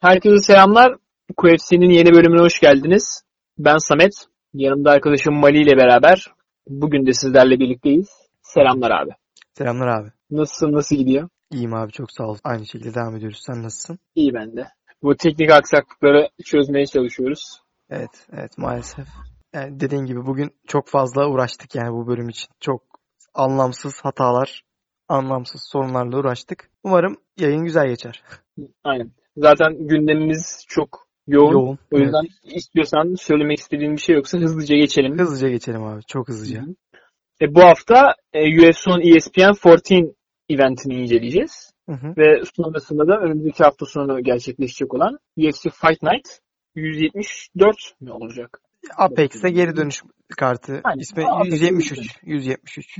Herkese selamlar. QFC'nin yeni bölümüne hoş geldiniz. Ben Samet. Yanımda arkadaşım Mali ile beraber bugün de sizlerle birlikteyiz. Selamlar abi. Selamlar abi. Nasılsın? Nasıl gidiyor? İyiyim abi çok sağ ol. Aynı şekilde devam ediyoruz. Sen nasılsın? İyi ben de. Bu teknik aksaklıkları çözmeye çalışıyoruz. Evet, evet maalesef. Yani dediğin gibi bugün çok fazla uğraştık yani bu bölüm için. Çok anlamsız hatalar, anlamsız sorunlarla uğraştık. Umarım yayın güzel geçer. Aynen. Zaten gündemimiz çok yoğun. Yoğun. O yüzden istiyorsan söylemek istediğin bir şey yoksa hızlıca geçelim. Hızlıca geçelim abi. Çok hızlıca. E, bu hafta e, UFC on ESPN 14 eventini inceleyeceğiz. Hı hı. Ve sonrasında da önümüzdeki hafta sonu gerçekleşecek olan UFC Fight Night 174 mi olacak? Apex'e geri dönüş kartı. Aynen. İsmi Apex 173. 173.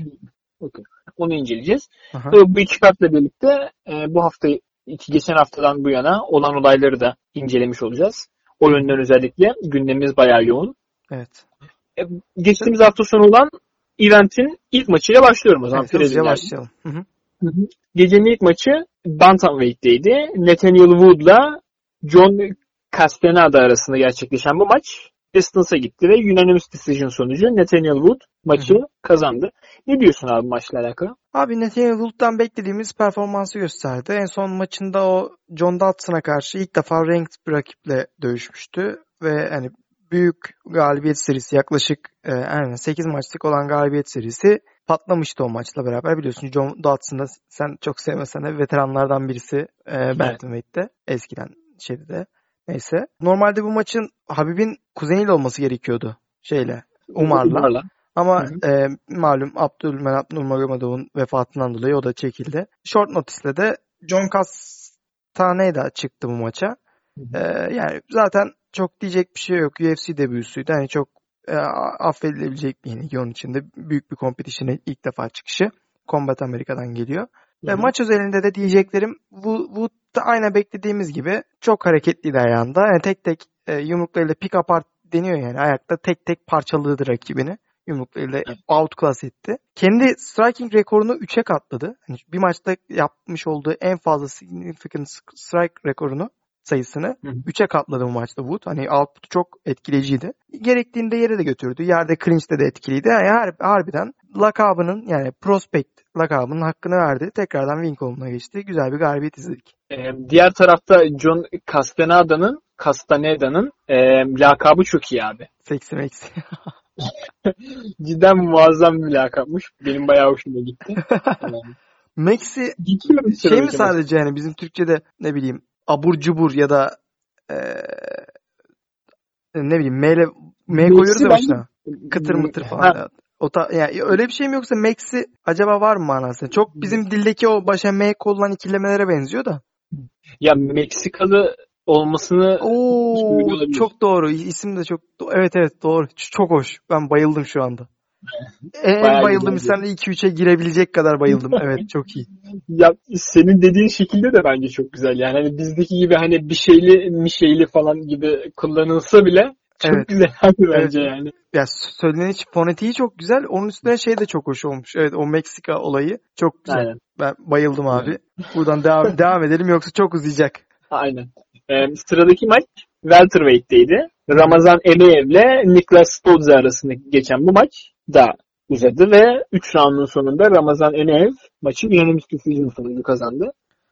Onu inceleyeceğiz. Aha. Bu iki kartla birlikte e, bu hafta iki geçen haftadan bu yana olan olayları da incelemiş olacağız. O yönden özellikle gündemimiz bayağı yoğun. Evet. Geçtiğimiz hafta sonu olan eventin ilk maçıyla başlıyorum o zaman. evet hızlıca Preliminary. başlayalım. Hı hı. Gecenin ilk maçı Bantamweight'teydi. Nathaniel Wood'la John Castaneda arasında gerçekleşen bu maç distance'a gitti ve unanimous decision sonucu Nathaniel Wood maçı kazandı. Ne diyorsun abi maçla alakalı? Abi Nathaniel Wood'dan beklediğimiz performansı gösterdi. En son maçında o John Dodson'a karşı ilk defa ranked bir rakiple dövüşmüştü. Ve hani büyük galibiyet serisi yaklaşık e, aynen 8 maçlık olan galibiyet serisi patlamıştı o maçla beraber. Biliyorsun John Dodson da sen çok sevmesen de veteranlardan birisi e, Bantamweight'te eskiden şeyde de. Neyse. Normalde bu maçın Habib'in kuzeniyle olması gerekiyordu şeyle Umar'la. Ama Hı e, malum Abdülmenap Nurmagomedov'un vefatından dolayı o da çekildi. Short notice'le de John Castaneda çıktı bu maça. E, yani zaten çok diyecek bir şey yok. UFC debüsüydü. Hani çok e, affedilebilecek bir yenilgi onun için de. Büyük bir competition'e ilk defa çıkışı. Combat Amerika'dan geliyor. Ve Hı hı. maç özelinde de diyeceklerim bu da aynı beklediğimiz gibi çok hareketliydi ayağında. Yani tek tek e, yumruklarıyla pick apart deniyor yani. Ayakta tek tek parçaladı rakibini. Yumruklarıyla Evet. outclass etti. Kendi striking rekorunu 3'e katladı. Hani bir maçta yapmış olduğu en fazla significant strike rekorunu sayısını Hı hı. 3'e katladı bu maçta Wood. Hani output çok etkileyiciydi. Gerektiğinde yere de götürdü. Yerde clinch'te de etkiliydi. Yani har- harbiden lakabının yani prospect lakabının hakkını verdi. Tekrardan win koluna geçti. Güzel bir galibiyet izledik. Ee, diğer tarafta John Castaneda'nın Castaneda'nın e, lakabı çok iyi abi. Seksi meksi. Cidden muazzam bir lakapmış. Benim bayağı hoşuma gitti. Maxi mu şey mi sadece yani bizim Türkçe'de ne bileyim abur cubur ya da eee, ne bileyim M ile M koyuyoruz ya başına. Kıtır mıtır Ha, falan. O ta, yani öyle bir şey mi yoksa Maxi acaba var mı manası? Çok bizim dildeki o başa M konulan ikilemelere benziyor da. Ya Meksikalı olmasını Oo çok doğru. İsim de çok evet evet doğru. Çok hoş. Ben bayıldım şu anda. En, Bayağı en bayıldığım güzel isimlerle 2-3'e girebilecek kadar bayıldım. Evet çok iyi. ya senin dediğin şekilde de bence çok güzel. Yani hani bizdeki gibi hani bir şeyli mi şeyli falan gibi kullanılsa bile çok Evet. güzel abi bence Evet. yani. Ya söyleniş fonetiği çok güzel. Onun üstüne şey de çok hoş olmuş. Evet o Meksika olayı çok güzel. Aynen. Ben bayıldım abi. Buradan devam devam edelim yoksa çok uzayacak. Aynen. Ee, sıradaki maç Welterweight'teydi. Ramazan Emeyev'le Niklas Stolze arasında geçen bu maç da uzadı ve 3 roundun sonunda Ramazan Emeyev maçı unanimous decision sonucu kazandı.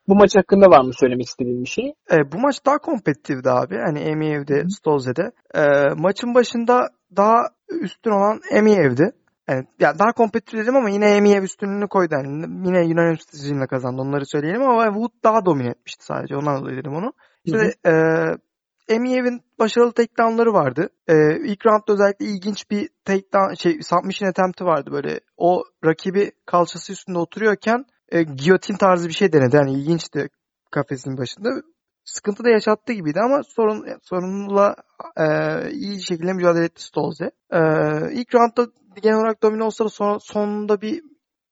Bu maç hakkında var mı söylemek istediğin bir şey? E, bu maç daha kompetitifti abi. Hani Emiev'de, Stolze'de. E, maçın başında daha üstün olan Emiev'di. Yani, ya daha kompetitif dedim ama yine Emiev üstünlüğünü koydu. Yani yine unanimous decision'la kazandı. Onları söyleyelim ama Wood daha domine etmişti sadece. Ondan dolayı dedim onu. İşte e, Emiev'in başarılı takedown'ları vardı. E, ilk roundda özellikle ilginç bir takedown, şey, submission attempt'i vardı böyle. O rakibi kalçası üstünde oturuyorken e, giyotin tarzı bir şey denedi. Yani ilginçti kafesin başında. Sıkıntı da yaşattığı gibiydi ama sorun sorunla e, iyi şekilde mücadele etti Stolze. E, ilk roundda genel olarak domine olsa da son, sonunda bir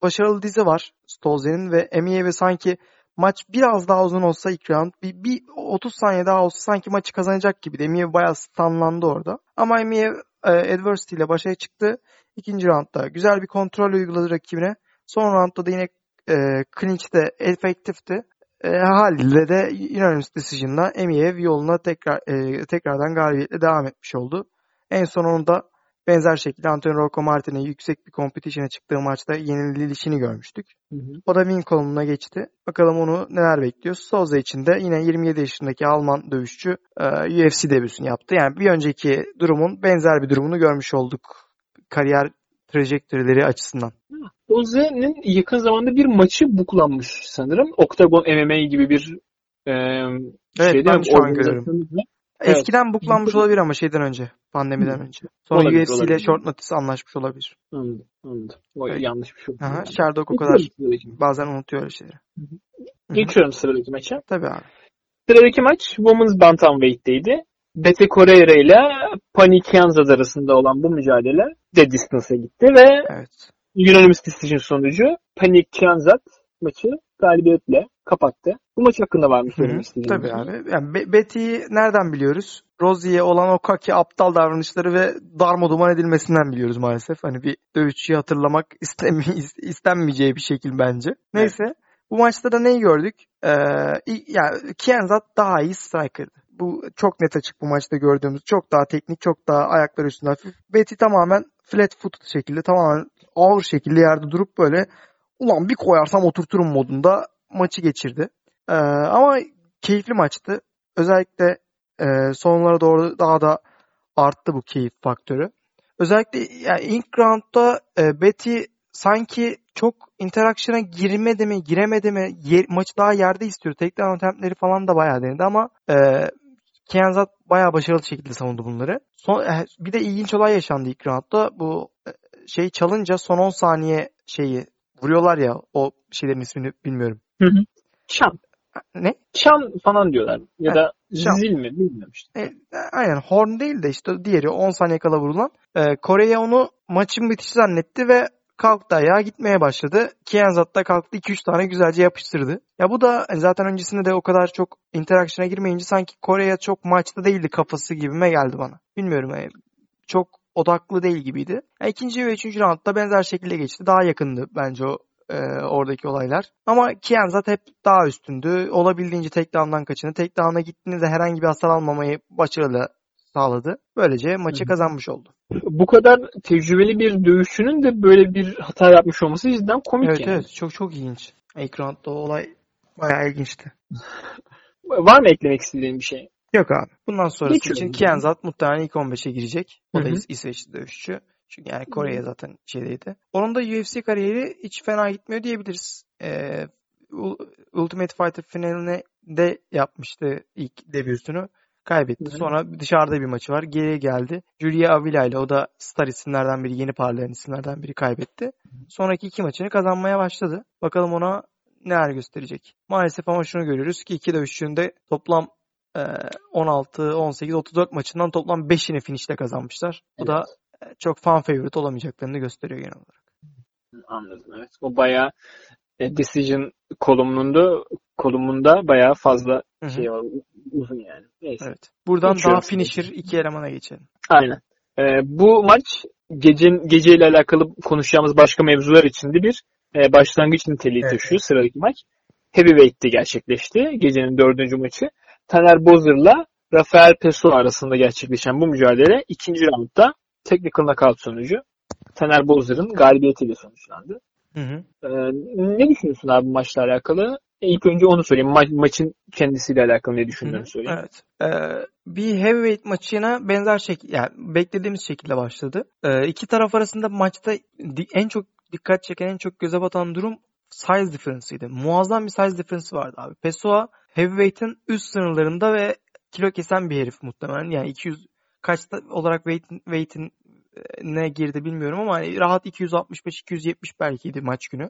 başarılı dizi var Stolze'nin ve Emiye ve sanki maç biraz daha uzun olsa ilk round bir, bir 30 saniye daha olsa sanki maçı kazanacak gibi. Emiye bayağı stunlandı orada. Ama Emiye e, adversity ile başa çıktı. İkinci roundda güzel bir kontrol uyguladı rakibine. Son roundda da yine e, clinch'te efektifti. E, haliyle de unanimous decision'la Emiyev yoluna tekrar e, tekrardan galibiyetle devam etmiş oldu. En sonunda benzer şekilde Antonio Rocco Martin'e yüksek bir competition'a çıktığı maçta yenilişini görmüştük. Hı hı. O da win kolumuna geçti. Bakalım onu neler bekliyor. Souza için de yine 27 yaşındaki Alman dövüşçü e, UFC debüsünü yaptı. Yani bir önceki durumun benzer bir durumunu görmüş olduk. Kariyer trajektörleri açısından. Oze'nin yakın zamanda bir maçı buklanmış sanırım. Octagon MMA gibi bir e, evet, şey ben şu an görüyorum. Evet. Eskiden buklanmış olabilir ama şeyden önce. Pandemiden önce. Sonra olabilir, UFC olabilir. ile short notice anlaşmış olabilir. Anladım. Anladım. O evet. yanlış bir şey. Aha, yani. Sherlock o kadar bazen unutuyor öyle şeyleri. Geçiyorum sıradaki maça. Tabii abi. Sıradaki maç Women's Bantamweight'teydi. Bete Correira ile Pani Kianzad arasında olan bu mücadele de distance'a gitti ve evet. unanimous decision sonucu Pani Kianzad maçı galibiyetle kapattı. Bu maç hakkında var mı söylemek istediğiniz? Tabii abi. Yani Be- Betty'yi nereden biliyoruz? Rosie'ye olan o kaki aptal davranışları ve darmaduman edilmesinden biliyoruz maalesef. Hani bir dövüşçüyü hatırlamak istemi- istenmeyeceği bir şekil bence. Neyse. Evet. Bu maçta da neyi gördük? Ee, yani Kienzat daha iyi striker'dı. Bu çok net açık bu maçta gördüğümüz. Çok daha teknik, çok daha ayaklar üstünde hafif. Betty tamamen flat footed şekilde, tamamen ağır şekilde yerde durup böyle ulan bir koyarsam oturturum modunda maçı geçirdi. Ee, ama keyifli maçtı. Özellikle e, sonlara doğru daha da arttı bu keyif faktörü. Özellikle yani ilk roundda e, Betty sanki çok interaksyona girmedi mi, giremedi mi, yer, maçı daha yerde istiyor. Takedown attemptleri falan da bayağı denedi ama e, Kianzat bayağı başarılı şekilde savundu bunları. Son, e, bir de ilginç olay yaşandı ilk roundda. Bu e, şey çalınca son 10 saniye şeyi vuruyorlar ya o şeylerin ismini bilmiyorum. Hı hı. Çan. Ne? Çan falan diyorlar. Ya ha, da çan. zil mi bilmiyorum işte. E, aynen horn değil de işte diğeri 10 saniye kala vurulan. E, Kore'ye onu maçın bitişi zannetti ve kalktı ayağa gitmeye başladı. Kienzat da kalktı 2-3 tane güzelce yapıştırdı. Ya bu da hani zaten öncesinde de o kadar çok interaksiyona girmeyince sanki Kore'ye çok maçta değildi kafası gibime geldi bana. Bilmiyorum yani çok odaklı değil gibiydi. Yani ikinci ve üçüncü roundda benzer şekilde geçti. Daha yakındı bence o e, oradaki olaylar. Ama Kienzat hep daha üstündü. Olabildiğince tek down'dan kaçındı. Tek down'a gittiğinde herhangi bir hasar almamayı başarılı sağladı. Böylece maçı kazanmış oldu. Bu kadar tecrübeli bir dövüşçünün de böyle bir hata yapmış olması cidden komik evet, yani. Evet çok çok ilginç. İlk roundda o olay bayağı ilginçti. Var mı eklemek istediğin bir şey? Yok abi. Bundan sonrası Geçiyorum. için Kienzat muhtemelen ilk 15'e girecek. O Hı-hı. da İsveçli dövüşçü. Çünkü yani Kore'ye zaten şeydeydi. Onun da UFC kariyeri hiç fena gitmiyor diyebiliriz. Ee, Ultimate Fighter finaline de yapmıştı ilk debüsünü. Kaybetti. Hı-hı. Sonra dışarıda bir maçı var. Geriye geldi. Julia Avila ile o da star isimlerden biri, yeni parlayan isimlerden biri kaybetti. Sonraki iki maçını kazanmaya başladı. Bakalım ona neler gösterecek. Maalesef ama şunu görüyoruz ki iki dövüşçünde toplam 16, 18, 34 maçından toplam 5'ini finişte kazanmışlar. Bu evet. da çok fan favorite olamayacaklarını gösteriyor genel olarak. Anladım evet. O bayağı e, decision kolumunda kolumunda bayağı fazla Hı-hı. şey var. Uzun yani. Neyse. Evet. Buradan Geçiyorum daha finisher iki elemana geçelim. Aynen. Ee, bu maç gece geceyle alakalı konuşacağımız başka mevzular içinde bir e, başlangıç niteliği evet. taşıyor sıradaki maç. Heavyweight'te gerçekleşti. Gecenin dördüncü maçı. Taner Bozır'la Rafael Pessoa arasında gerçekleşen bu mücadele ikinci roundda technical knockout sonucu Taner Bozır'ın galibiyetiyle sonuçlandı. Hı hı. Ee, ne düşünüyorsun abi maçla alakalı? E, ilk önce onu sorayım. Ma- maçın kendisiyle alakalı ne düşündüğünü söyleyeyim. Evet. Ee, bir heavyweight maçına benzer şekilde yani beklediğimiz şekilde başladı. Ee, iki taraf arasında maçta en çok dikkat çeken, en çok göze batan durum size difference'ıydı. Muazzam bir size difference vardı abi. Pessoa heavyweight'in üst sınırlarında ve kilo kesen bir herif muhtemelen. Yani 200 kaçta olarak weight'in weight'in ne girdi bilmiyorum ama hani rahat 265-270 belkiydi maç günü.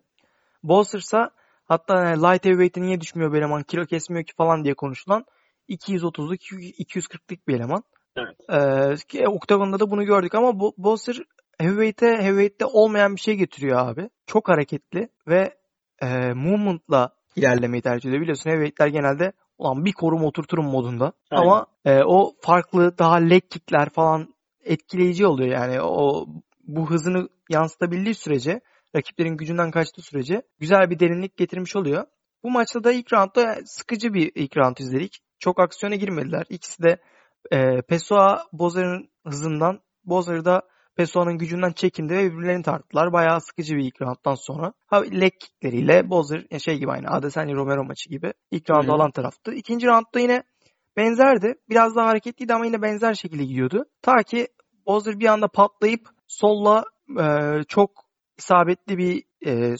Bolster'sa hatta yani light heavyweight'e niye düşmüyor bir eleman kilo kesmiyor ki falan diye konuşulan 230'luk 240'lık bir eleman. Evet. Ee, Octagon'da da bunu gördük ama Bolster heavyweight'e heavyweight'te olmayan bir şey getiriyor abi. Çok hareketli ve e, movement'la ilerlemeyi tercih ediyor. Biliyorsun heavyweight'ler genelde ulan bir korum oturturum modunda. Aynen. Ama e, o farklı daha leg kickler falan etkileyici oluyor yani. O bu hızını yansıtabildiği sürece rakiplerin gücünden kaçtığı sürece güzel bir derinlik getirmiş oluyor. Bu maçta da ilk roundda sıkıcı bir ilk round izledik. Çok aksiyona girmediler. İkisi de e, Pessoa Bozer'ın hızından, Bozer da Pessoa'nın gücünden çekindi ve birbirlerini tarttılar. Bayağı sıkıcı bir ilk rounddan sonra. Ha, leg kickleriyle Bozer şey gibi aynı Adesanya Romero maçı gibi ilk round alan taraftı. İkinci roundda yine benzerdi. Biraz daha hareketliydi ama yine benzer şekilde gidiyordu. Ta ki Bozer bir anda patlayıp solla e, çok isabetli bir e,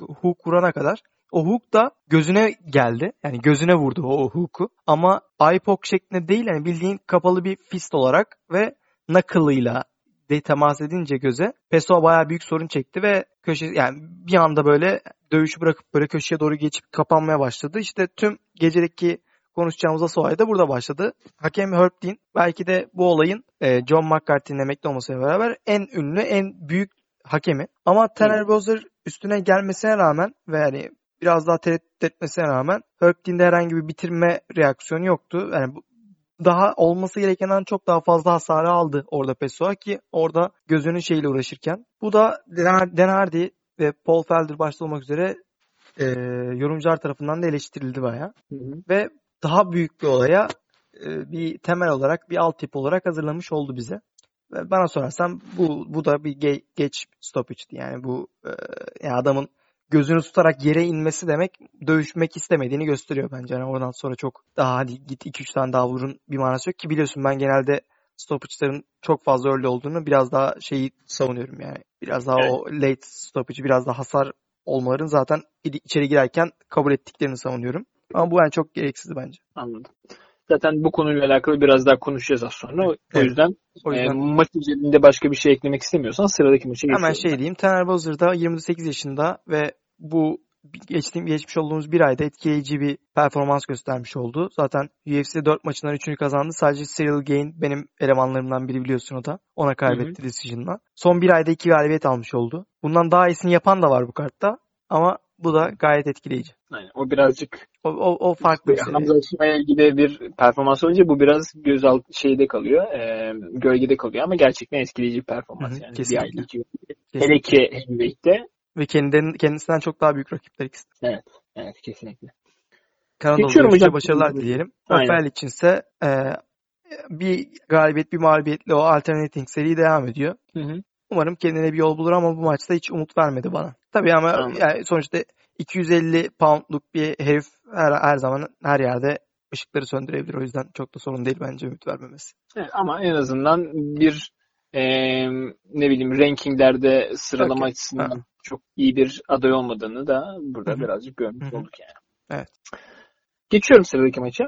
hook vurana kadar. O hook da gözüne geldi. Yani gözüne vurdu o hook'u. Ama eye poke şeklinde değil yani bildiğin kapalı bir fist olarak ve knuckle'ıyla de temas edince göze Pessoa bayağı büyük sorun çekti ve köşe yani bir anda böyle dövüşü bırakıp böyle köşeye doğru geçip kapanmaya başladı. İşte tüm gecedeki konuşacağımız asıl olay da burada başladı. Hakem Herb Dean belki de bu olayın e, John McCarthy'nin emekli olmasıyla beraber en ünlü, en büyük hakemi. Ama Tanner Bowser üstüne gelmesine rağmen ve yani biraz daha tereddüt etmesine rağmen Herb Dean'de herhangi bir bitirme reaksiyonu yoktu. Yani bu, daha olması gerekenden çok daha fazla hasarı aldı orada Pessoa ki orada gözünün şeyle uğraşırken. Bu da Dan Hardy ve Paul Felder başta olmak üzere e, yorumcular tarafından da eleştirildi baya. Ve daha büyük bir olaya e, bir temel olarak, bir alt tip olarak hazırlamış oldu bize. Ve bana sorarsan bu bu da bir ge- geç stoppage'di. Yani bu e, yani adamın gözünü tutarak yere inmesi demek dövüşmek istemediğini gösteriyor bence. Yani oradan sonra çok daha hadi git 2-3 tane daha vurun bir manası yok ki biliyorsun ben genelde stoppage'ların çok fazla öyle olduğunu biraz daha şeyi savunuyorum yani. Biraz daha evet. o late stoppage biraz daha hasar olmaların zaten içeri girerken kabul ettiklerini savunuyorum. Ama bu yani çok gereksiz bence. Anladım. Zaten bu konuyla alakalı biraz daha konuşacağız az sonra. Evet. O yüzden, o yüzden... E, maç üzerinde başka bir şey eklemek istemiyorsan sıradaki maça geçiyorum. Hemen şey diyeyim. Taner Bozır da 28 yaşında ve bu geçtiğim geçmiş olduğumuz bir ayda etkileyici bir performans göstermiş oldu. Zaten UFC 4 maçından 3'ünü kazandı. Sadece Cyril Gain benim elemanlarımdan biri biliyorsun o da. Ona kaybetti decision'la. Son bir ayda iki galibiyet almış oldu. Bundan daha iyisini yapan da var bu kartta. Ama bu da gayet etkileyici. Aynen. O birazcık o, o, o farklı bir şey. Hamza Osman'a gibi bir performans olunca bu biraz göz alt şeyde kalıyor. E, gölgede kalıyor ama gerçekten etkileyici bir performans. Hı-hı, yani kesinlikle. bir ay iki Hele ki heavyweight'te. Ve kendinden, kendisinden çok daha büyük rakipler ikisi. Evet. Evet kesinlikle. Kanadalı hocam başarılar dileyelim. Rafael içinse e, bir galibiyet bir mağlubiyetle o alternating seri devam ediyor. Hı hı. Umarım kendine bir yol bulur ama bu maçta hiç umut vermedi bana. Tabii ama tamam. yani sonuçta 250 poundluk bir herif her, her zaman her yerde ışıkları söndürebilir. O yüzden çok da sorun değil bence ümit vermemesi. Evet, ama en azından bir e, ne bileyim rankinglerde sıralama okay. açısından ha. çok iyi bir aday olmadığını da burada Hı-hı. birazcık görmüş Hı-hı. olduk yani. Evet. Geçiyorum sıradaki maça.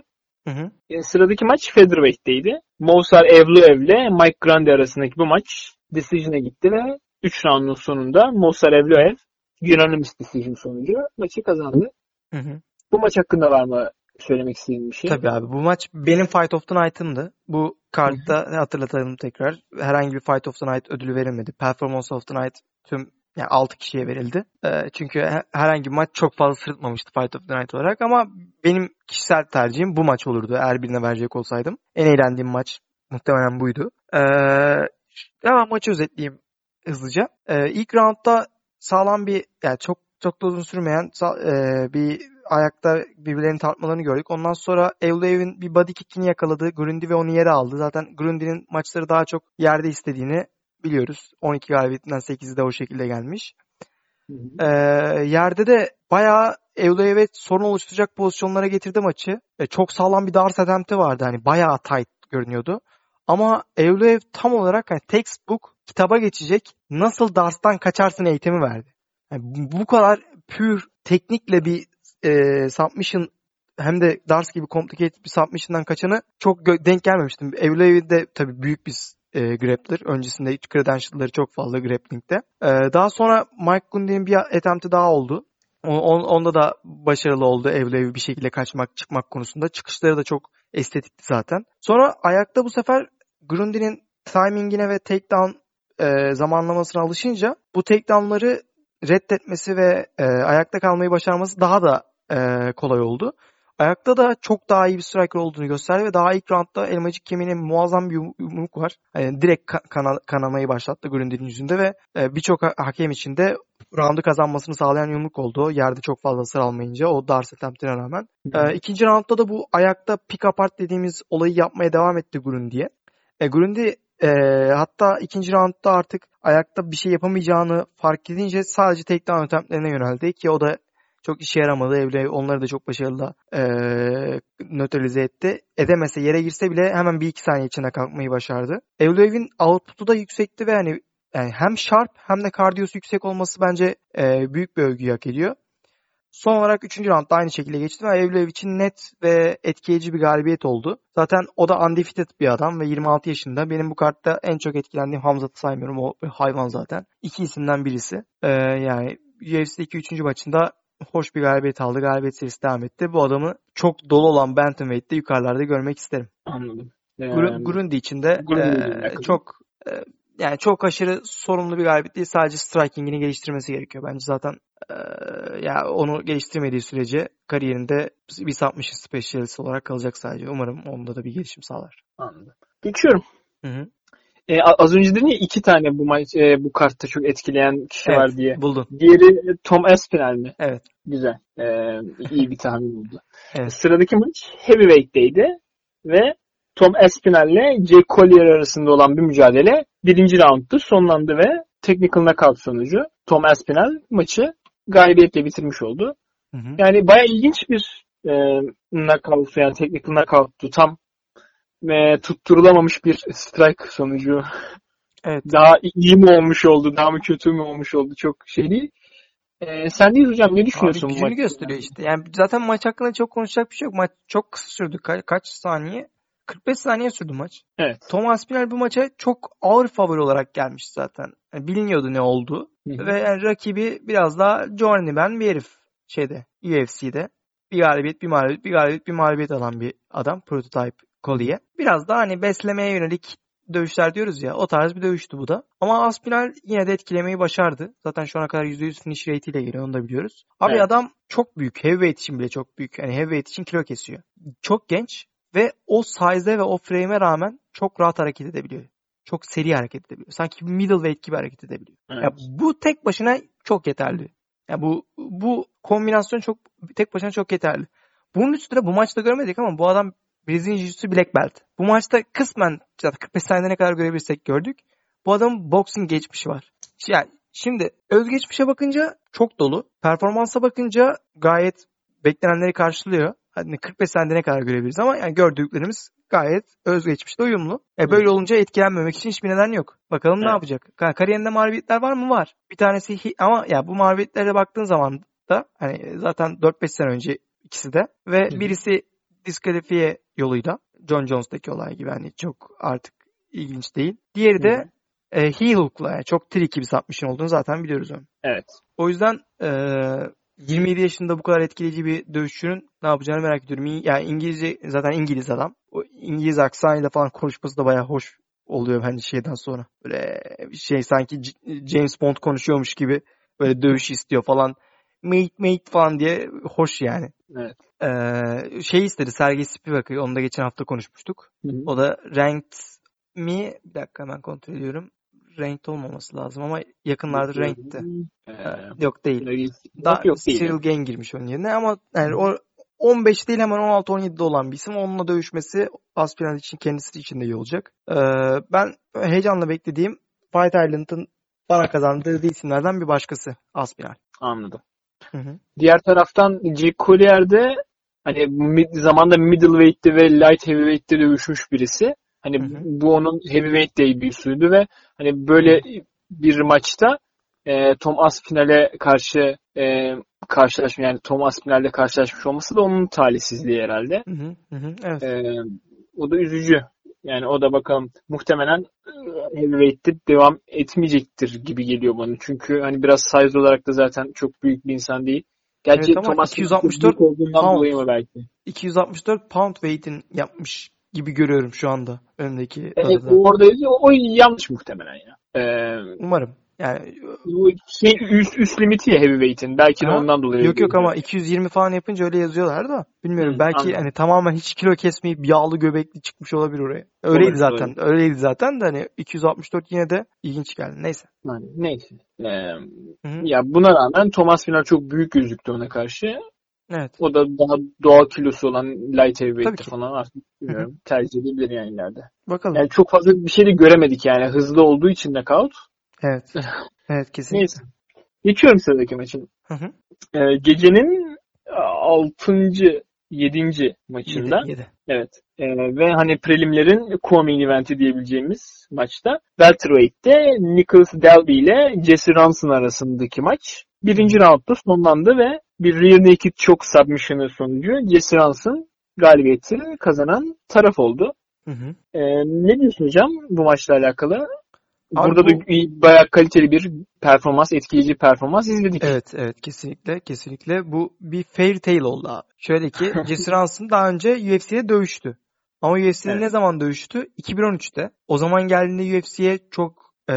Hı hı. E, sıradaki maç Featherweight'teydi. Mosar Evloev ile Mike Grande arasındaki bu maç decision'a gitti ve 3 roundun sonunda Mosar Evloev unanimous decision sonucu maçı kazandı. Hı hı. Bu maç hakkında var mı söylemek istediğin bir şey? Tabii abi bu maç benim Fight of the Night'ımdı. Bu kartta hatırlatalım tekrar. Herhangi bir Fight of the Night ödülü verilmedi. Performance of the Night tüm yani 6 kişiye verildi. E, çünkü herhangi bir maç çok fazla sırıtmamıştı Fight of the Night olarak ama benim kişisel tercihim bu maç olurdu eğer birine verecek olsaydım. En eğlendiğim maç muhtemelen buydu. E, hemen maçı özetleyeyim hızlıca. E, ilk roundda sağlam bir yani çok çok da uzun sürmeyen e, bir ayakta birbirlerini tartmalarını gördük. Ondan sonra Evloev'in bir body kick'ini yakaladı. Grundy ve onu yere aldı. Zaten Grundy'nin maçları daha çok yerde istediğini biliyoruz. 12 galibiyetinden 8'i de o şekilde gelmiş. Ee, yerde de bayağı Evloev'e sorun oluşturacak pozisyonlara getirdi maçı. Ee, çok sağlam bir dars attempt'i vardı. Hani bayağı tight görünüyordu. Ama Evloev tam olarak hani textbook kitaba geçecek nasıl Dars'tan kaçarsın eğitimi verdi. Yani bu kadar pür teknikle bir e, submission hem de Dars gibi complicated bir submission'dan kaçanı çok denk gelmemiştim. Evloev de tabii büyük bir e, grappler. Öncesinde credential'ları çok fazla grappling'de. E, daha sonra Mike Gundy'nin bir attempt'i daha oldu. On, onda da başarılı oldu Evloev bir şekilde kaçmak çıkmak konusunda. Çıkışları da çok estetikti zaten. Sonra ayakta bu sefer Grundy'nin timingine ve takedown e, zamanlamasına alışınca bu takedown'ları reddetmesi ve e, ayakta kalmayı başarması daha da e, kolay oldu. Ayakta da çok daha iyi bir striker olduğunu gösterdi ve daha ilk roundda elmacık kemiğine muazzam bir yumruk var. Yani direkt kana, kanamayı başlattı Grundy'nin yüzünde ve e, birçok hakem için de roundu kazanmasını sağlayan yumruk oldu. Yerde çok fazla ısır almayınca o Darce attemptine rağmen. E, ikinci roundda da bu ayakta pick apart dediğimiz olayı yapmaya devam etti Grundy'ye. E, Grundy e, hatta ikinci roundda artık ayakta bir şey yapamayacağını fark edince sadece takedown attemptlerine yöneldi ki o da çok işe yaramadı. Evle onları da çok başarılı e, nötralize etti. Edemese yere girse bile hemen bir iki saniye içinde kalkmayı başardı. Evlev'in output'u da yüksekti ve hani yani hem sharp hem de kardiyosu yüksek olması bence e, büyük bir övgü hak ediyor. Son olarak 3. roundda aynı şekilde geçti ve Evlev için net ve etkileyici bir galibiyet oldu. Zaten o da undefeated bir adam ve 26 yaşında. Benim bu kartta en çok etkilendiğim Hamzat'ı saymıyorum. O hayvan zaten. İki isimden birisi. Ee, yani UFC'deki 3. maçında hoş bir galibiyet aldı. Galibiyet serisi devam etti. Bu adamı çok dolu olan Bantamweight'te yukarılarda görmek isterim. Anladım. Ee, Grundy için de e, çok e, yani çok aşırı sorumlu bir galibiyet değil. Sadece striking'ini geliştirmesi gerekiyor. Bence zaten e, ya onu geliştirmediği sürece kariyerinde bir 60 specialist olarak kalacak sadece. Umarım onda da bir gelişim sağlar. Anladım. Geçiyorum. Hı hı. E, az önce dedin ya iki tane bu maç e, bu kartta çok etkileyen kişi evet, var diye. Buldun. Diğeri Tom Aspinall mi? Evet. Güzel. E, iyi bir tahmin oldu. evet. Sıradaki maç Heavyweight'teydi ve Tom Aspinall ile Jake Collier arasında olan bir mücadele birinci roundtu sonlandı ve technical knockout sonucu Tom Aspinall maçı galibiyetle bitirmiş oldu. Hı hı. Yani baya ilginç bir e, knockout yani technical knockout'tu. Tam e, tutturulamamış bir strike sonucu. Evet. Daha iyi mi olmuş oldu, daha mı kötü mü olmuş oldu çok şey değil. Ee, sen değil hocam ne düşünüyorsun Abi bu gücünü gösteriyor işte. Yani zaten maç hakkında çok konuşacak bir şey yok. Maç çok kısa sürdü. Ka- kaç saniye? 45 saniye sürdü maç. Evet. Thomas Pinal bu maça çok ağır favori olarak gelmiş zaten. Yani biliniyordu ne olduğu. Hı hı. Ve yani rakibi biraz daha Johnny Ben bir herif şeyde UFC'de. Bir galibiyet, bir mağlubiyet, bir galibiyet, bir mağlubiyet alan bir adam. Prototype Collier. Biraz daha hani beslemeye yönelik dövüşler diyoruz ya. O tarz bir dövüştü bu da. Ama Aspinall yine de etkilemeyi başardı. Zaten şu ana kadar %100 finish rate ile geliyor onu da biliyoruz. Abi Evet. adam çok büyük. Heavyweight için bile çok büyük. Yani heavyweight için kilo kesiyor. Çok genç ve o size'e ve o frame'e rağmen çok rahat hareket edebiliyor. Çok seri hareket edebiliyor. Sanki middleweight gibi hareket edebiliyor. Evet. Ya bu tek başına çok yeterli. Ya bu bu kombinasyon çok tek başına çok yeterli. Bunun üstüne bu maçta görmedik ama bu adam Brezilya Jiu-Jitsu Black Belt. Bu maçta kısmen zaten 45 saniyede ne kadar görebilirsek gördük. Bu adamın boxing geçmişi var. Yani şimdi özgeçmişe bakınca çok dolu. Performansa bakınca gayet beklenenleri karşılıyor. Hani 45 saniyede ne kadar görebiliriz ama yani gördüklerimiz gayet özgeçmişte uyumlu. E böyle olunca etkilenmemek için hiçbir neden yok. Bakalım ne Evet. yapacak? Ka- Kariyerinde mağlubiyetler var mı? Var. Bir tanesi ama ya bu mağlubiyetlere baktığın zaman da hani zaten 4-5 sene önce ikisi de ve hı. birisi diskalifiye yoluyla John Jones'taki olay gibi hani çok artık ilginç değil. Diğeri de hı. e, heel hook'la yani çok tricky bir submission olduğunu zaten biliyoruz onu. Evet. O yüzden e, 27 yaşında bu kadar etkileyici bir dövüşçünün ne yapacağını merak ediyorum. Yani İngilizce zaten İngiliz adam. O İngiliz aksanıyla falan konuşması da bayağı hoş oluyor hani şeyden sonra. Böyle şey sanki James Bond konuşuyormuş gibi böyle dövüş istiyor falan. Mate mate falan diye hoş yani. Evet. Ee, şey istedi Sergey Spivak'ı onu da geçen hafta konuşmuştuk. Hı hı. O da ranked mi? Bir dakika hemen kontrol ediyorum. Ranked olmaması lazım ama yakınlarda ranked'ti. Ee, Yok değil. Daha yok değil. Cyril Gain girmiş onun yerine ama yani o 15 değil hemen 16-17'de olan bir isim. Onunla dövüşmesi Aspinall için kendisi için de iyi olacak. Ee, ben heyecanla beklediğim Fight Island'ın bana kazandırdığı isimlerden bir başkası Aspinall. Anladım. Hı hı. Diğer taraftan Jake Collier de hani mid, zamanda middleweight'te ve light heavyweight'te dövüşmüş birisi. Hani Hı hı. bu onun heavyweight debüsüydü ve hani böyle bir maçta e, Tom Aspinall'e karşı e, karşılaşma yani Tom Aspinall'le karşılaşmış olması da onun talihsizliği herhalde. Hı hı. Hı hı. Evet. E, o da üzücü. Yani o da bakalım muhtemelen e, heavyweight'te devam etmeyecektir gibi geliyor bana. Çünkü hani biraz size olarak da zaten çok büyük bir insan değil. Gerçi Evet Thomas 264 büyük olduğundan pound. belki? 264 pound weight'in yapmış gibi görüyorum şu anda önümdeki Evet, orada o, o yanlış muhtemelen ya. Ee, Umarım. Yani bu şey üst, üst limiti ya heavyweight'in. Belki de Ha? ondan dolayı. yok yok ama 220 falan yapınca öyle yazıyorlar da. Bilmiyorum Hı, belki anladım. hani tamamen hiç kilo kesmeyip yağlı göbekli çıkmış olabilir oraya. Öyleydi Olabilir, zaten. Öyleydi zaten de hani 264 yine de ilginç geldi. Neyse. Yani neyse. Ee, Hı-hı. ya buna rağmen Thomas Final çok büyük gözüktü ona karşı. Evet. O da daha doğal kilosu olan light heavyweight'te falan artık bilmiyorum. tercih edebilir yani ileride. Bakalım. Yani çok fazla bir şey de göremedik yani. Hızlı olduğu için knockout. Evet. Evet kesinlikle. Neyse. Geçiyorum sıradaki maçın. Hı hı. Ee, gecenin 6. 7. maçında. Yedi, yedi. Evet. Ee, ve hani prelimlerin co-main eventi diyebileceğimiz maçta. Welterweight'te Nicholas Delby ile Jesse Ronson arasındaki maç. Birinci roundda sonlandı ve bir rear naked choke submission'ı sonucu Jesse Ronson galibiyeti kazanan taraf oldu. Hı hı. Ee, ne diyorsun hocam bu maçla alakalı? Abi Burada bu- da bayağı kaliteli bir performans, etkileyici performans izledik. Evet evet kesinlikle kesinlikle bu bir fairy tale oldu abi. Şöyle ki Jesse Ronson daha önce UFC'de dövüştü. Ama UFC'de Evet. ne zaman dövüştü? 2013'te. O zaman geldiğinde UFC'ye çok e,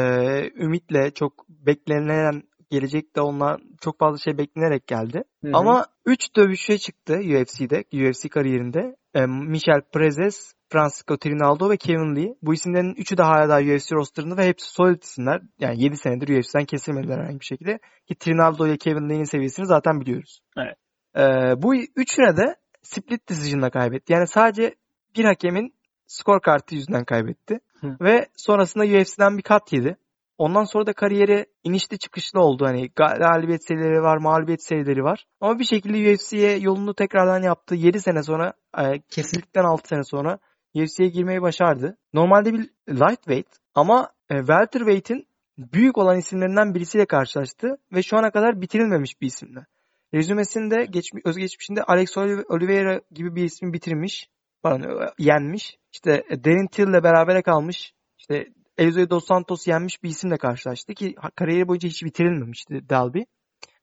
ümitle, çok beklenen gelecekte ondan çok fazla şey beklenerek geldi. Hı hı. Ama 3 dövüşe çıktı UFC'de, UFC kariyerinde. E, Michel Prezes, Francisco Trinaldo ve Kevin Lee. Bu isimlerin üçü de hala daha UFC rosterında ve hepsi solid isimler. Yani 7 senedir UFC'den kesilmediler herhangi bir şekilde. Ki Trinaldo ile Kevin Lee'nin seviyesini zaten biliyoruz. Evet. E, bu üçüne de split decision'la kaybetti. Yani sadece bir hakemin skor kartı yüzünden kaybetti. Hı. Ve sonrasında UFC'den bir kat yedi. Ondan sonra da kariyeri inişli çıkışlı oldu. Hani ga- galibiyet serileri var, mağlubiyet serileri var. Ama bir şekilde UFC'ye yolunu tekrardan yaptı. 7 sene sonra, e, kesildikten 6 sene sonra UFC'ye girmeyi başardı. Normalde bir lightweight ama e, welterweight'in büyük olan isimlerinden birisiyle karşılaştı ve şu ana kadar bitirilmemiş bir isimle. Rezümesinde geçmiş, özgeçmişinde Alex Oli- Oliveira gibi bir ismi bitirmiş. Pardon, e, yenmiş. İşte e, Darren Till'le berabere kalmış. İşte Eliseo Dos Santos yenmiş bir isimle karşılaştı ki kariyeri boyunca hiç bitirilmemişti Dalby.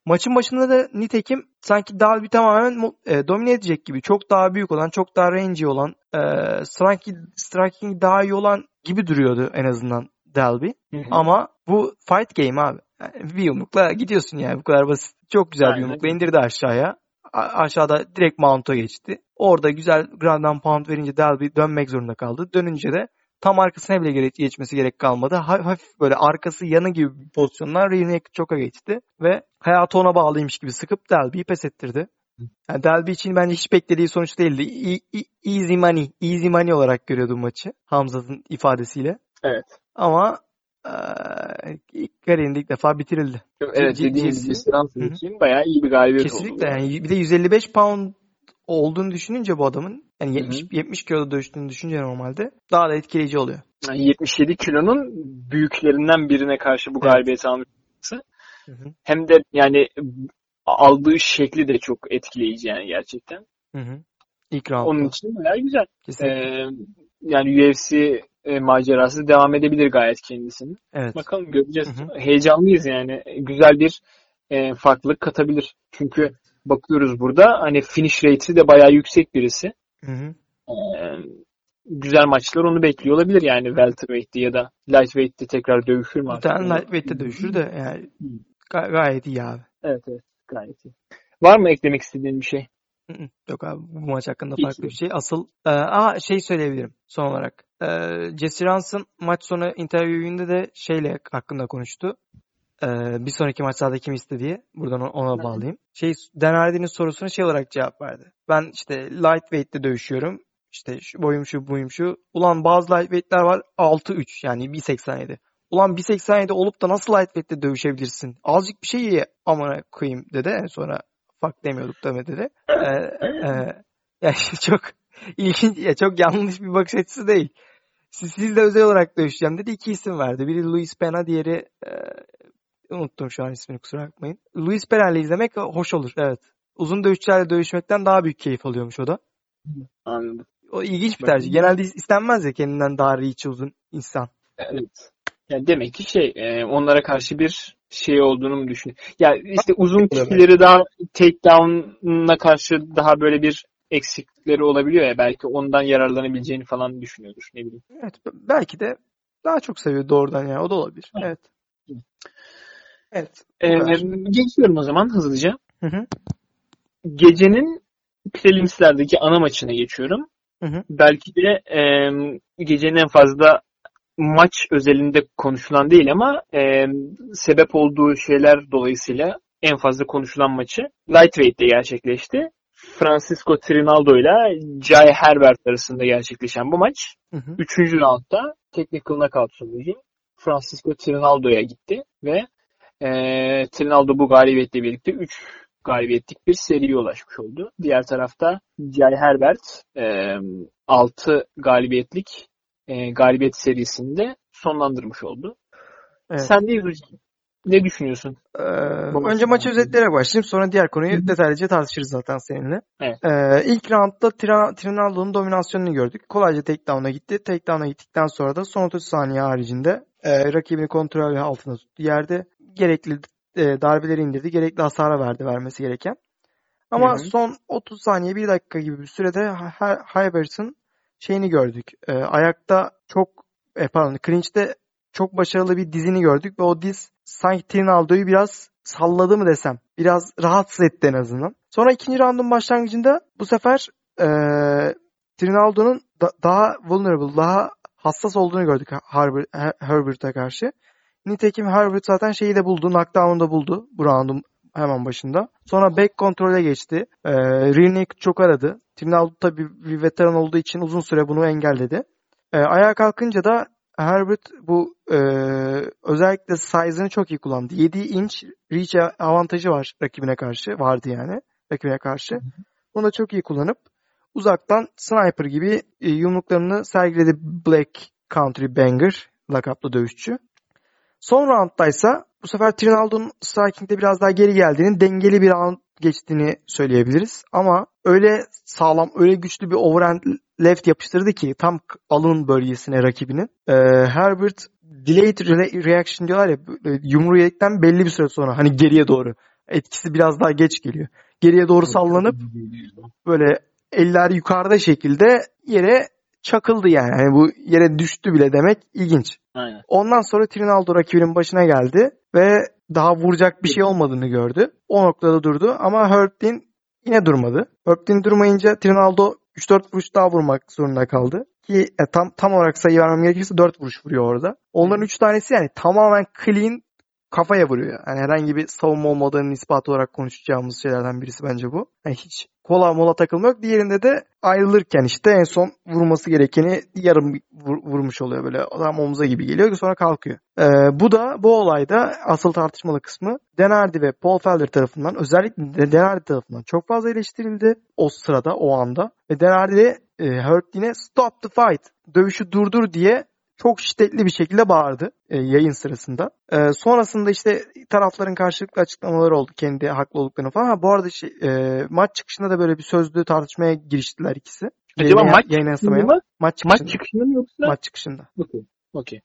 Maçın başında da nitekim sanki Dalby tamamen e, domine edecek gibi. Çok daha büyük olan, çok daha rangy olan, e, striking, striking daha iyi olan gibi duruyordu en azından Dalby. Hı hı. Ama bu fight game abi. Yani bir yumrukla gidiyorsun yani bu kadar basit. Çok güzel bir Aynen. yumrukla indirdi aşağıya. A- aşağıda direkt mount'a geçti. Orada güzel ground and pound verince Dalby dönmek zorunda kaldı. Dönünce de tam arkasına bile gerek, geçmesi gerek kalmadı. Ha- hafif böyle arkası yanı gibi bir pozisyonlar naked choke'a geçti. Ve hayatı ona bağlıymış gibi sıkıp Dalby'yi pes ettirdi. Yani Dalby için bence hiç beklediği sonuç değildi. E- e- easy money, easy money olarak görüyordu maçı. Hamza'nın ifadesiyle. Evet. Ama ilk kariyerinde ilk defa bitirildi. Evet C- dediğim Jesse. gibi hı. için bayağı iyi bir galibiyet Kesinlikle oldu. yani bir de 155 pound olduğunu düşününce bu adamın yani Hı hı. 70 70 kiloda dövüştüğünü düşünce normalde daha da etkileyici oluyor. Yani 77 kilonun büyüklerinden birine karşı bu Evet. galibiyeti. Hı hı. Hem de yani aldığı şekli de çok etkileyici yani gerçekten. Hı hı. İlk. Onun için bayağı güzel. Kesinlikle. Ee, yani UFC e, macerası devam edebilir gayet kendisinin. evet. Bakalım göreceğiz. Hı Heyecanlıyız yani. Güzel bir e, farklılık katabilir. Çünkü bakıyoruz burada hani finish rate'i de bayağı yüksek birisi. Hı hı. Ee, güzel maçlar onu bekliyor olabilir yani welterweight'te ya da lightweight'te tekrar dövüşür mü tane lightweight'te dövüşür de yani ga- gayet iyi abi. Evet evet gayet iyi. Var mı eklemek istediğin bir şey? Yok abi bu maç hakkında farklı bir şey. Asıl e, aa şey söyleyebilirim son olarak. E, Jesse Ronson maç sonu interviewinde de şeyle hakkında konuştu. E, bir sonraki maçlarda kim iste diye. Buradan ona bağlayayım. Şey Dan Hardy'nin sorusuna şey olarak cevap verdi. Ben işte lightweight'te dövüşüyorum. İşte şu boyum şu buyum şu. Ulan bazı lightweight'ler var 6-3 yani 1.87. Ulan 1.87 olup da nasıl lightweight'te dövüşebilirsin? Azıcık bir şey ye amına koyayım dedi. En sonra fuck demiyorduk demedi dedi. Ee, e, yani çok ilginç, ya çok yanlış bir bakış açısı değil. Siz, sizle özel olarak dövüşeceğim dedi. İki isim verdi. Biri Luis Pena, diğeri e, unuttum şu an ismini kusura bakmayın. Luis Pena ile izlemek hoş olur. Evet. Uzun dövüşçülerle dövüşmekten daha büyük keyif alıyormuş o da. Anladım. O ilginç bir tercih. Genelde istenmez ya kendinden daha reach uzun insan. Evet. Yani demek ki şey e, onlara karşı bir şey olduğunu mu düşün? Ya işte uzun kişileri daha takedown'a karşı daha böyle bir eksiklikleri olabiliyor ya belki ondan yararlanabileceğini falan düşünüyordur ne bileyim. Evet belki de daha çok seviyor doğrudan yani. O da olabilir. Evet. Evet. Ee, Evet. geçiyorum o zaman hızlıca. Hı hı. Gecenin prelimslerdeki ana maçına geçiyorum. Hı hı. Belki de e, gecenin en fazla maç özelinde konuşulan değil ama e, sebep olduğu şeyler dolayısıyla en fazla konuşulan maçı Lightweight'te gerçekleşti. Francisco Trinaldo ile Jai Herbert arasında gerçekleşen bu maç Hı hı. Üçüncü roundda technical knockout sonucu Francisco Trinaldo'ya gitti ve eee Trinaldo bu galibiyetle birlikte 3 galibiyetlik bir seriye ulaşmış oldu. Diğer tarafta Jai Herbert 6 galibiyetlik eee, galibiyet serisinde sonlandırmış oldu. Evet. Sen de. Ne düşünüyorsun? Ee, önce maç özetlere başlayayım. Sonra diğer konuyu detaylıca tartışırız zaten seninle. Evet. Ee, ilk roundda Trinaldo'nun dominasyonunu gördük. Kolayca takedown'a gitti. Takedown'a gittikten sonra da son 30 saniye haricinde e, rakibini kontrol altında tuttu. Yerde gerekli e, darbeleri indirdi. Gerekli hasara verdi vermesi gereken. Ama Hı hı. son 30 saniye 1 dakika gibi bir sürede Hy- Hybert'ın şeyini gördük. E, ayakta çok e, pardon clinch'te çok başarılı bir dizini gördük ve o diz sanki Trinaldo'yu biraz salladı mı desem. Biraz rahatsız etti en azından. Sonra ikinci roundun başlangıcında bu sefer e, Trinaldo'nun da- daha vulnerable, daha hassas olduğunu gördük Herbert, Her- Herbert'e karşı. Nitekim Herbert zaten şeyi de buldu, knockdown'u da buldu bu roundun hemen başında. Sonra back kontrole geçti. E, rear naked çok aradı. Trinaldo tabii bir veteran olduğu için uzun süre bunu engelledi. E, ayağa kalkınca da Herbert bu e, özellikle size'ını çok iyi kullandı. 7 inç reach avantajı var rakibine karşı. Vardı yani rakibine karşı. Bunu da çok iyi kullanıp uzaktan sniper gibi e, yumruklarını sergiledi Black Country Banger lakaplı dövüşçü. Son rounddaysa bu sefer Trinaldo'nun striking'de biraz daha geri geldiğini, dengeli bir round geçtiğini söyleyebiliriz. Ama öyle sağlam, öyle güçlü bir overhand left yapıştırdı ki tam alın bölgesine rakibinin. Ee, Herbert delayed re- reaction diyorlar ya böyle yumruğu yedikten belli bir süre sonra hani geriye doğru. Etkisi biraz daha geç geliyor. Geriye doğru sallanıp böyle eller yukarıda şekilde yere çakıldı yani. Hani bu yere düştü bile demek ilginç. Aynen. Ondan sonra Trinaldo rakibinin başına geldi ve daha vuracak bir şey olmadığını gördü. O noktada durdu ama Herblin yine durmadı. Herblin durmayınca Trinaldo 3-4 vuruş daha vurmak zorunda kaldı. Ki e, tam tam olarak sayı vermem gerekirse 4 vuruş vuruyor orada. Onların 3 tanesi yani tamamen clean kafaya vuruyor. Yani herhangi bir savunma olmadığının ispatı olarak konuşacağımız şeylerden birisi bence bu. Yani hiç kola mola takılma yok. Diğerinde de ayrılırken işte en son vurması gerekeni yarım vur- vurmuş oluyor böyle. Adam omuza gibi geliyor sonra kalkıyor. Ee, bu da bu olayda asıl tartışmalı kısmı Denardi ve Paul Felder tarafından özellikle de Denardi tarafından çok fazla eleştirildi o sırada o anda. Ve Denardi de e, Hurtlin'e stop the fight dövüşü durdur diye çok şiddetli bir şekilde bağırdı e, yayın sırasında. E, sonrasında işte tarafların karşılıklı açıklamaları oldu kendi haklı olduklarını falan. Ha, bu arada şey, e, maç çıkışında da böyle bir sözlü tartışmaya giriştiler ikisi. Acaba maç yayına çıkışında mı? Maç çıkışında. Maç çıkışında mı yoksa? Maç çıkışında. Okey. Okey.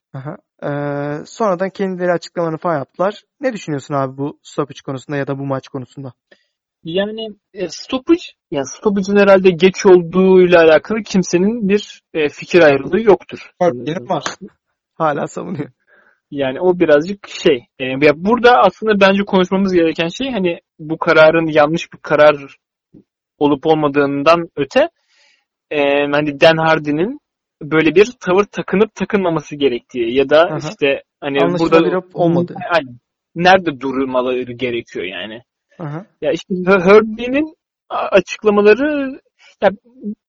Ee, sonradan kendileri açıklamalarını falan yaptılar. Ne düşünüyorsun abi bu stoppage konusunda ya da bu maç konusunda? Yani e, stoppage, yani stoppage'ın herhalde geç olduğuyla alakalı kimsenin bir e, fikir ayrılığı yoktur. Benim var. Hala savunuyor. Yani o birazcık şey. e, ya burada aslında bence konuşmamız gereken şey hani bu kararın yanlış bir karar olup olmadığından öte e, hani Dan Hardy'nin böyle bir tavır takınıp takınmaması gerektiği ya da Aha. işte hani burada olmadığı. Aynen. nerede durmaları gerekiyor yani. Aha. Ya işte Herbie'nin açıklamaları ya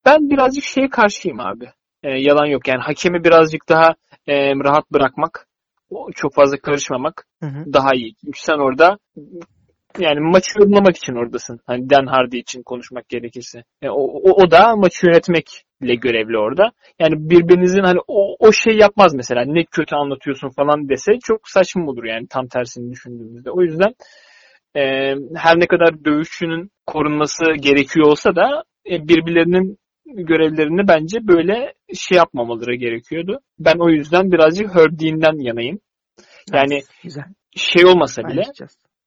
ben birazcık şeye karşıyım abi. E, yalan yok yani hakemi birazcık daha e, rahat bırakmak, o çok fazla karışmamak Hı hı. daha iyi. Çünkü sen orada yani maçı yorumlamak için oradasın. Hani Dan Hardy için konuşmak gerekirse. E, o, o, o da maçı yönetmekle görevli orada. Yani birbirinizin hani o, o şey yapmaz mesela. Ne kötü anlatıyorsun falan dese çok saçma olur yani tam tersini düşündüğümüzde. O yüzden e, her ne kadar dövüşçünün korunması gerekiyor olsa da e, birbirlerinin görevlerini bence böyle şey yapmamaları gerekiyordu. Ben o yüzden birazcık Herbie'nden yanayım. Yani Nice. Güzel. şey olmasa bile.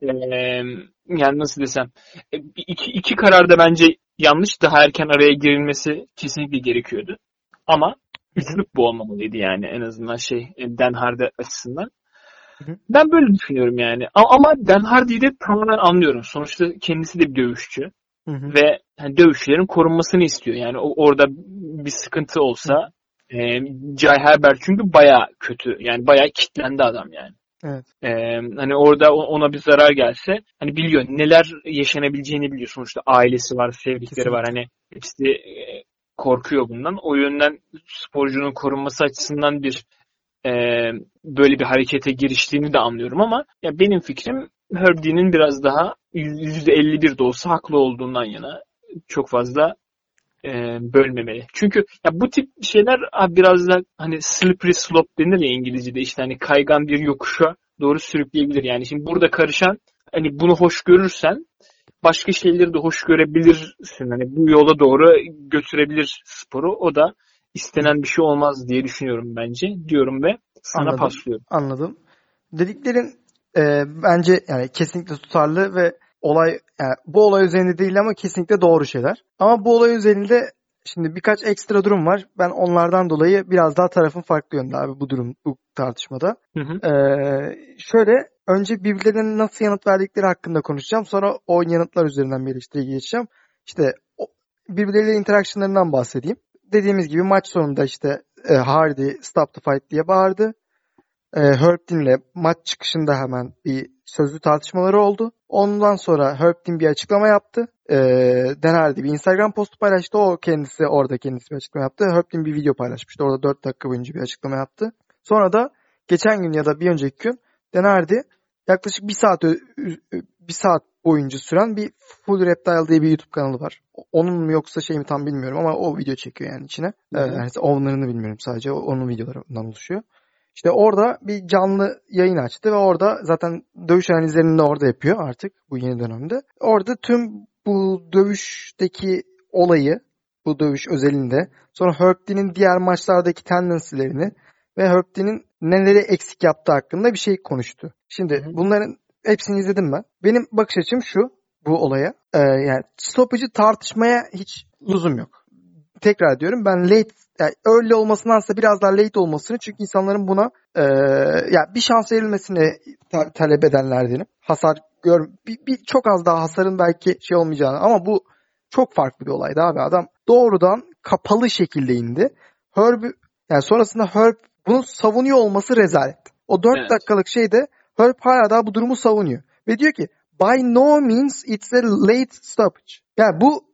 Eee, yani nasıl desem e, iki, iki karar da bence yanlış daha erken araya girilmesi kesinlikle gerekiyordu. Ama üslup bu olmamalıydı yani en azından şey e, Dan Hardy açısından. Ben böyle düşünüyorum yani. Ama Dan Hardy'yi de tamamen anlıyorum. Sonuçta kendisi de bir dövüşçü Hı hı. ve hani dövüşçülerin korunmasını istiyor. Yani orada bir sıkıntı olsa e, Jai Herbert çünkü baya kötü. Yani baya kitlendi adam yani. Evet. E, hani orada ona bir zarar gelse hani biliyor neler yaşanabileceğini biliyor. Sonuçta ailesi var, sevdikleri var. Hani hepsi e, korkuyor bundan. O yönden sporcunun korunması açısından bir e, böyle bir harekete giriştiğini de anlıyorum ama ya benim fikrim Herb Dean'in biraz daha %51 de olsa haklı olduğundan yana çok fazla e, bölmemeli. Çünkü ya bu tip şeyler biraz da hani slippery slope denir ya İngilizce'de işte hani kaygan bir yokuşa doğru sürükleyebilir. Yani şimdi burada karışan hani bunu hoş görürsen başka şeyleri de hoş görebilirsin. Hani bu yola doğru götürebilir sporu. O da istenen bir şey olmaz diye düşünüyorum bence. Diyorum ve sana Anladım. paslıyorum. Anladım. Dediklerin e, bence yani kesinlikle tutarlı ve olay yani bu olay üzerinde değil ama kesinlikle doğru şeyler. Ama bu olay üzerinde şimdi birkaç ekstra durum var. Ben onlardan dolayı biraz daha tarafın farklı yönde abi bu durum bu tartışmada. Hı hı. Ee, şöyle önce birbirlerine nasıl yanıt verdikleri hakkında konuşacağım. Sonra o yanıtlar üzerinden bir eleştiriye geçeceğim. İşte birbirleriyle interactionlarından bahsedeyim. Dediğimiz gibi maç sonunda işte e, Hardy stop the fight diye bağırdı. E, Herb maç çıkışında hemen bir sözlü tartışmaları oldu. Ondan sonra Herb bir açıklama yaptı. E, Dan Hardy bir Instagram postu paylaştı. O kendisi orada kendisi bir açıklama yaptı. Herb bir video paylaşmıştı. Orada 4 dakika boyunca bir açıklama yaptı. Sonra da geçen gün ya da bir önceki gün Dan Hardy yaklaşık bir saat bir saat boyunca süren bir Full Reptile diye bir YouTube kanalı var. Onun mu yoksa şey mi tam bilmiyorum ama o video çekiyor yani içine. Hı hı. Ee, yani onlarını bilmiyorum sadece. Onun videolarından oluşuyor. İşte orada bir canlı yayın açtı ve orada zaten dövüş analizlerini de orada yapıyor artık bu yeni dönemde. Orada tüm bu dövüşteki olayı, bu dövüş özelinde, sonra Herb Dean'in diğer maçlardaki tendency'lerini ve Herb Dean'in neleri eksik yaptığı hakkında bir şey konuştu. Şimdi bunların hepsini izledim ben. Benim bakış açım şu bu olaya. Ee, yani stopajı tartışmaya hiç lüzum yok. Tekrar diyorum ben late yani early olmasındansa biraz daha late olmasını çünkü insanların buna e, ya bir şans verilmesini ta- talep edenlerdenim. Hasar gör bir, bir çok az daha hasarın belki şey olmayacağını ama bu çok farklı bir olaydı abi. Adam doğrudan kapalı şekilde indi. Herb yani sonrasında Herb bunu savunuyor olması rezalet. O 4 Evet. dakikalık şeyde Herb hala daha bu durumu savunuyor. Ve diyor ki by no means it's a late stoppage. Yani bu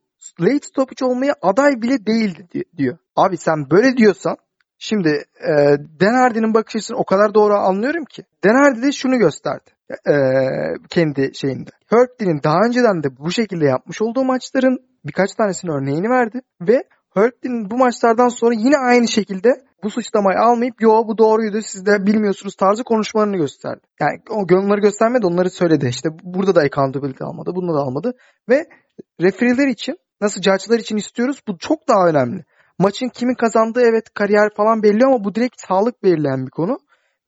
late stoppage olmaya aday bile değildi di- diyor. Abi sen böyle diyorsan şimdi e, Dan Hardy'nin bakış açısını o kadar doğru anlıyorum ki. Dan Hardy de şunu gösterdi. E, kendi şeyinde. Herb Dean'in daha önceden de bu şekilde yapmış olduğu maçların birkaç tanesinin örneğini verdi ve Herb Dean'in bu maçlardan sonra yine aynı şekilde bu suçlamayı almayıp yo bu doğruydu siz de bilmiyorsunuz tarzı konuşmalarını gösterdi. Yani o onları göstermedi onları söyledi. İşte burada da accountability almadı bunda da almadı ve refereeler için nasıl judge'lar için istiyoruz bu çok daha önemli. Maçın kimin kazandığı evet kariyer falan belli ama bu direkt sağlık belirleyen bir konu.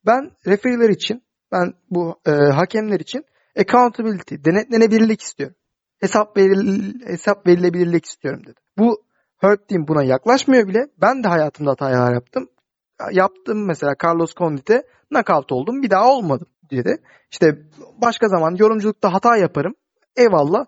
Ben refereeler için ben bu e, hakemler için accountability, denetlenebilirlik istiyorum. Hesap veril, hesap verilebilirlik istiyorum dedi. Bu Herb Dean buna yaklaşmıyor bile. Ben de hayatımda hatalar yaptım. Yaptım mesela Carlos Condit'e knockout oldum. Bir daha olmadım dedi. İşte başka zaman yorumculukta hata yaparım. Eyvallah.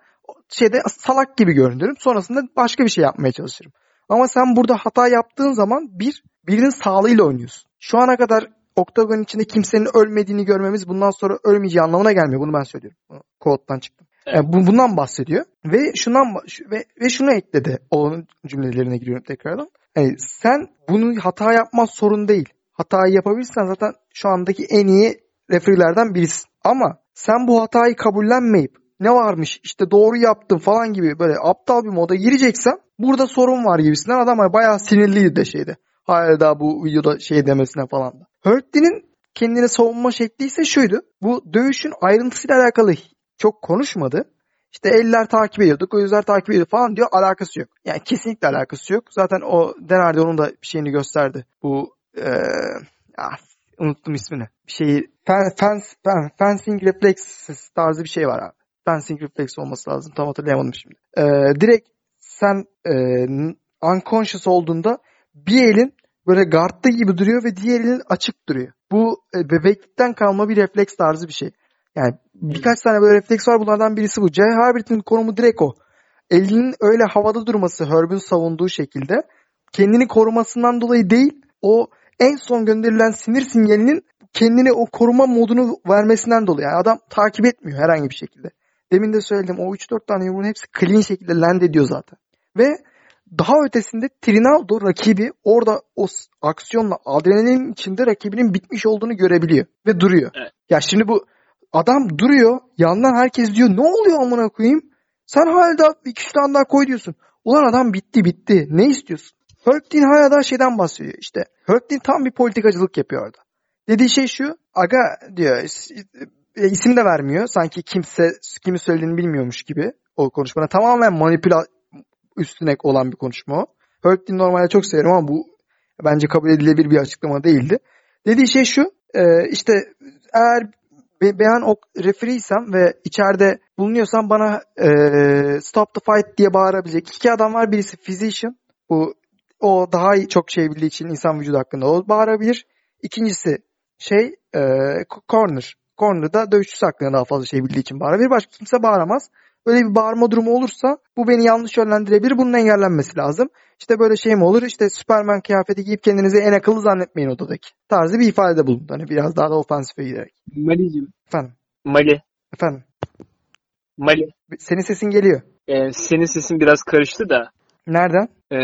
Şeyde salak gibi görünürüm. Sonrasında başka bir şey yapmaya çalışırım. Ama sen burada hata yaptığın zaman bir birinin sağlığıyla oynuyorsun. Şu ana kadar oktagon içinde kimsenin ölmediğini görmemiz bundan sonra ölmeyeceği anlamına gelmiyor. Bunu ben söylüyorum. Quote'dan çıktım. Yani bu- bundan bahsediyor ve şundan ve, ve şunu ekledi. Onun cümlelerine giriyorum tekrardan. Yani sen bunu hata yapman sorun değil. Hatayı yapabilirsen zaten şu andaki en iyi refereelerden birisin. Ama sen bu hatayı kabullenmeyip ne varmış işte doğru yaptım falan gibi böyle aptal bir moda gireceksen burada sorun var gibisinden adam bayağı sinirliydi de şeyde. Hala daha bu videoda şey demesine falan da. Hurtley'nin kendini savunma şekli ise şuydu. Bu dövüşün ayrıntısıyla alakalı çok konuşmadı. İşte eller takip ediyorduk, gözler takip ediyor falan diyor. Alakası yok. Yani kesinlikle alakası yok. Zaten o Denardi onun da bir şeyini gösterdi. Bu eee ah, unuttum ismini. Bir şeyi fen, fence, fen, fencing reflexes tarzı bir şey var abi. Fencing reflex olması lazım. Tam hatırlayamadım şimdi. Eee, direkt sen eee, unconscious olduğunda bir elin böyle guard'da gibi duruyor ve diğer elin açık duruyor. Bu e, bebeklikten kalma bir refleks tarzı bir şey. Yani birkaç tane böyle refleks var bunlardan birisi bu. Jay Herbert'in konumu direkt o. Elinin öyle havada durması Herb'ün savunduğu şekilde kendini korumasından dolayı değil o en son gönderilen sinir sinyalinin kendini o koruma modunu vermesinden dolayı. Yani adam takip etmiyor herhangi bir şekilde. Demin de söyledim o 3-4 tane yumruğun hepsi clean şekilde land ediyor zaten. Ve daha ötesinde Trinaldo rakibi orada o aksiyonla adrenalin içinde rakibinin bitmiş olduğunu görebiliyor ve duruyor. Evet. Ya şimdi bu adam duruyor yandan herkes diyor ne oluyor amına koyayım? Sen hala iki üç daha koy diyorsun. Ulan adam bitti bitti. Ne istiyorsun? Herktin hala daha şeyden bahsediyor işte. Herktin tam bir politikacılık yapıyor orada. Dediği şey şu. Aga diyor e, isim de vermiyor. Sanki kimse kimi söylediğini bilmiyormuş gibi o konuşmada. Tamamen manipüla üstüne olan bir konuşma o. Herktin normalde çok severim ama bu bence kabul edilebilir bir açıklama değildi. Dediği şey şu. E, işte eğer ben o referiysem ve içeride bulunuyorsam bana e, stop the fight diye bağırabilecek iki adam var. Birisi physician. Bu o daha çok şey bildiği için insan vücudu hakkında o bağırabilir. İkincisi şey e, corner. Corner'da dövüşçüsü hakkında daha fazla şey bildiği için bağırabilir. Başka kimse bağıramaz. Böyle bir bağırma durumu olursa bu beni yanlış yönlendirebilir. Bunun engellenmesi lazım. İşte böyle şey mi olur? İşte Superman kıyafeti giyip kendinizi en akıllı zannetmeyin odadaki. Tarzı bir ifade bulundu. Hani biraz daha da ofansife giderek. Mali'cim. Efendim. Mali. Efendim. Mali. Senin sesin geliyor. Ee, senin sesin biraz karıştı da. Nereden? Ee,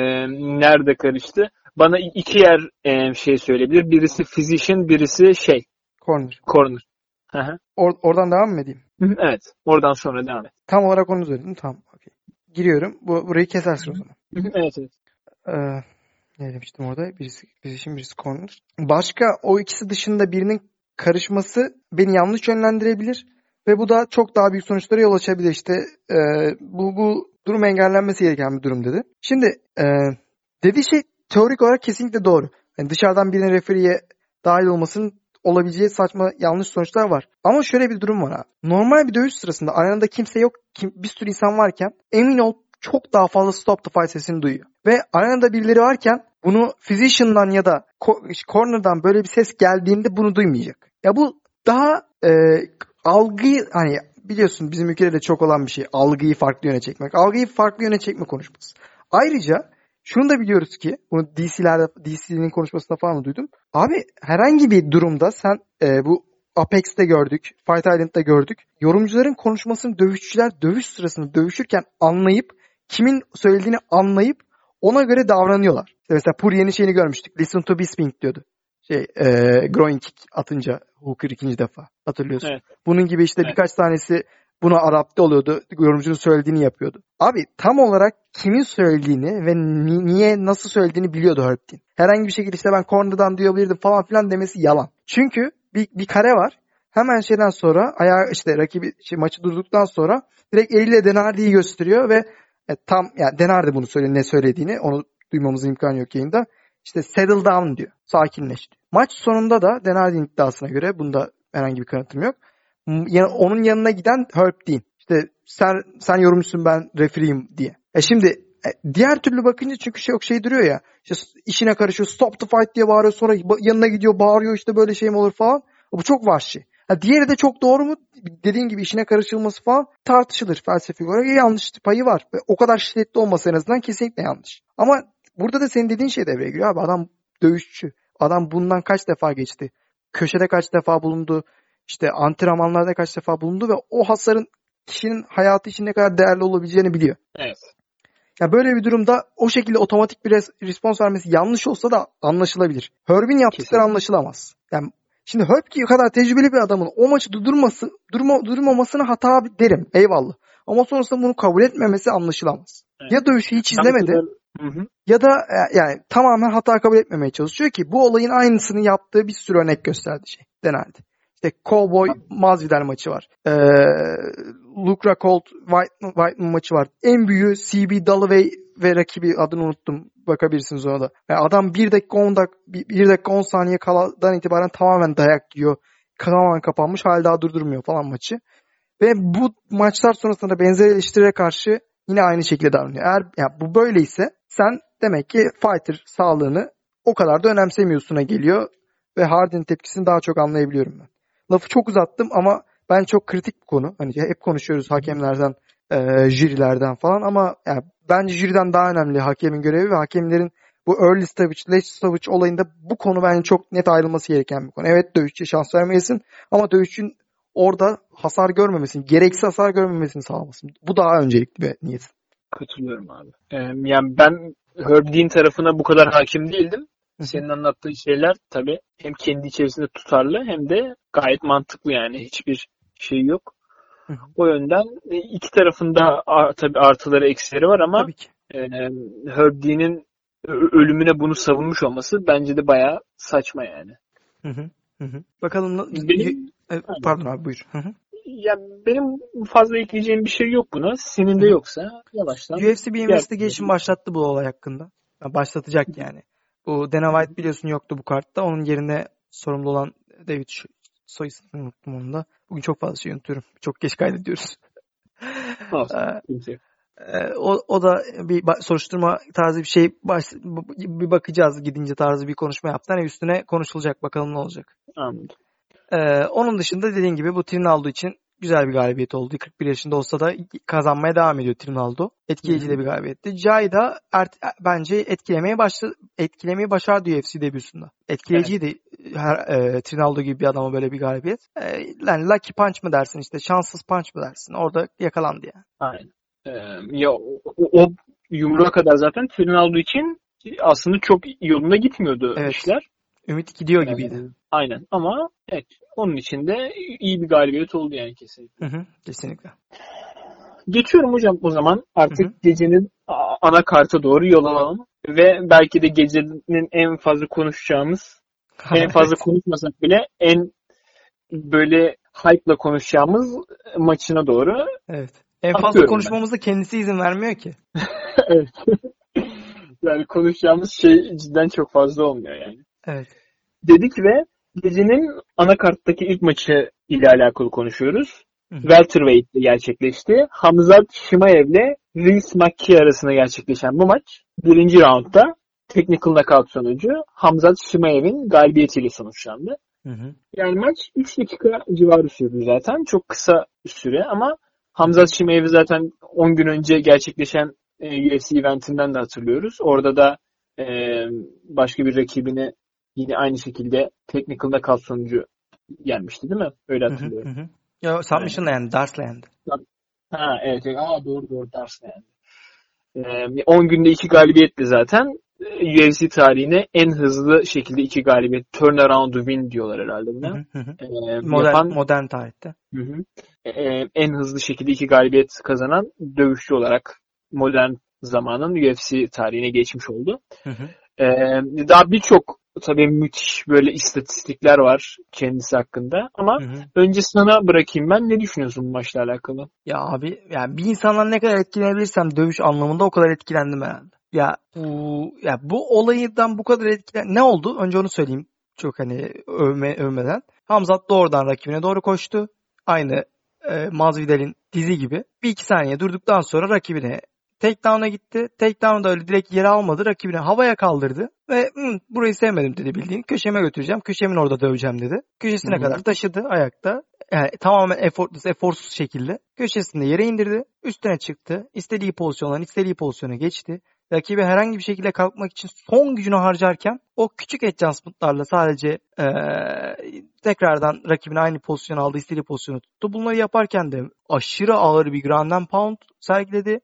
nerede karıştı? Bana iki yer e, şey söyleyebilir. Birisi physician, birisi şey. Corner. Corner. Hı hı. Or- oradan devam mı edeyim? Evet. Oradan sonra devam et. Tam olarak onu söyledim. Tamam. Okay. Giriyorum. Bu, burayı kesersin o zaman. evet evet. Ee, ne demiştim orada? Birisi physician, birisi corner. Başka o ikisi dışında birinin karışması beni yanlış yönlendirebilir. Ve bu da çok daha büyük sonuçlara yol açabilir. İşte e, bu, bu durum engellenmesi gereken bir durum dedi. Şimdi e, dediği şey teorik olarak kesinlikle doğru. Yani dışarıdan birinin referiye dahil olmasının olabileceği saçma yanlış sonuçlar var. Ama şöyle bir durum var abi. Normal bir dövüş sırasında arenada kimse yok, kim, bir sürü insan varken emin ol çok daha fazla stop the fight sesini duyuyor. Ve arenada birileri varken bunu physician'dan ya da corner'dan böyle bir ses geldiğinde bunu duymayacak. Ya bu daha e, algıyı hani biliyorsun bizim ülkede de çok olan bir şey. Algıyı farklı yöne çekmek. Algıyı farklı yöne çekme konuşması. Ayrıca şunu da biliyoruz ki bunu DC'lerde DC'nin konuşmasında falan duydum. Abi herhangi bir durumda sen e, bu Apex'te gördük, Fight Island'da gördük. Yorumcuların konuşmasını dövüşçüler dövüş sırasında dövüşürken anlayıp kimin söylediğini anlayıp ona göre davranıyorlar. İşte mesela Puriye'nin şeyini görmüştük. Listen to Bisping diyordu. Şey, e, groin kick atınca Hooker ikinci defa. Hatırlıyorsun. Evet. Bunun gibi işte evet. birkaç tanesi buna adapte oluyordu. Yorumcunun söylediğini yapıyordu. Abi tam olarak kimin söylediğini ve ni- niye nasıl söylediğini biliyordu Herb Dean. Herhangi bir şekilde işte ben corner'dan duyabilirdim falan filan demesi yalan. Çünkü bir, bir kare var. Hemen şeyden sonra ayağı işte rakibi şey, maçı durduktan sonra direkt eliyle Denardi'yi gösteriyor ve e, tam yani Denardi bunu söylüyor ne söylediğini onu duymamızın imkanı yok yayında. İşte settle down diyor. Sakinleş. Maç sonunda da Denardi'nin iddiasına göre bunda herhangi bir kanıtım yok onun yanına giden Herb Dean. İşte sen sen yorumcusun ben referiyim diye. E şimdi e, diğer türlü bakınca çünkü şey yok şey duruyor ya. İşte işine karışıyor stop the fight diye bağırıyor sonra yanına gidiyor bağırıyor işte böyle şey mi olur falan. Bu çok vahşi. Ha, diğeri de çok doğru mu? Dediğin gibi işine karışılması falan tartışılır felsefik olarak. E, yanlış payı var. Ve o kadar şiddetli olması en azından kesinlikle yanlış. Ama burada da senin dediğin şey devreye giriyor abi. Adam dövüşçü. Adam bundan kaç defa geçti. Köşede kaç defa bulundu işte antrenmanlarda kaç defa bulundu ve o hasarın kişinin hayatı için ne kadar değerli olabileceğini biliyor. Evet. Yani böyle bir durumda o şekilde otomatik bir res- respons vermesi yanlış olsa da anlaşılabilir. Herb'in yaptıkları Kesinlikle. anlaşılamaz. Yani şimdi Herb ki kadar tecrübeli bir adamın o maçı durması, durma, durmamasını hata derim. Eyvallah. Ama sonrasında bunu kabul etmemesi anlaşılamaz. Evet. Ya dövüşü hiç izlemedi. Hı hı. Ya da e, yani tamamen hata kabul etmemeye çalışıyor ki bu olayın aynısını yaptığı bir sürü örnek gösterdi şey. Denerdi. İşte Cowboy Masvidal maçı var. Ee, Luke Rockhold White, White maçı var. En büyüğü CB Dalloway ve rakibi adını unuttum. Bakabilirsiniz ona da. Yani adam 1 dakika 10 dakika 1 dakika 10 saniye kaladan itibaren tamamen dayak yiyor. Tamamen kapanmış. Hala daha durdurmuyor falan maçı. Ve bu maçlar sonrasında benzer eleştirilere karşı yine aynı şekilde davranıyor. Eğer yani bu böyleyse sen demek ki fighter sağlığını o kadar da önemsemiyorsun'a geliyor ve Harden'in tepkisini daha çok anlayabiliyorum ben. Lafı çok uzattım ama ben çok kritik bir konu. Hani hep konuşuyoruz hakemlerden, e, jürilerden falan ama yani bence jüriden daha önemli hakemin görevi ve hakemlerin bu early stoppage, late stoppage olayında bu konu bence çok net ayrılması gereken bir konu. Evet dövüşçüye şans vermeyesin ama dövüşçün orada hasar görmemesini, gereksiz hasar görmemesini sağlamasın. Bu daha öncelikli bir niyet. Katılıyorum abi. Ee, yani ben Herb Dean tarafına bu kadar hakim değildim. Senin anlattığın şeyler tabii hem kendi içerisinde tutarlı hem de gayet mantıklı yani hiçbir şey yok. O yönden e, iki tarafında tabii artıları eksileri var ama e, Herb Dean'in ölümüne bunu savunmuş olması bence de bayağı saçma yani. Hı hı. Hı hı. Bakalım Benim, e, pardon abi buyur. Hı hı. Ya benim fazla ekleyeceğim bir şey yok buna. Senin de yoksa yavaştan. UFC bir investigation başlattı bu olay hakkında. Başlatacak yani. Bu Dana White biliyorsun yoktu bu kartta. Onun yerine sorumlu olan David soy ismini unuttum onu da. Bugün çok fazla şey unutuyorum. Çok geç kaydediyoruz. Olsun. Ee, o, o da bir soruşturma tarzı bir şey baş, bir bakacağız gidince tarzı bir konuşma yaptı. Hani üstüne konuşulacak bakalım ne olacak. Anladım. Ee, onun dışında dediğin gibi bu Trinaldo için güzel bir galibiyet oldu. 41 yaşında olsa da kazanmaya devam ediyor Trinaldo. Etkileyici de bir galibiyetti. Jai da ert, bence etkilemeye başladı, etkilemeyi başardı UFC debüsünde. Etkileyiciydi evet. her e, Trinaldo gibi bir adama böyle bir galibiyet. E, yani lucky punch mı dersin işte şanssız punch mı dersin. Orada yakalandı yani. Aynen. Ee, ya o, o yumruğa kadar zaten Trinaldo için aslında çok yolunda gitmiyordu evet. işler. Ümit gidiyor gibiydi. Aynen ama evet onun için de iyi bir galibiyet oldu yani kesinlikle. Hı hı, kesinlikle. Geçiyorum hocam o zaman artık hı hı. gecenin ana karta doğru yol alalım. Ve belki de gecenin en fazla konuşacağımız, en fazla konuşmasak bile en böyle hype'la konuşacağımız maçına doğru. Evet. En fazla konuşmamızda kendisi izin vermiyor ki. evet. yani konuşacağımız şey cidden çok fazla olmuyor yani. Evet. Dedik ve gecenin anakarttaki ilk maçı ile alakalı konuşuyoruz. Welterweight'te gerçekleşti. Hamzat Shimaev ile Rhys McKee arasında gerçekleşen bu maç birinci roundda technical knockout sonucu Hamzat Shimaev'in galibiyetiyle sonuçlandı. Hı hı. Yani maç 3 dakika civarı sürdü zaten. Çok kısa süre ama Hamzat Shimaev'i zaten 10 gün önce gerçekleşen e, UFC eventinden de hatırlıyoruz. Orada da e, başka bir rakibini yine aynı şekilde technical knockout sonucu yenmişti değil mi? Öyle hatırlıyorum. Hı hı. Ya Submission'la yani Dars'la yendi. Ha evet. Aa, doğru doğru Dars'la yendi. Ee, 10 günde iki galibiyetle zaten UFC tarihine en hızlı şekilde iki galibiyet turnaround win diyorlar herhalde buna. Hı hı. Ee, modern, yapan, modern tarihte. Hı hı. Ee, en hızlı şekilde iki galibiyet kazanan dövüşçü olarak modern zamanın UFC tarihine geçmiş oldu. Hı hı. Ee, daha birçok tabii müthiş böyle istatistikler var kendisi hakkında. Ama hı hı. önce sana bırakayım ben. Ne düşünüyorsun bu maçla alakalı? Ya abi yani bir insandan ne kadar etkilenebilirsem dövüş anlamında o kadar etkilendim herhalde. Ya bu ya bu olaydan bu kadar etkilen ne oldu? Önce onu söyleyeyim. Çok hani övme övmeden. Hamzat doğrudan rakibine doğru koştu. Aynı e, Masvidal'in dizi gibi. Bir iki saniye durduktan sonra rakibine takedown'a gitti. Takedown'u da öyle direkt yere almadı. Rakibini havaya kaldırdı. Ve burayı sevmedim dedi bildiğin. Köşeme götüreceğim. Köşemin orada döveceğim dedi. Köşesine Hı-hı. kadar taşıdı ayakta. Yani tamamen effortless, eforsuz şekilde. Köşesinde yere indirdi. Üstüne çıktı. İstediği pozisyondan istediği pozisyona geçti. Rakibi herhangi bir şekilde kalkmak için son gücünü harcarken o küçük adjustmentlarla sadece ee, tekrardan rakibin aynı pozisyon aldığı istediği pozisyonu tuttu. Bunları yaparken de aşırı ağır bir ground and pound sergiledi.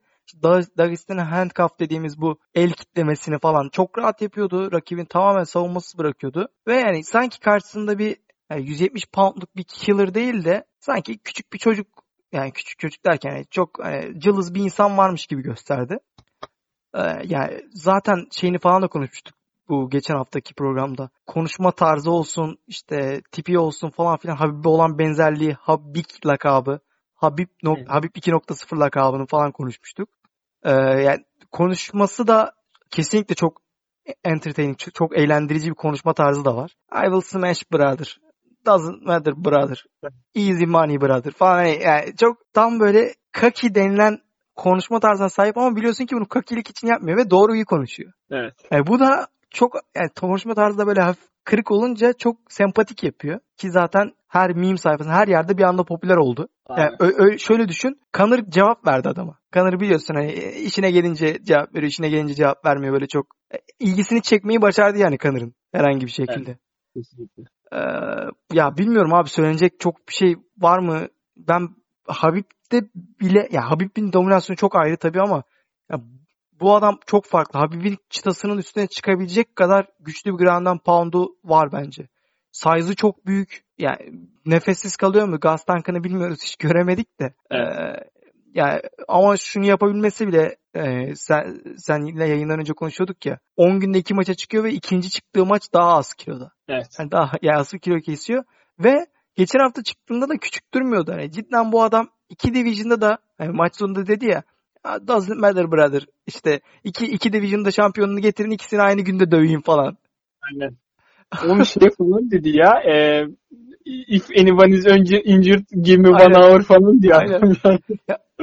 Dagestan handcuff dediğimiz bu el kitlemesini falan çok rahat yapıyordu. Rakibin tamamen savunmasız bırakıyordu. Ve yani sanki karşısında bir yani 170 poundluk bir killer değil de sanki küçük bir çocuk yani küçük çocuk derken çok hani, cılız bir insan varmış gibi gösterdi. Ee, yani zaten şeyini falan da konuşmuştuk bu geçen haftaki programda. Konuşma tarzı olsun, işte tipi olsun falan filan Habib'e olan benzerliği, Habib lakabı, Habib, no, evet. Habib 2.0 lakabını falan konuşmuştuk. Ee, yani konuşması da kesinlikle çok entertaining, çok, çok eğlendirici bir konuşma tarzı da var. I will smash brother. Doesn't matter brother. Easy money brother falan. Yani çok tam böyle kaki denilen konuşma tarzına sahip ama biliyorsun ki bunu kakilik için yapmıyor ve doğruyu konuşuyor. Evet. Yani bu da çok yani konuşma tarzı da böyle hafif kırık olunca çok sempatik yapıyor. Ki zaten her meme sayfasında her yerde bir anda popüler oldu. Yani ö- ö- şöyle düşün. Kanır cevap verdi adama. Kanır biliyorsun hani işine gelince cevap veriyor, işine gelince cevap vermiyor böyle çok. E, ilgisini çekmeyi başardı yani Kanır'ın herhangi bir şekilde. Evet, kesinlikle. Ee, ya bilmiyorum abi söylenecek çok bir şey var mı? Ben Habib'de bile ya Habib'in dominasyonu çok ayrı tabii ama ya bu adam çok farklı. Habib'in çıtasının üstüne çıkabilecek kadar güçlü bir ground pound'u var bence. Size'ı çok büyük. Yani nefessiz kalıyor mu? Gaz tankını bilmiyoruz. Hiç göremedik de. Evet. Ee, yani ama şunu yapabilmesi bile e, sen senle yayından önce konuşuyorduk ya. 10 günde iki maça çıkıyor ve ikinci çıktığı maç daha az kiloda. Evet. Yani daha yani az kilo kesiyor ve geçen hafta çıktığında da küçük durmuyordu. Yani cidden bu adam iki division'da da yani maç sonunda dedi ya "Ah, doesn't matter brother. İşte iki, iki division'da şampiyonunu getirin ikisini aynı günde döveyim falan. Aynen. Oğlum şey falan dedi ya. E, if anyone is injured give me one Aynen. hour falan diyor. Aynen.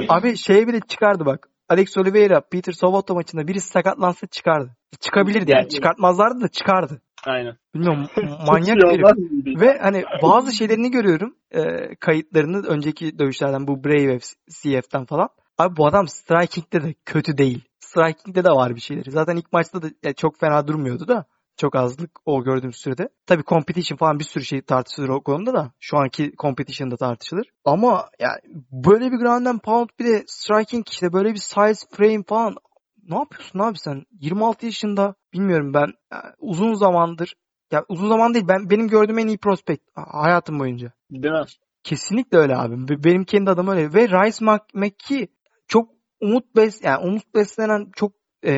Abi şeye bile çıkardı bak. Alex Oliveira, Peter Sobotta maçında birisi sakatlansa çıkardı. Çıkabilirdi yani. Yani- Çıkartmazlardı da çıkardı. Aynen. Bilmiyorum manyak bir? Ve hani bazı şeylerini görüyorum e, kayıtlarını önceki dövüşlerden bu Brave CF'den falan. Abi bu adam striking'de de kötü değil. Striking'de de var bir şeyleri. Zaten ilk maçta da ya, çok fena durmuyordu da. Çok azlık o gördüğüm sürede. Tabii competition falan bir sürü şey tartışılır o konuda da. Şu anki competition'da tartışılır. Ama yani böyle bir ground and pound bir de striking işte böyle bir size frame falan. Ne yapıyorsun abi sen? 26 yaşında bilmiyorum ben yani uzun zamandır ya uzun zaman değil. Ben benim gördüğüm en iyi prospect ha- hayatım boyunca. Değil mi? Kesinlikle öyle abi. Be- Benim kendi adım öyle. Ve Rice McKee çok umut bes yani umut beslenen çok e,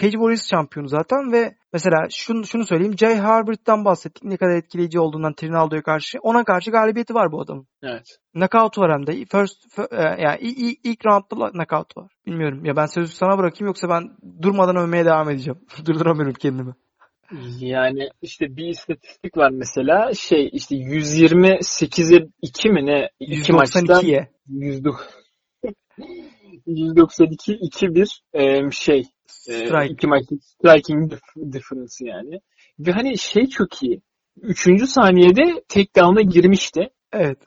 Cage Warriors şampiyonu zaten ve mesela şunu, şunu söyleyeyim. Jay Harbert'tan bahsettik. Ne kadar etkileyici olduğundan Trinaldo'ya karşı. Ona karşı galibiyeti var bu adamın. Evet. Knockout var hem de. First, fir- e, yani ilk, ilk, roundda knockout var. Bilmiyorum. Ya ben sözü sana bırakayım yoksa ben durmadan övmeye devam edeceğim. Durduramıyorum kendimi. Yani işte bir istatistik var mesela şey işte 128'e 2 mi ne? İki maçtan 192'ye. 192 2-1 e, şey Strike. iki maçlık striking dif- difference yani. Ve hani şey çok iyi. Üçüncü saniyede takedown'a girmişti. Evet.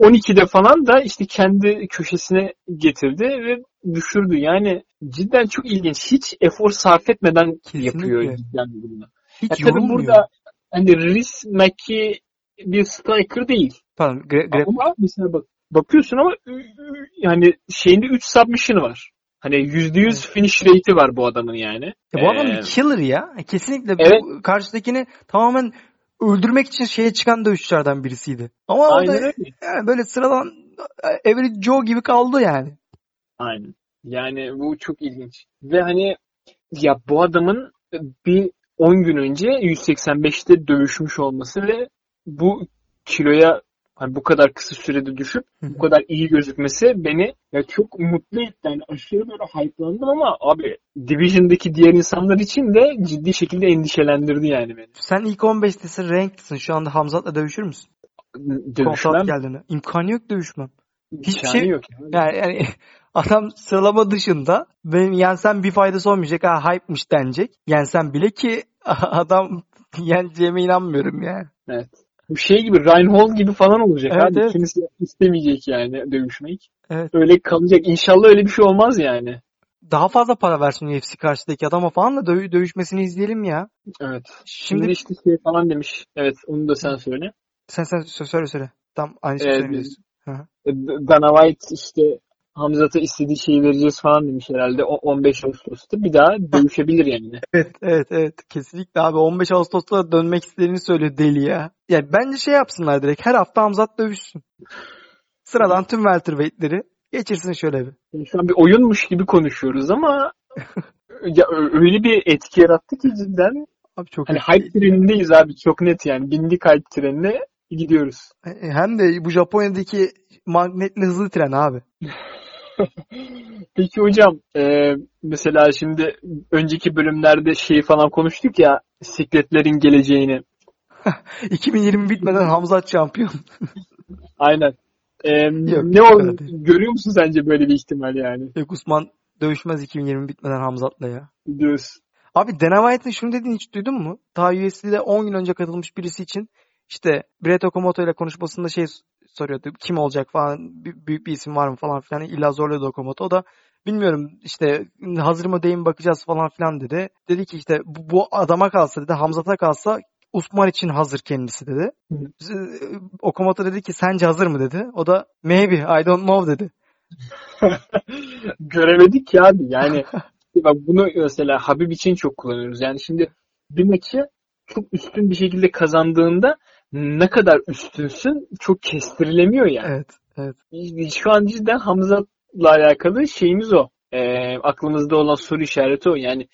12'de falan da işte kendi köşesine getirdi ve düşürdü. Yani cidden çok ilginç. Hiç efor sarf etmeden Kesinlikle. yapıyor cidden bunu. Hiç Ya tabii yorulmuyor. burada hani Riz Mackie bir striker değil. Pardon. Gra- gra- Ama mesela bak bakıyorsun ama yani şeyinde 3 submission var. Hani %100 finish rate'i var bu adamın yani. Ya bu adam Ee, bir killer ya. Kesinlikle Evet. bu karşıdakini tamamen öldürmek için şeye çıkan dövüşçülerden birisiydi. Ama o da Aynen öyle. yani böyle sıradan e, Average Joe gibi kaldı yani. Aynen. Yani bu çok ilginç. Ve hani ya bu adamın bir 10 gün önce 185'te dövüşmüş olması ve bu kiloya hani bu kadar kısa sürede düşüp bu kadar iyi gözükmesi beni ya çok mutlu etti. Yani aşırı böyle hype'landım ama abi Division'daki diğer insanlar için de ciddi şekilde endişelendirdi yani beni. Sen ilk 15'tesin, ranklisin. Şu anda Hamzat'la dövüşür müsün? Dövüşmem Kontrat geldiğinde. İmkanı yok dövüşmem. hiçbir şey- yok. Yani. Yani, yani adam sıralama dışında benim yensem bir faydası olmayacak. Ha hype'mış denecek. Yensem bile ki adam yeneceğime inanmıyorum ya. Evet. Bu şey gibi Reinhold gibi falan olacak Evet, abi. evet. Kimse istemeyecek yani dövüşmek. Evet. Öyle kalacak. İnşallah öyle bir şey olmaz yani. Daha fazla para versin UFC karşıdaki adama falan da dö- dövüşmesini izleyelim ya. Evet. Şimdi, Şimdi işte şey falan demiş. Evet onu da sen söyle. sen sen sö- söyle söyle. Tam aynı şeyi Evet. söyleyeceksin. E, Dana White işte Hamzat'a istediği şeyi vereceğiz falan demiş herhalde. O 15 Ağustos'ta bir daha dövüşebilir yani. Evet evet evet kesinlikle abi 15 Ağustos'ta dönmek istediğini söylüyor deli ya. Yani bence şey yapsınlar direkt her hafta Hamzat dövüşsün. Sıradan tüm welterweight'leri geçirsin şöyle bir. Şu an bir oyunmuş gibi konuşuyoruz ama ya öyle bir etki yarattı ki cidden. Abi çok Hani hype trenindeyiz abi çok net yani. Bindik hype trenine gidiyoruz. Hem de bu Japonya'daki magnetli hızlı tren abi. Peki hocam e, mesela şimdi önceki bölümlerde şeyi falan konuştuk ya sikletlerin geleceğini. 2020 bitmeden Hamzat şampiyon. Aynen. E, ne yok, öyle değil. görüyor musun sence böyle bir ihtimal yani? Yok Usman dövüşmez 2020 bitmeden Hamzat'la ya. Diyoruz. Abi Dana White'ın şunu dediğini hiç duydun mu? Daha USC'de 10 gün önce katılmış birisi için işte Brett Okamoto ile konuşmasında şey soruyordu. Kim olacak falan büyük bir isim var mı falan filan. İlla zorluyordu Okamoto. O da bilmiyorum işte hazır mı değil mi bakacağız falan filan dedi. Dedi ki işte bu, bu adama kalsa dedi Hamzat'a kalsa Usman için hazır kendisi dedi. Okamoto dedi ki sence hazır mı dedi. O da maybe I don't know dedi. Göremedik ya abi yani. bak bunu mesela Habib için çok kullanıyoruz. Yani şimdi bir maçı çok üstün bir şekilde kazandığında ne kadar üstünsün çok kestirilemiyor yani. Evet. evet. Şu an cidden Hamza'la alakalı şeyimiz o. E, aklımızda olan soru işareti o. Yani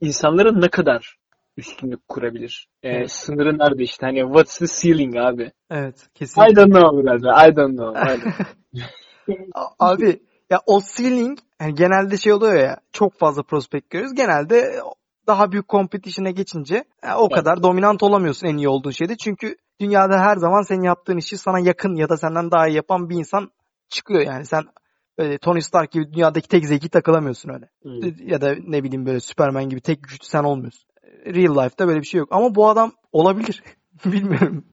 insanların ne kadar üstünlük kurabilir? E, evet. Sınırı nerede işte? Hani what's the ceiling abi? Evet. Kesinlikle. I don't know brother. I don't know. I don't know. abi ya o ceiling yani genelde şey oluyor ya çok fazla prospekt görüyoruz. Genelde daha büyük competition'e geçince e, o kadar dominant olamıyorsun en iyi olduğun şeyde. Çünkü dünyada her zaman senin yaptığın işi sana yakın ya da senden daha iyi yapan bir insan çıkıyor yani. Sen böyle Tony Stark gibi dünyadaki tek zeki takılamıyorsun öyle. Hmm. Ya da ne bileyim böyle Superman gibi tek güçlü sen olmuyorsun. Real life'da böyle bir şey yok. Ama bu adam olabilir. Bilmiyorum.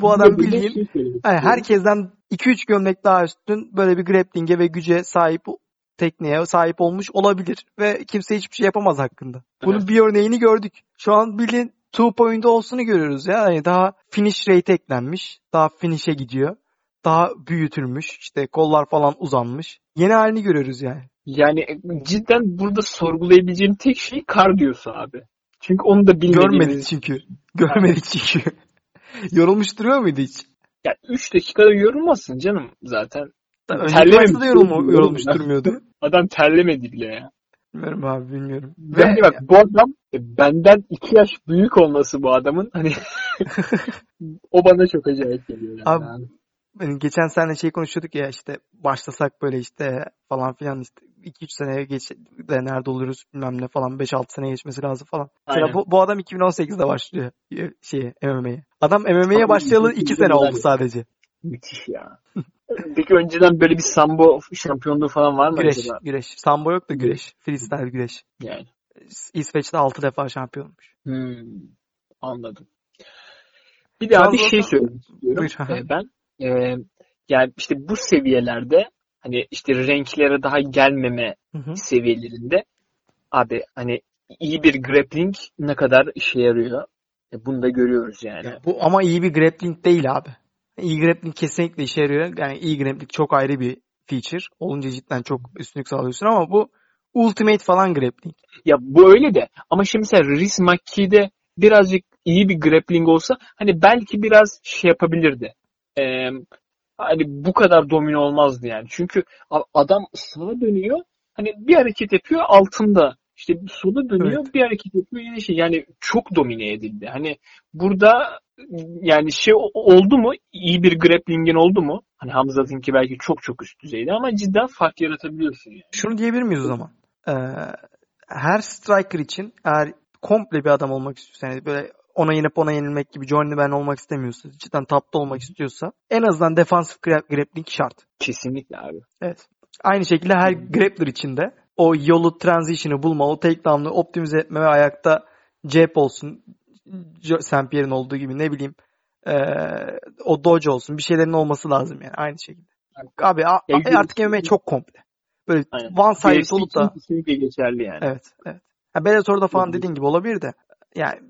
Bu adam bildiğin şey yani herkesten 2-3 gömlek daha üstün böyle bir grappling'e ve güce sahip tekniğe sahip olmuş olabilir ve kimse hiçbir şey yapamaz hakkında. Bunun evet. bir örneğini gördük. Şu an bilin two point olsunu görüyoruz ya. Yani daha finish rate eklenmiş. Daha finish'e gidiyor. Daha büyütülmüş. İşte kollar falan uzanmış. Yeni halini görüyoruz yani. Yani cidden burada sorgulayabileceğim tek şey kardiyosu abi. Çünkü onu da bilmediğimiz... Görmedik çünkü. Görmedik çünkü. Yorulmuş duruyor muydu hiç? Ya 3 dakikada yorulmazsın canım zaten. Önceki maçta da yorulma, yorulmuş durmuyordu. Adam terlemedi bile ya. Bilmiyorum abi bilmiyorum. Ve hani bak bu adam e, benden iki yaş büyük olması bu adamın hani o bana çok acayip geliyor. Yani. Abi, yani geçen sene şey konuşuyorduk ya işte başlasak böyle işte falan filan işte 2-3 seneye geç de nerede oluruz bilmem ne falan 5-6 sene geçmesi lazım falan. Mesela bu, bu adam 2018'de başlıyor şey MMA'ye. Adam MMA'ye başlayalı 2 sene oldu sadece. Müthiş ya. Peki önceden böyle bir sambo şampiyonluğu falan var mı güreş, acaba? Güreş. Sambo yok da güreş. Freestyle güreş. Yani. İsveç'te 6 defa şampiyon olmuş. Hmm, anladım. Bir daha bir şey söylemek istiyorum. Ee, ben e, yani işte bu seviyelerde hani işte renklere daha gelmeme hı hı. seviyelerinde abi hani iyi bir grappling ne kadar işe yarıyor. E, bunu da görüyoruz yani. Ya bu ama iyi bir grappling değil abi. İyi grappling kesinlikle işe yarıyor. Yani iyi grappling çok ayrı bir feature. Olunca cidden çok üstünlük sağlıyorsun ama bu ultimate falan grappling. Ya bu öyle de ama şimdi mesela Riz McKee'de birazcık iyi bir grappling olsa hani belki biraz şey yapabilirdi. Ee, hani bu kadar domine olmazdı yani. Çünkü adam sağa dönüyor hani bir hareket yapıyor altında işte sola dönüyor evet. bir hareket yapıyor yine şey yani çok domine edildi. Hani burada yani şey oldu mu iyi bir grappling'in oldu mu? Hani Hamza'nınki belki çok çok üst düzeyde ama cidden fark yaratabiliyorsun yani. Şunu diyebilir miyiz o zaman? Ee, her striker için eğer komple bir adam olmak istiyorsa yani böyle ona yenip ona yenilmek gibi Johnny Ben olmak istemiyorsa, cidden tapta olmak istiyorsa en azından defansif grappling şart. Kesinlikle abi. Evet. Aynı şekilde her grappler için de o yolu transition'ı bulma, o takedown'ı optimize etme ve ayakta cep olsun. Pierre'in olduğu gibi ne bileyim e, o dodge olsun bir şeylerin olması lazım yani aynı şekilde. Abi a, a, artık MMA çok komple. Böyle Aynen. one sided olup da kesinlikle geçerli yani. Evet, evet. Ha, Bellator'da falan dediğin gibi olabilir de yani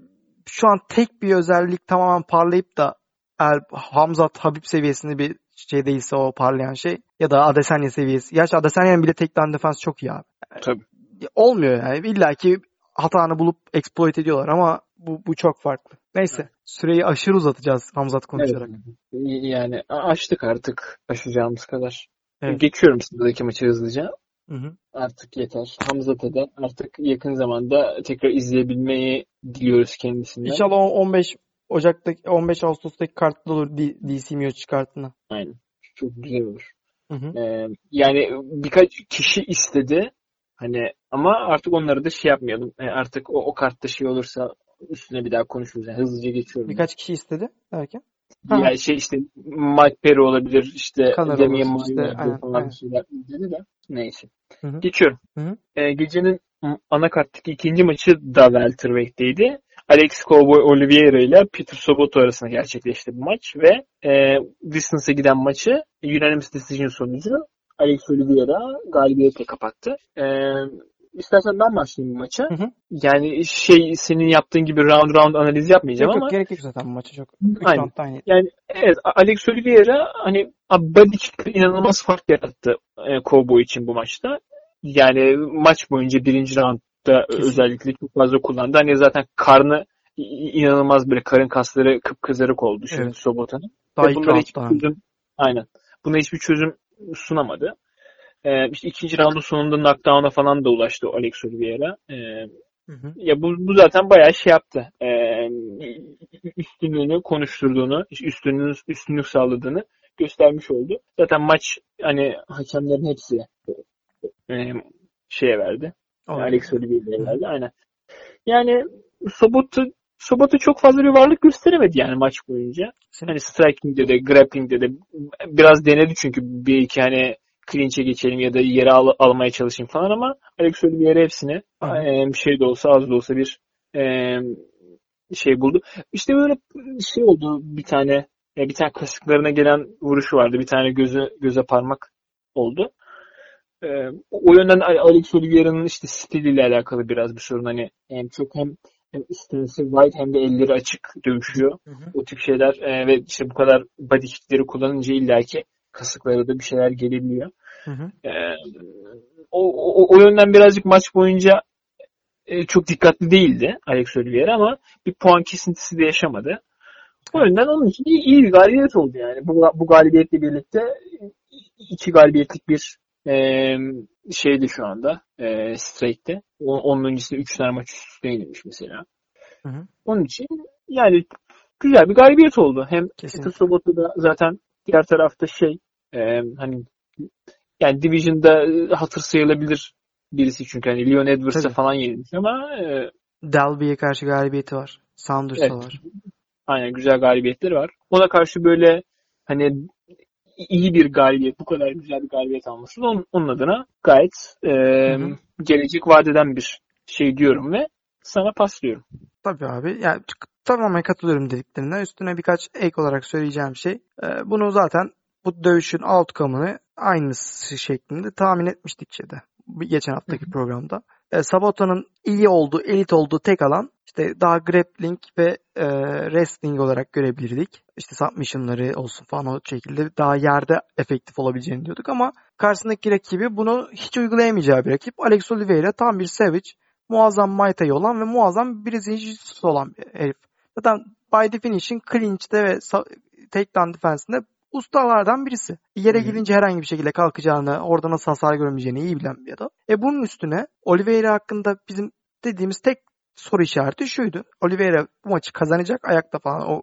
şu an tek bir özellik tamamen parlayıp da eğer Hamzat Habib seviyesinde bir şey değilse o parlayan şey ya da Adesanya seviyesi. Gerçi Adesanya'n bile tek down defense çok iyi abi. Tabii. Olmuyor yani. İlla ki hatanı bulup exploit ediyorlar ama bu, bu çok farklı. Neyse. Evet. Süreyi aşırı uzatacağız Hamzat konuşarak. Evet. Yani açtık artık aşacağımız kadar. Evet. Geçiyorum sıradaki maçı hızlıca. Hı hı. Artık yeter. Hamzat'a da artık yakın zamanda tekrar izleyebilmeyi diliyoruz kendisinden. İnşallah 15 Ocak'taki 15 Ağustos'taki kartlı olur DC Mio çıkartına. Aynen. Çok güzel olur. Hı hı. Ee, yani birkaç kişi istedi. Hani ama artık onları da şey yapmayalım. Yani artık o, o kartta şey olursa üstüne bir daha konuşuruz. Yani hızlıca geçiyorum. Birkaç kişi istedi derken? Yani şey işte Mike Perry olabilir işte Demian işte, aynen, falan aynen. şeyler dedi de neyse. Hı-hı. Geçiyorum. Hı-hı. Ee, gecenin anakarttaki ikinci maçı da welterweight'teydi. Alex Cowboy Oliveira ile Peter Soboto arasında gerçekleşti bu maç ve e, distance'a giden maçı unanimous decision sonucu Alex Oliveira galibiyetle kapattı. E, istersen ben başlayayım bu maça. Hı hı. Yani şey senin yaptığın gibi round round analiz yapmayacağım Yok, ama yok, gerek yok zaten bu maça çok. Aynen. aynı. yani evet Alex Oliveira hani kick'te inanılmaz fark yarattı e, Cowboy için bu maçta. Yani maç boyunca birinci roundda Kesin. özellikle çok fazla kullandı. Hani zaten karnı inanılmaz böyle karın kasları kıpkızarık oldu şimdi Evet. Sobota'nın. Ve bunlara hiçbir çözüm, aynen. Buna hiçbir çözüm sunamadı. Ee, işte ikinci roundun sonunda knockdown'a falan da ulaştı Alex Oliveira. Ee, Hı hı. ya bu, bu zaten bayağı şey yaptı. Ee, üstünlüğünü konuşturduğunu, üstünlüğünü, üstünlük sağladığını göstermiş oldu. Zaten maç hani hakemlerin hepsi e, şeye verdi. Oldu. Alex Oliveira'ya verdi. Aynen. Yani Sobot'u Sobot'u çok fazla bir varlık gösteremedi yani maç boyunca. Hani striking'de de grappling'de de biraz denedi çünkü bir iki hani clinch'e geçelim ya da yere al- almaya çalışayım falan ama Alex Oliveira hepsini e, şey de olsa az da olsa bir e, şey buldu. İşte böyle şey oldu bir tane e, bir tane kasıklarına gelen vuruşu vardı. Bir tane göze göze parmak oldu. E, o yönden Alex Oliveira'nın işte stiliyle alakalı biraz bir sorun. Hani hem çok hem hem stance'i wide hem de elleri açık dövüşüyor. Hı hı. O tip şeyler e, ve işte bu kadar body kickleri kullanınca illaki kasıklara da bir şeyler gelebiliyor. Hı hı. E, o, o, o yönden birazcık maç boyunca e, çok dikkatli değildi Alex Oliveira ama bir puan kesintisi de yaşamadı. O yönden onun için iyi, iyi bir galibiyet oldu yani. Bu, bu galibiyetle birlikte iki galibiyetlik bir e, şeydi şu anda e, straight'te. Onun öncesinde 3 tane maç üst üste yenilmiş mesela. Hı hı. Onun için yani güzel bir galibiyet oldu. Hem Sobotta da zaten diğer tarafta şey e, hani yani Division'da hatır sayılabilir birisi çünkü hani Leon Edwards'a falan yenilmiş ama e, Delby'ye karşı galibiyeti var. Saunders'a Evet. var. aynen güzel galibiyetleri var. Ona karşı böyle hani iyi bir galibiyet, bu kadar güzel bir galibiyet alması da onun, onun adına gayet e, hı. gelecek vadeden bir şey diyorum ve sana paslıyorum. Tabii abi. Yani tamamen katılıyorum dediklerine. Üstüne birkaç ek olarak söyleyeceğim şey. Ee, bunu zaten bu dövüşün outcome'ını aynısı şeklinde tahmin etmiştik şeyde. Geçen haftaki programda. Ee, Sabota'nın iyi olduğu, elit olduğu tek alan işte daha grappling ve e, wrestling olarak görebilirdik. İşte submission'ları olsun falan o şekilde daha yerde efektif olabileceğini diyorduk ama karşısındaki rakibi bunu hiç uygulayamayacağı bir rakip. Alex Oliveira tam bir savage muazzam Muay olan ve muazzam bir jiu olan bir herif. Zaten by definition clinch'te ve takedown defense'inde ustalardan birisi. Yere gidince herhangi bir şekilde kalkacağını, orada nasıl hasar görmeyeceğini iyi bilen bir adam. E bunun üstüne Oliveira hakkında bizim dediğimiz tek soru işareti şuydu. Oliveira bu maçı kazanacak ayakta falan o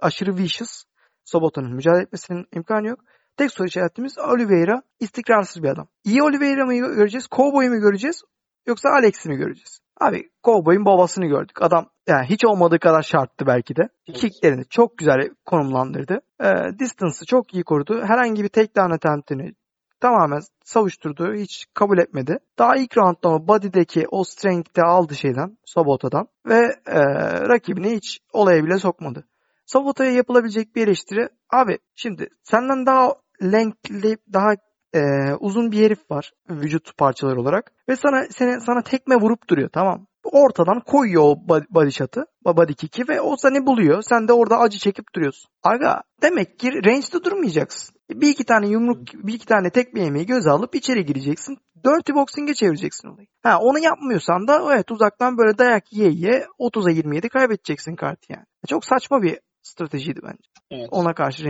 aşırı vicious Sobota'nın mücadele etmesinin imkanı yok. Tek soru işaretimiz Oliveira istikrarsız bir adam. İyi Oliveira mı göreceğiz? Cowboy'u mu göreceğiz? Yoksa Alex'i mi göreceğiz? Abi Cowboy'un babasını gördük. Adam yani hiç olmadığı kadar şarttı belki de. Evet. Kicklerini çok güzel konumlandırdı. Ee, distance'ı çok iyi korudu. Herhangi bir takedown attempt'ini tamamen savuşturdu. Hiç kabul etmedi. Daha ilk roundda ama body'deki o strength'te aldı şeyden, Sobota'dan ve e, rakibini hiç olaya bile sokmadı. Sobota'ya yapılabilecek bir eleştiri abi şimdi senden daha lengthli, daha e, uzun bir herif var vücut parçaları olarak ve sana seni, sana tekme vurup duruyor tamam. Ortadan koyuyor o body shot'ı, body kick'i ve o seni buluyor. Sen de orada acı çekip duruyorsun. Aga demek ki range'de durmayacaksın. Bir iki tane yumruk, bir iki tane tekme yemeği göze alıp içeri gireceksin. Dirty boxing'e çevireceksin olayı. Ha onu yapmıyorsan da evet uzaktan böyle dayak yiye yiye 30'a 27 kaybedeceksin kartı yani. Çok saçma bir stratejiydi bence. Evet. Ona karşı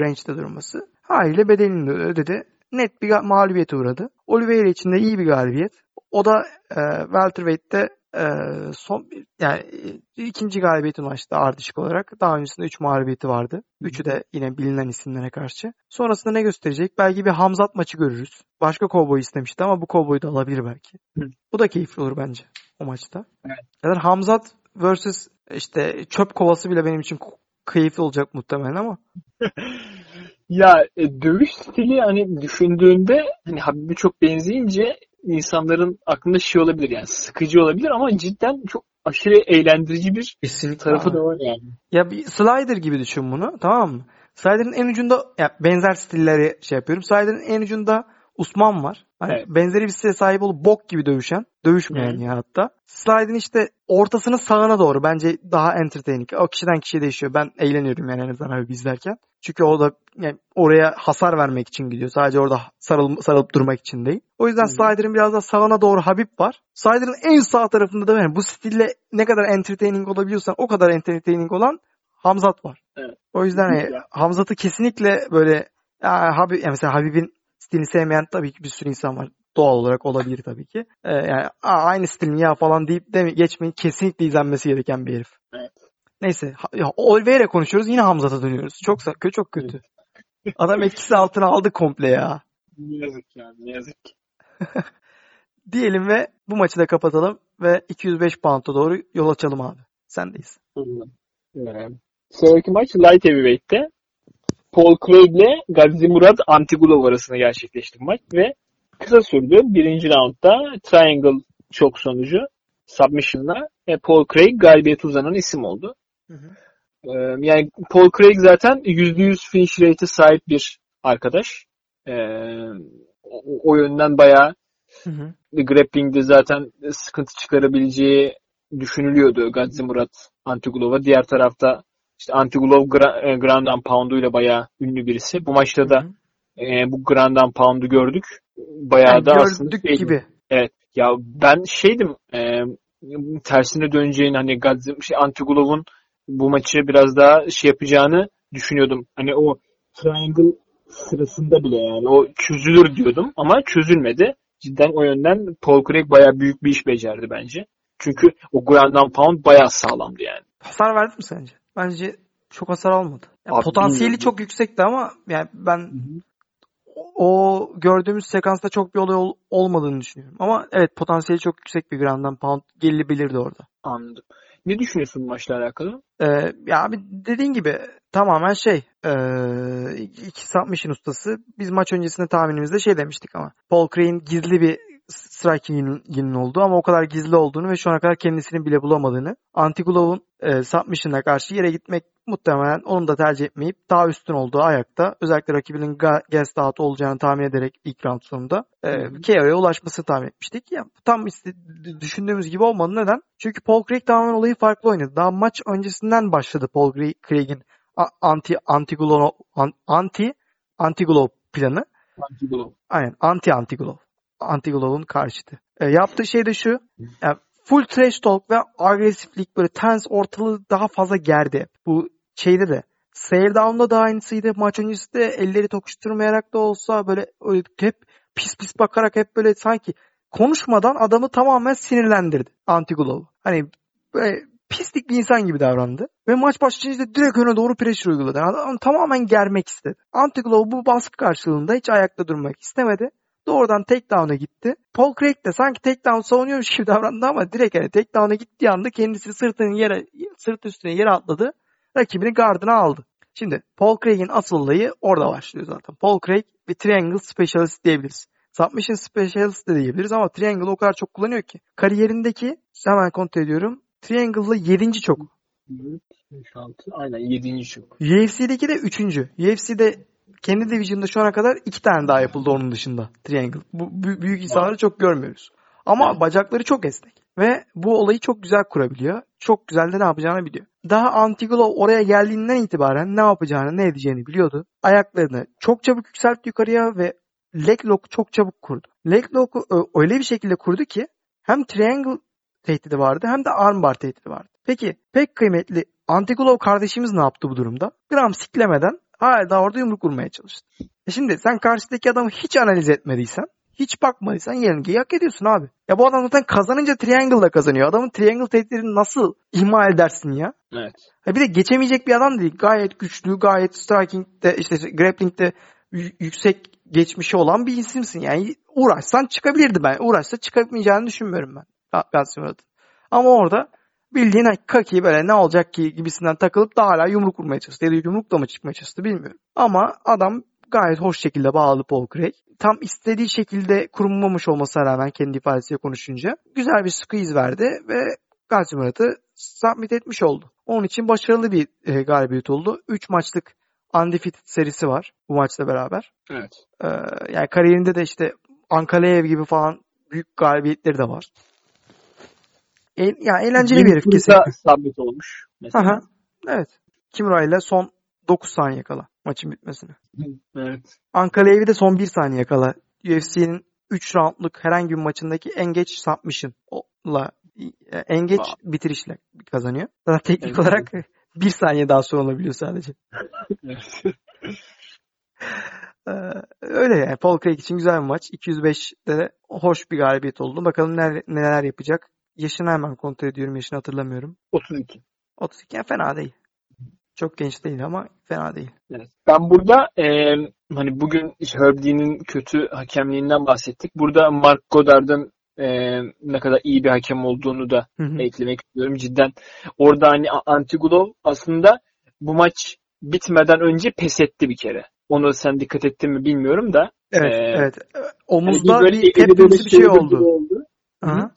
range'de durması. Haliyle bedelini de ödedi. Net bir mağlubiyete uğradı. Oliveira için de iyi bir galibiyet. O da e, welterweight'te e, son yani e, ikinci galibiyeti ulaştı ardışık olarak. Daha öncesinde 3 mağlubiyeti vardı. Üçü de yine bilinen isimlere karşı. Sonrasında ne gösterecek? Belki bir Hamzat maçı görürüz. Başka kovboy istemişti ama bu kovboyu da alabilir belki. Hı. Bu da keyifli olur bence o maçta. Evet. Zaten Hamzat versus işte çöp kovası bile benim için keyifli olacak muhtemelen ama. Ya e, dövüş stili hani düşündüğünde hani Habib'e çok benzeyince insanların aklında şey olabilir yani sıkıcı olabilir ama cidden çok aşırı eğlendirici bir Kesinlikle tarafı abi. da var yani. Ya bir slider gibi düşün bunu tamam mı? Slider'ın en ucunda ya benzer stilleri şey yapıyorum. Slider'ın en ucunda Usman var. Hani Evet. benzeri bir stile sahip olup bok gibi dövüşen. Dövüşmeyen Hı. ya hatta. Slider'ın işte ortasının sağına doğru bence daha entertaining. O kişiden kişiye değişiyor. Ben eğleniyorum yani en azından abi izlerken. Çünkü o da yani oraya hasar vermek için gidiyor. Sadece orada sarıl, sarılıp durmak için değil. O yüzden Hı. Slider'ın biraz da sağına doğru Habib var. Slider'ın en sağ tarafında da yani bu stille ne kadar entertaining olabiliyorsan o kadar entertaining olan Hamzat var. Evet. O yüzden Kesinlikle. Hamzat'ı kesinlikle böyle ya, Habib, yani mesela Habib'in stilini sevmeyen tabii ki bir sürü insan var. Doğal olarak olabilir tabii ki. Ee, yani "Aa, aynı stil ya falan deyip de geçmeyin kesinlikle izlenmesi gereken bir herif. Evet. Neyse Oliveira konuşuyoruz yine Hamzat'a dönüyoruz. Çok çok kötü. Adam etkisi altına aldı komple ya. Ne yazık yani ne yazık. Diyelim ve bu maçı da kapatalım ve 205 pound'a doğru yol açalım abi. Sendeyiz. Ee, Sonraki maç Light Heavyweight'te Paul Craig ile Gazi Murad Antigulov arasında gerçekleşti maç ve kısa sürdü. Birinci roundda Triangle çok sonucu submission'la e, Paul Craig galibiyet uzanan isim oldu. Ee, yani Paul Craig zaten %100 finish rate'e sahip bir arkadaş. Ee, o, o yönden bayağı Hı hı. grappling'de zaten sıkıntı çıkarabileceği düşünülüyordu Gadzi Murat Antigulov'a. Diğer tarafta işte Antigulov e, Ground and Pound'uyla bayağı ünlü birisi. Bu maçta da e, bu Ground and Pound'u gördük. Bayağı Yani da aslında gördük şeydi. gibi. Evet. Ya ben şeydim e, tersine döneceğini hani Gadzi, şey, Antigulov'un bu maçı biraz daha şey yapacağını düşünüyordum. Hani o triangle sırasında bile yani o çözülür diyordum ama çözülmedi. Cidden o yönden Paul Craig bayağı büyük bir iş becerdi bence. Çünkü o ground and pound bayağı sağlamdı yani. Hasar verdi mi sence? Bence çok hasar almadı. Yani Abi potansiyeli bilmiyorum. çok yüksekti ama yani ben o gördüğümüz sekansta çok bir olay ol- olmadığını düşünüyorum. Ama evet potansiyeli çok yüksek bir Grand and Pound gelebilirdi orada. Anladım. Ne düşünüyorsun maçla alakalı? Ee, ya abi dediğin gibi tamamen şey ee, iki submission ustası. Biz maç öncesinde tahminimizde şey demiştik ama Paul Craig'in gizli bir striking yönünün olduğu ama o kadar gizli olduğunu ve şu ana kadar kendisini bile bulamadığını. Antigulov'un e, submission'a karşı yere gitmek muhtemelen onun da tercih etmeyip daha üstün olduğu ayakta özellikle rakibinin guest out olacağını tahmin ederek ilk round sonunda e. KO'ya ulaşmasını tahmin etmiştik. Ya, tam iste- düşündüğümüz gibi olmadı. Neden? Çünkü Paul Craig tamamen olayı farklı oynadı. Daha maç öncesinden başladı Paul Craig- Craig'in anti Antigulov an- anti Antigulov planı. Antigulov. Aynen anti Antigulov. Antigolov'un karşıtı. E, yaptığı şey de şu. yani full trash talk ve agresiflik böyle tens ortalığı daha fazla gerdi. Bu şeyde de Stare Down'da da aynısıydı. Maç öncesi de elleri tokuşturmayarak da olsa böyle öyle hep pis pis bakarak hep böyle sanki konuşmadan adamı tamamen sinirlendirdi Antigulov. Hani böyle pislik bir insan gibi davrandı. Ve maç başlayınca direkt öne doğru pressure uyguladı. Adam tamamen germek istedi. Antigulov bu baskı karşılığında hiç ayakta durmak istemedi. Doğrudan takedown'a gitti. Paul Craig de sanki takedown savunuyormuş gibi davrandı ama direkt yani takedown'a gittiği anda kendisi sırtının yere, sırt üstüne yere atladı. Rakibini gardına aldı. Şimdi Paul Craig'in asıl olayı orada başlıyor zaten. Paul Craig bir triangle specialist diyebiliriz. Submission specialist de diyebiliriz ama triangle o kadar çok kullanıyor ki. Kariyerindeki hemen kontrol ediyorum. Triangle'la 7. çok. 5, 6, aynen 7. çok. UFC'deki de 3. UFC'de kendi division'da şu ana kadar iki tane daha yapıldı onun dışında Triangle. Bu bü- büyük insanları çok görmüyoruz. Ama bacakları çok esnek. Ve bu olayı çok güzel kurabiliyor. Çok güzel de ne yapacağını biliyor. Daha Antigulov oraya geldiğinden itibaren ne yapacağını ne edeceğini biliyordu. Ayaklarını çok çabuk yükseltti yukarıya ve leg lock'u çok çabuk kurdu. Leg lock'u öyle bir şekilde kurdu ki hem triangle tehdidi vardı hem de armbar tehdidi vardı. Peki pek kıymetli Antigulov kardeşimiz ne yaptı bu durumda? Gram siklemeden hala orada yumruk vurmaya çalıştı. E şimdi sen karşıdaki adamı hiç analiz etmediysen, hiç bakmadıysan yenilgiyi hak ediyorsun abi. Ya bu adam zaten kazanınca triangle'da kazanıyor. Adamın triangle tehditlerini nasıl ihmal edersin ya? Evet. Ha bir de geçemeyecek bir adam değil. Gayet güçlü, gayet striking'de, işte grappling'de yüksek geçmişi olan bir isimsin. Yani uğraşsan çıkabilirdi ben. Uğraşsa çıkamayacağını düşünmüyorum ben. Gazi Murat'ın. Ama orada bildiğin kaki böyle ne olacak ki gibisinden takılıp da hala yumruk vurmaya çalıştı. Ya da yumrukla mı çıkmaya çalıştı bilmiyorum. Ama adam gayet hoş şekilde bağlı Paul Craig. Tam istediği şekilde kurulmamış olmasına rağmen kendi ifadesiyle konuşunca güzel bir squeeze verdi ve Gazi Murat'ı submit etmiş oldu. Onun için başarılı bir e, galibiyet oldu. 3 maçlık undefeated serisi var bu maçla beraber. Evet. Ee, yani kariyerinde de işte Ankaleev gibi falan büyük galibiyetleri de var. E, yani eğlenceli bir herif kesinlikle. sabit olmuş. Mesela. Aha, evet. Kimura ile son 9 saniye kala maçın bitmesine. Evet. Ankaleev'i de son 1 saniye kala UFC'nin 3 roundluk herhangi bir maçındaki en geç submission'la e, en geç Wow. bitirişle kazanıyor. Zaten teknik Evet. olarak bir saniye daha sonra olabiliyor sadece. Ee, öyle yani. Paul Craig için güzel bir maç. 205'te de hoş bir galibiyet oldu. Bakalım neler, neler yapacak. Yaşını hemen kontrol ediyorum. Yaşını hatırlamıyorum. 32. 32 yani fena değil. Çok genç değil ama fena değil. Evet. Ben burada e, hani bugün Herb Dean'in kötü hakemliğinden bahsettik. Burada Mark Goddard'ın e, ne kadar iyi bir hakem olduğunu da Hı hı. eklemek istiyorum. Cidden orada hani Antigulov aslında bu maç bitmeden önce pes etti bir kere. Onu sen dikkat ettin mi bilmiyorum da. Evet, Ee, evet. Hani Omuzda böyle bir tepkimsi bir şey oldu. oldu. Aha.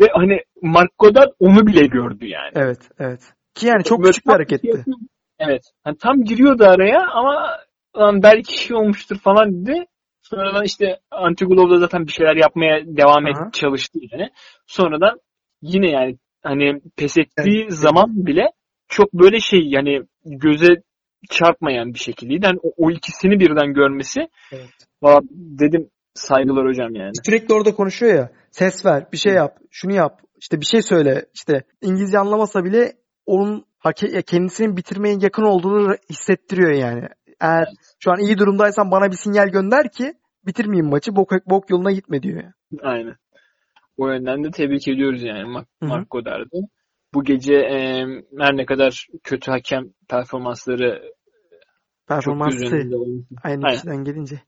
Ve hani Mark Goddard onu bile gördü yani. Evet, evet. Ki yani çok Böyle küçük bir hareketti. şey. Evet. Hani tam giriyordu araya ama lan belki şey olmuştur falan dedi. Sonradan işte Antigulov da zaten bir şeyler yapmaya devam et Aha. çalıştı yani. Sonradan yine yani hani pes ettiği Evet. zaman bile çok böyle şey yani göze çarpmayan bir şekildeydi. Yani o, o ikisini birden görmesi Evet. valla dedim saygılar hocam yani. Sürekli orada konuşuyor ya. Ses ver, bir şey yap, şunu yap, işte bir şey söyle. İşte İngilizce anlamasa bile onun kendisinin bitirmeye yakın olduğunu hissettiriyor yani. Eğer şu an iyi durumdaysan bana bir sinyal gönder ki bitirmeyeyim maçı. Bok, bok yoluna gitme diyor. ya. Aynen. O yönden de tebrik ediyoruz yani Mark. Mark Goddard'ı. Bu gece e, her ne kadar kötü hakem performansları Performansı aynı Aynen. kişiden gelince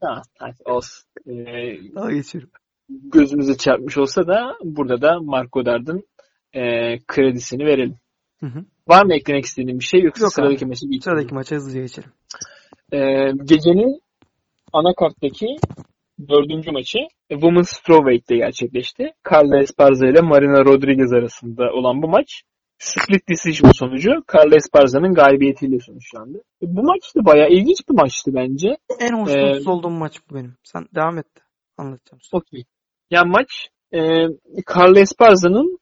Ha, olsun. E, daha geçiyorum. gözümüze çarpmış olsa da burada da Mark Goddard'ın e, kredisini verelim. Hı hı. Var mı eklemek istediğin bir şey yoksa Yok sıradaki maçı geçelim. Sıradaki maça hızlıca geçelim. E, gecenin anakarttaki dördüncü maçı Women's Strawweight'te gerçekleşti. Carla Esparza ile Marina Rodriguez arasında olan bu maç split decision sonucu Carla Esparza'nın galibiyetiyle sonuçlandı. E, Bu maç da bayağı ilginç bir maçtı bence. En hoşnutsuz olduğum maç bu benim. Sen devam et. de. Anlatacağım. Okey. Ya maç e, Carla Esparza'nın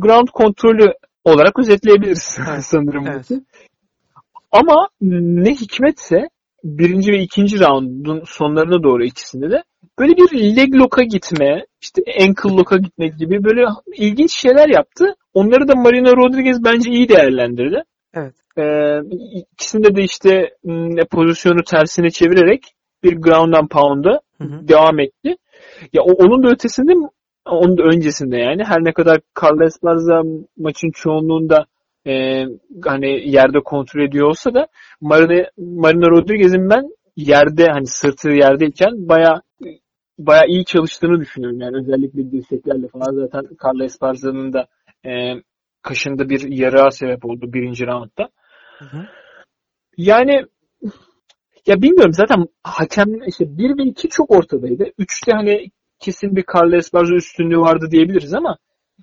ground kontrolü olarak özetleyebiliriz Evet, sanırım evet. Ama ne hikmetse birinci ve ikinci roundun sonlarına doğru ikisinde de böyle bir leg lock'a gitme, işte ankle lock'a gitmek gibi böyle ilginç şeyler yaptı. Onları da Marina Rodriguez bence iyi değerlendirdi. Evet. Ee, ikisinde de işte m, pozisyonu tersine çevirerek bir ground and pound'a devam etti. Ya o, onun da ötesinde onun da öncesinde yani her ne kadar Carlos Esparza maçın çoğunluğunda e, hani yerde kontrol ediyor olsa da Marina, Marina Rodriguez'in ben yerde hani sırtı yerdeyken baya baya iyi çalıştığını düşünüyorum. Yani özellikle dirseklerle falan zaten Carlos Esparza'nın da e, kaşında bir yarığa sebep oldu birinci roundda. Hı hı. Yani ya bilmiyorum zaten hakem işte 1 ve 2 çok ortadaydı. 3'te hani kesin bir Carlos Esparza üstünlüğü vardı diyebiliriz ama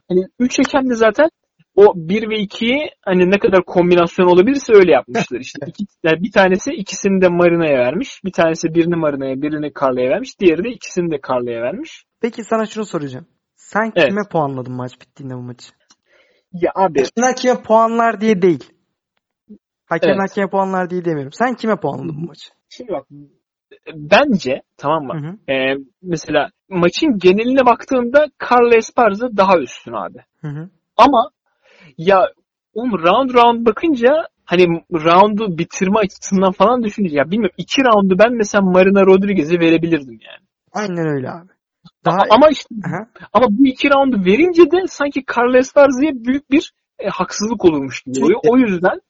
hani 3 hakem de zaten o 1 ve 2'yi hani ne kadar kombinasyon olabilirse öyle yapmışlar. İşte iki, yani bir tanesi ikisini de Marina'ya vermiş. Bir tanesi birini Marina'ya, birini Carla'ya vermiş. Diğeri de ikisini de Carla'ya vermiş. Peki sana şunu soracağım. Sen Evet. kime puanladın maç bittiğinde bu maçı? Ya abi Hakemler kime puanlar diye değil. Hakemler Evet. kime puanlar diye demiyorum. Sen kime puanladın bu maçı? şimdi bak bence tamam mı? Hı hı. Ee, mesela maçın geneline baktığımda Carla Esparza daha üstün abi. Hı hı. Ama ya oğlum round round bakınca hani roundu bitirme açısından falan düşününce ya bilmiyorum iki roundu ben mesela Marina Rodriguez'e verebilirdim yani. Aynen öyle abi. Daha Ama işte Aha. ama bu iki roundu verince de sanki Carla Esparza'ya büyük bir e, haksızlık olurmuş gibi oluyor. O yüzden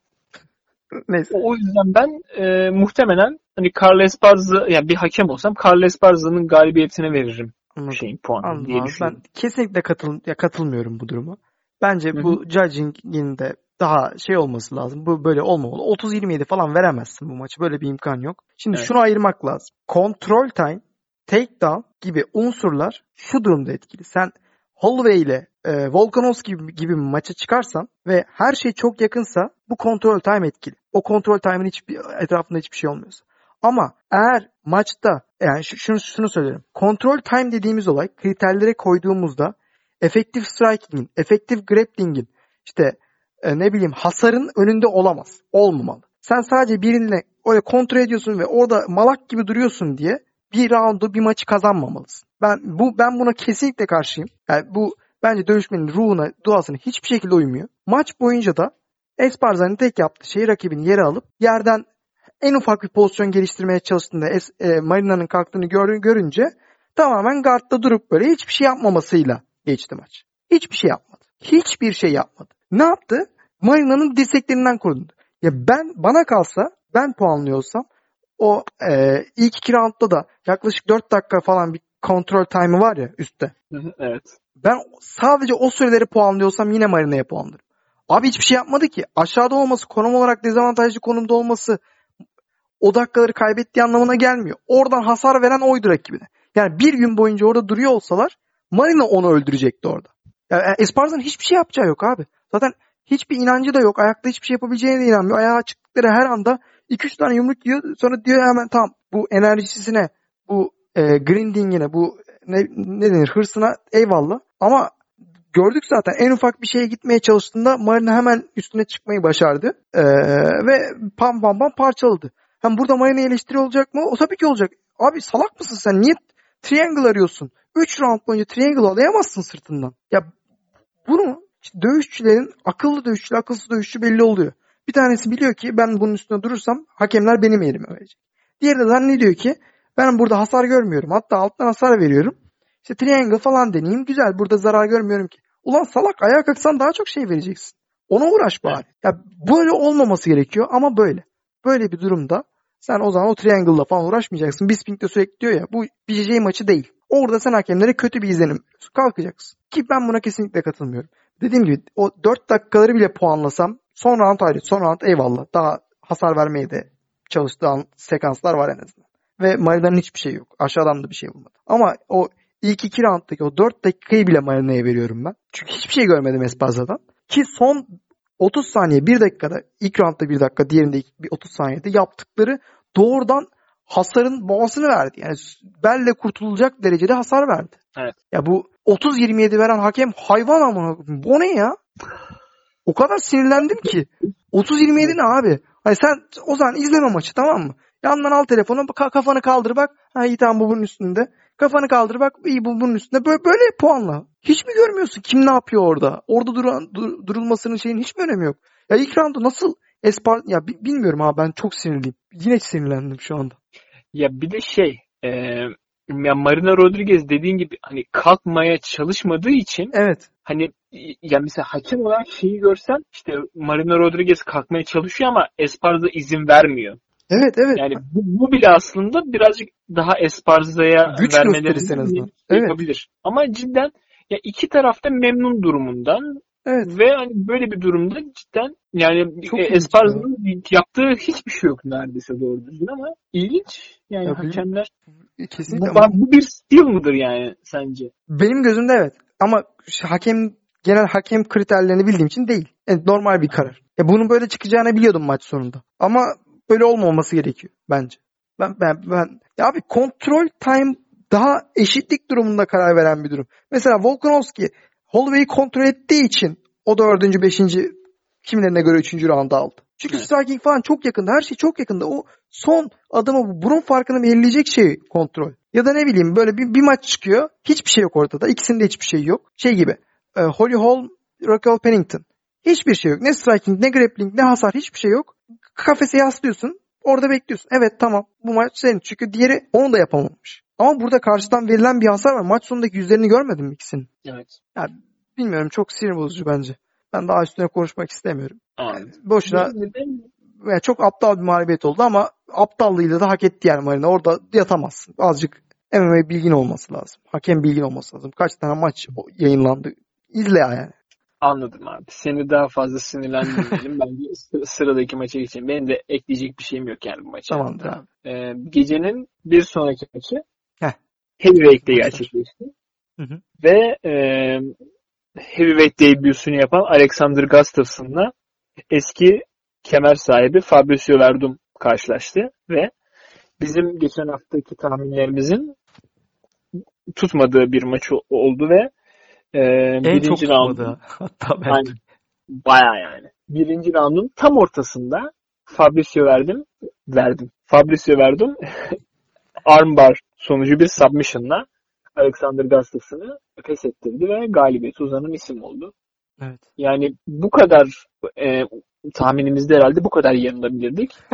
neyse. o yüzden ben e, muhtemelen hani Carla Esparza yani bir hakem olsam Carla Esparza'nın galibiyetine veririm Anladım. şeyin puanını Anladım diye düşünüyorum. Ben kesinlikle katıl ya katılmıyorum bu duruma. Bence bu judging'in de daha şey olması lazım. Bu böyle olmamalı. 30-27 falan veremezsin bu maçı. Böyle bir imkan yok. Şimdi Evet. şunu ayırmak lazım. Control time, takedown gibi unsurlar şu durumda etkili. Sen Holloway ile e, Volkanovski gibi, gibi bir maça çıkarsan ve her şey çok yakınsa bu kontrol time etkili. O kontrol time'ın hiçbir etrafında hiçbir şey olmuyorsa. Ama eğer maçta yani şu- şunu şunu söylerim. Kontrol time dediğimiz olay kriterlere koyduğumuzda efektif striking'in, efektif grappling'in işte e, ne bileyim hasarın önünde olamaz. Olmamalı. Sen sadece birine öyle kontrol ediyorsun ve orada malak gibi duruyorsun diye bir roundu bir maçı kazanmamalısın. Ben bu ben buna kesinlikle karşıyım. Yani bu bence dövüşmenin ruhuna, duasına hiçbir şekilde uymuyor. Maç boyunca da Esparza'nın tek yaptığı şey rakibini yere alıp yerden en ufak bir pozisyon geliştirmeye çalıştığında Es- e, Marina'nın kalktığını gör- görünce tamamen guardda durup böyle hiçbir şey yapmamasıyla geçti maç. Hiçbir şey yapmadı. Hiçbir şey yapmadı. Ne yaptı? Marina'nın dirseklerinden korundu. Ya ben bana kalsa ben puanlıyorsam o e, ilk iki roundda da yaklaşık 4 dakika falan bir kontrol time'ı var ya üstte. Evet. Ben sadece o süreleri puanlıyorsam yine Marina'ya puanlarım. Abi hiçbir şey yapmadı ki. Aşağıda olması, konum olarak dezavantajlı konumda olması o dakikaları kaybettiği anlamına gelmiyor. Oradan hasar veren oydu rakibine. Yani bir gün boyunca orada duruyor olsalar Marina onu öldürecekti orada. Yani Esparza'nın hiçbir şey yapacağı yok abi. Zaten hiçbir inancı da yok. Ayakta hiçbir şey yapabileceğine de inanmıyor. Ayağa çıktıkları her anda 2-3 tane yumruk yiyor. Sonra diyor hemen tamam bu enerjisine, bu e, grindingine, bu ne, ne denir hırsına eyvallah. Ama gördük zaten en ufak bir şeye gitmeye çalıştığında Marina hemen üstüne çıkmayı başardı. Ee, ve pam pam pam parçaladı. Hem burada Marina eleştiri olacak mı? O tabii ki olacak. Abi salak mısın sen? Niye triangle arıyorsun? 3 round boyunca triangle alayamazsın sırtından. Ya bunu dövüşçülerin akıllı dövüşçü, akılsız dövüşçü belli oluyor. Bir tanesi biliyor ki ben bunun üstüne durursam hakemler benim yerime verecek. Diğeri de zannediyor ki ben burada hasar görmüyorum. Hatta alttan hasar veriyorum. İşte triangle falan deneyeyim. Güzel burada zarar görmüyorum ki. Ulan salak ayağa kalksan daha çok şey vereceksin. Ona uğraş bari. Ya böyle olmaması gerekiyor ama böyle. Böyle bir durumda sen o zaman o triangle'la falan uğraşmayacaksın. Bisping de sürekli diyor ya bu BJJ maçı değil. Orada sen hakemlere kötü bir izlenim kalkacaksın. Ki ben buna kesinlikle katılmıyorum. Dediğim gibi o 4 dakikaları bile puanlasam son round ayrı. Son round eyvallah. Daha hasar vermeye de çalıştığı an- sekanslar var en azından. Ve Marina'nın hiçbir şey yok. Aşağıdan da bir şey bulmadı. Ama o ilk iki rounddaki o 4 dakikayı bile Marina'ya veriyorum ben. Çünkü hiçbir şey görmedim Espaza'dan. Ki son 30 saniye 1 dakikada ilk roundda 1 dakika diğerinde bir 30 saniyede yaptıkları doğrudan hasarın babasını verdi. Yani belle kurtulacak derecede hasar verdi. Evet. Ya bu 30-27 veren hakem hayvan amına. Bu ne ya? O kadar sinirlendim ki. 30-27 ne abi? Hani sen o zaman izleme maçı tamam mı? Yandan al telefonu ka- kafanı kaldır bak. Ha iyi tamam bu bunun üstünde. Kafanı kaldır bak iyi bu bunun üstünde. Böyle, böyle puanla. Hiç mi görmüyorsun kim ne yapıyor orada? Orada duran, dur- durulmasının şeyin hiç mi önemi yok? Ya ilk roundu nasıl Espar ya bi- bilmiyorum abi ben çok sinirliyim. Yine sinirlendim şu anda. Ya bir de şey e, ya Marina Rodriguez dediğin gibi hani kalkmaya çalışmadığı için Evet. hani ya mesela hakem olarak şeyi görsen işte Marina Rodriguez kalkmaya çalışıyor ama Esparza izin vermiyor. Evet evet. Yani bu, bu bile aslında birazcık daha Esparza'ya Güç vermeleri en azından. Evet. yapabilir. Ama cidden ya iki tarafta memnun durumundan Evet. ve hani böyle bir durumda cidden yani Çok e, Esparza'nın yaptığı hiçbir şey yok neredeyse doğru düzgün ama ilginç. Yani Ya hakemler Kesinlikle. bu, bu bir stil mıdır yani sence? Benim gözümde evet. Ama hakem genel hakem kriterlerini bildiğim için değil. Yani normal bir karar. Ya bunun böyle çıkacağını biliyordum maç sonunda. Ama böyle olmaması gerekiyor bence. Ben ben ben ya abi kontrol time daha eşitlik durumunda karar veren bir durum. Mesela Volkanovski Holloway'i kontrol ettiği için o dördüncü, beşinci kimilerine göre üçüncü round'u aldı. Çünkü Evet. striking falan çok yakında. Her şey çok yakında. O son adımı burun farkını belirleyecek şey kontrol. Ya da ne bileyim böyle bir, bir maç çıkıyor. Hiçbir şey yok ortada. İkisinde hiçbir şey yok. Şey gibi. E, Holly Holm, Raquel Pennington. Hiçbir şey yok. Ne striking, ne grappling, ne hasar hiçbir şey yok. Kafese yaslıyorsun. Orada bekliyorsun. Evet tamam bu maç senin. Çünkü diğeri onu da yapamamış. Ama burada karşıdan verilen bir hasar var. Maç sonundaki yüzlerini görmedim mi ikisinin? Evet. Bilmiyorum çok sinir bozucu bence. Ben daha üstüne konuşmak istemiyorum. Anladım. Boşuna yani çok aptal bir mağlubiyet oldu ama aptallığıyla da hak etti yani Marina. Orada yatamazsın. Azıcık MMA bilgin olması lazım. Hakem bilgin olması lazım. Kaç tane maç yayınlandı. İzle yani. Anladım abi. Seni daha fazla sinirlendirmeyelim. Bence sı- sıradaki maça geçelim. Benim de ekleyecek bir şeyim yok yani bu maça. Tamamdır abi. Ee, gecenin bir sonraki maçı. Heavyweight'te gerçekleşti. Hı hı. Ve e, Heavyweight debüsünü yapan Alexander Gustafsson'la eski kemer sahibi Fabricio Verdum karşılaştı ve bizim geçen haftaki tahminlerimizin tutmadığı bir maç oldu ve e, En birinci çok round tutmadı. Hatta belki. Aynen. Bayağı yani. Birinci roundun tam ortasında Fabricio verdim. Verdim. Fabricio verdim. armbar sonucu bir submission'la Alexander Gustafsson'ı pes ettirdi ve galibiyeti uzanan isim oldu. Evet. Yani bu kadar e, tahminimizde herhalde bu kadar yanılabilirdik.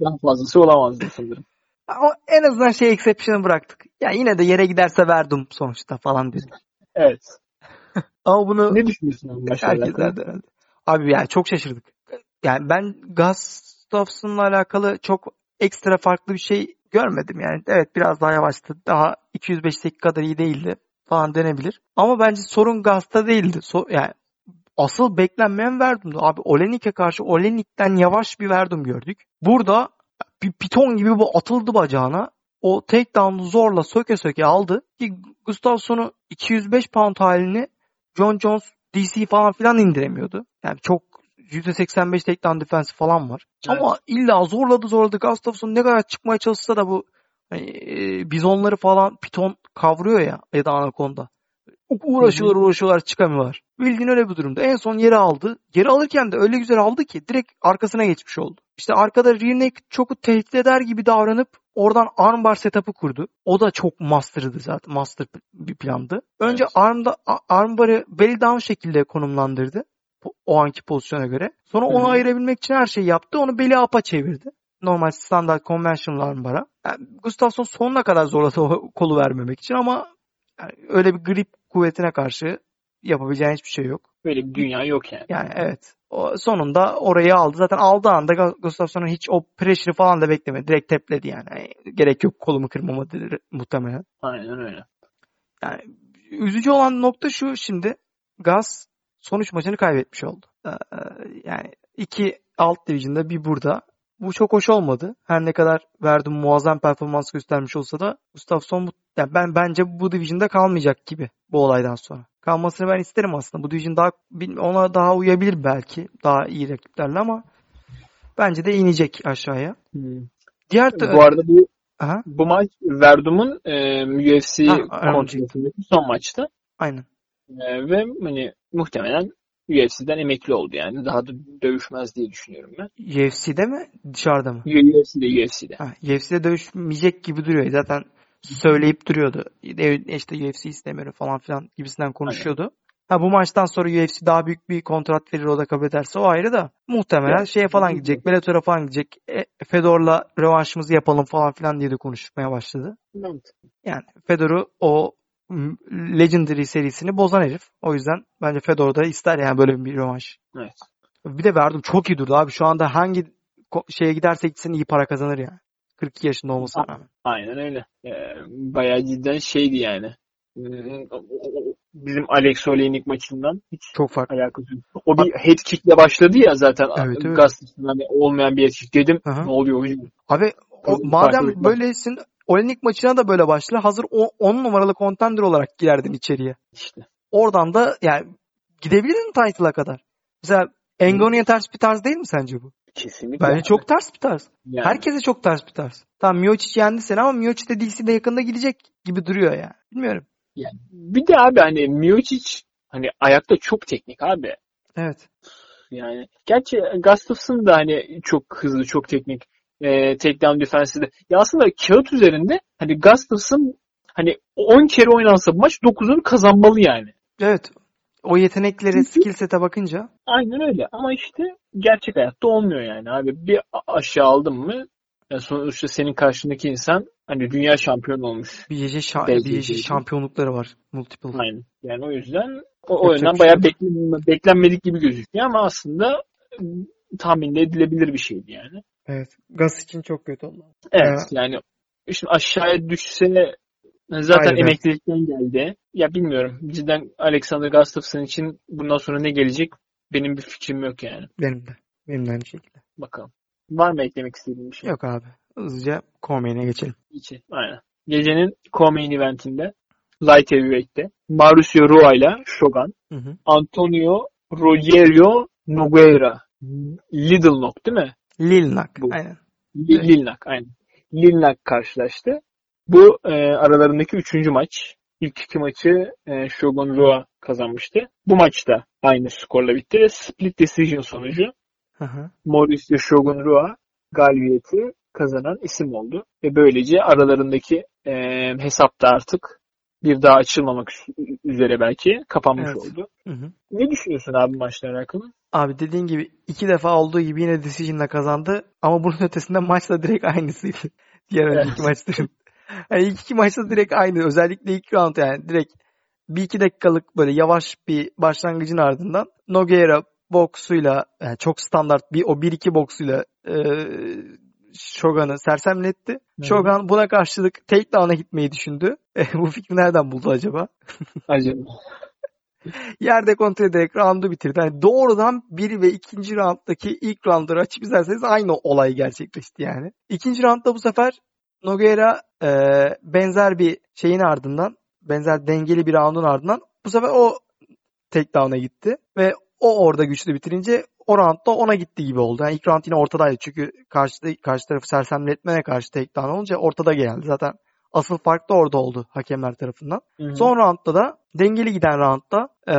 Daha fazlası olamazdı sanırım. Ama en azından şey exception'ı bıraktık. Ya yine de yere giderse verdim sonuçta falan dedik. Evet. Ama bunu Ne düşünüyorsun abi herkes herhalde. Abi yani çok şaşırdık. Yani ben Gustafsson'la alakalı çok ekstra farklı bir şey görmedim. Yani evet biraz daha yavaştı. Daha 205'teki kadar iyi değildi falan denebilir. Ama bence sorun Gast'ta değildi. So- yani asıl beklenmeyen Verdum'du. Abi Olenik'e karşı Olenik'ten yavaş bir Verdum gördük. Burada bir piton gibi bu atıldı bacağına. O takedown'u zorla söke söke aldı. Ki Gustafsson'u 205 pound halini John Jones DC falan filan indiremiyordu. Yani çok %85 takedown defensi falan var. Evet. Ama illa zorladı zorladı. Gustafsson ne kadar çıkmaya çalışsa da bu hani, e, bizonları falan piton kavruyor ya ya da anakonda. Uğraşıyorlar uğraşıyorlar çıkamıyorlar. Bildiğin öyle bir durumda. En son yeri aldı. Geri alırken de öyle güzel aldı ki direkt arkasına geçmiş oldu. İşte arkada rear naked choke'u tehdit eder gibi davranıp oradan armbar setup'ı kurdu. O da çok master'dı zaten. Master bir plandı. Önce Evet. armda armbarı belly down şekilde konumlandırdı. O anki pozisyona göre. Sonra onu Hı hı. ayırabilmek için her şeyi yaptı. Onu belly up'a çevirdi. Normal standart conventional armbara. Yani Gustafsson sonuna kadar zorladı o kolu vermemek için ama yani öyle bir grip kuvvetine karşı yapabileceğin hiçbir şey yok. Böyle bir dünya yok yani. Yani evet. O sonunda orayı aldı. Zaten aldığı anda Gu- Gustafsson'un hiç o pressure'ı falan da beklemedi. Direkt tepledi yani. Yani gerek yok kolumu kırmama dedi muhtemelen. Aynen öyle. Yani üzücü olan nokta şu şimdi. Gaz sonuç maçını kaybetmiş oldu. Ee, yani iki alt division'da bir burada. Bu çok hoş olmadı. Her ne kadar Verdum muazzam performans göstermiş olsa da Gustafsson yani ben bence bu division'da kalmayacak gibi bu olaydan sonra. Kalmasını ben isterim aslında. Bu division daha ona daha uyabilir belki. Daha iyi rakiplerle ama bence de inecek aşağıya. Hmm. Diğer ta- Bu arada bu Aha, bu maç Verdum'un e, UFC kontratındaki son maçtı. aynen. E, ve hani muhtemelen UFC'den emekli oldu yani. Daha da dövüşmez diye düşünüyorum ben. UFC'de mi dışarıda mı? UFC'de UFC'de. Ha, UFC'de dövüşmeyecek gibi duruyor. Zaten söyleyip duruyordu. E, İşte UFC istemiyorum falan filan gibisinden konuşuyordu. Ha bu maçtan sonra UFC daha büyük bir kontrat verir o da kabul ederse o ayrı da muhtemelen Ya, şeye falan gidecek. Bellator'a falan gidecek. E, Fedor'la rövanşımızı yapalım falan filan diye de konuşmaya başladı. Mantıklı. Yani Fedor'u o Legendary serisini bozan herif. O yüzden bence Fedor da ister yani böyle bir rövanş. Evet. Bir de verdim çok iyi durdu abi. Şu anda hangi şeye giderse gitsin iyi para kazanır yani. 42 yaşında olmasına rağmen. Aynen öyle. E, bayağı cidden şeydi yani. O- Bizim Alex Oleinik maçından hiç Çok farklı. alakası yok. O bir head kickle başladı ya zaten. Evet, evet. Hani olmayan bir head kick dedim. Hı. Ne oluyor hocam? Abi o, madem böylesin Olenik maçına da böyle başla. Hazır 10 numaralı contender olarak girerdin içeriye. İşte. Oradan da yani gidebilirdin title'a kadar. Mesela Engonia'ya ters bir tarz değil mi sence bu? Kesinlikle. Bence çok ters bir tarz. Yani. Herkese çok ters bir tarz. Tamam Miocic yendi seni ama Miocic de DC'de yakında gidecek gibi duruyor yani. Bilmiyorum. Yani bir de abi hani Miocic hani ayakta çok teknik abi. Evet. Yani gerçi Gustafsson da hani çok hızlı, çok teknik. E, takedown defense'i de. Ya aslında kağıt üzerinde hani Gustafsson hani 10 kere oynansa bu maç 9'unu kazanmalı yani. Evet. O yetenekleri, Çünkü- skill set'e bakınca Aynen öyle. Ama işte gerçek hayatta olmuyor yani abi. Bir aşağı aldın mı yani sonuçta senin karşındaki insan hani dünya şampiyonu olmuş. bir gece, şa- bir şampiyonlukları var. Multiple. Aynen. Yani o yüzden o, o yönden şey bayağı yok. beklen- beklenmedik gibi gözüküyor ama aslında ım, tahmin edilebilir bir şeydi yani. Evet. Gas için çok kötü oldu. Evet yani şimdi aşağıya düşse zaten Aynen. emeklilikten geldi. ya bilmiyorum. Cidden Alexander Gustafsson için bundan sonra ne gelecek benim bir fikrim yok yani. Benim de. Benim de aynı şekilde. Bakalım. Var mı eklemek istediğin bir şey? Yok abi. Hızlıca Coleman'e geçelim. İçi. Aynen. Gecenin co-main eventinde Light Heavyweight'te Mauricio Rua ile Shogun, Hı hı. Antonio Rogerio Nogueira, Little Knock değil mi? Lil Nak. Bu. Aynen. Li- Evet. Lil Knock aynen. Lil Knock karşılaştı. Bu e, aralarındaki üçüncü maç. İlk iki maçı e, Shogun Rua kazanmıştı. Bu maçta aynı skorla bitti ve split decision sonucu Hı hı. Mauricio Shogun Rua galibiyeti kazanan isim oldu. Ve böylece aralarındaki e, hesapta artık bir daha açılmamak üz- üzere belki kapanmış Evet. oldu. Hı hı. Ne düşünüyorsun abi maçla alakalı? Abi dediğin gibi iki defa olduğu gibi yine decision'la kazandı. Ama bunun ötesinde maçla direkt aynısıydı. Diğer önceki Evet. maçların. Yani ilk iki maçta direkt aynı. Özellikle ilk round yani direkt bir iki dakikalık böyle yavaş bir başlangıcın ardından Nogueira boksuyla yani çok standart bir o 1-2 boksuyla e, Shogun'u sersemletti. hı. Shogun buna karşılık takedown'a gitmeyi düşündü. E, bu fikri nereden buldu acaba? Acaba. Yerde kontrol ederek roundu bitirdi. Yani doğrudan bir ve ikinci rounddaki ilk roundları açıp izlerseniz aynı olay gerçekleşti yani. İkinci roundda bu sefer Nogueira e, benzer bir şeyin ardından benzer dengeli bir roundun ardından bu sefer o takedown'a gitti ve o orada güçlü bitirince o roundda ona gitti gibi oldu. Yani ilk round yine ortadaydı çünkü karşı, karşı tarafı sersemletmene karşı takedown olunca ortada geldi. Zaten asıl fark da orada oldu hakemler tarafından. Hı hı. Son roundda da dengeli giden roundda e,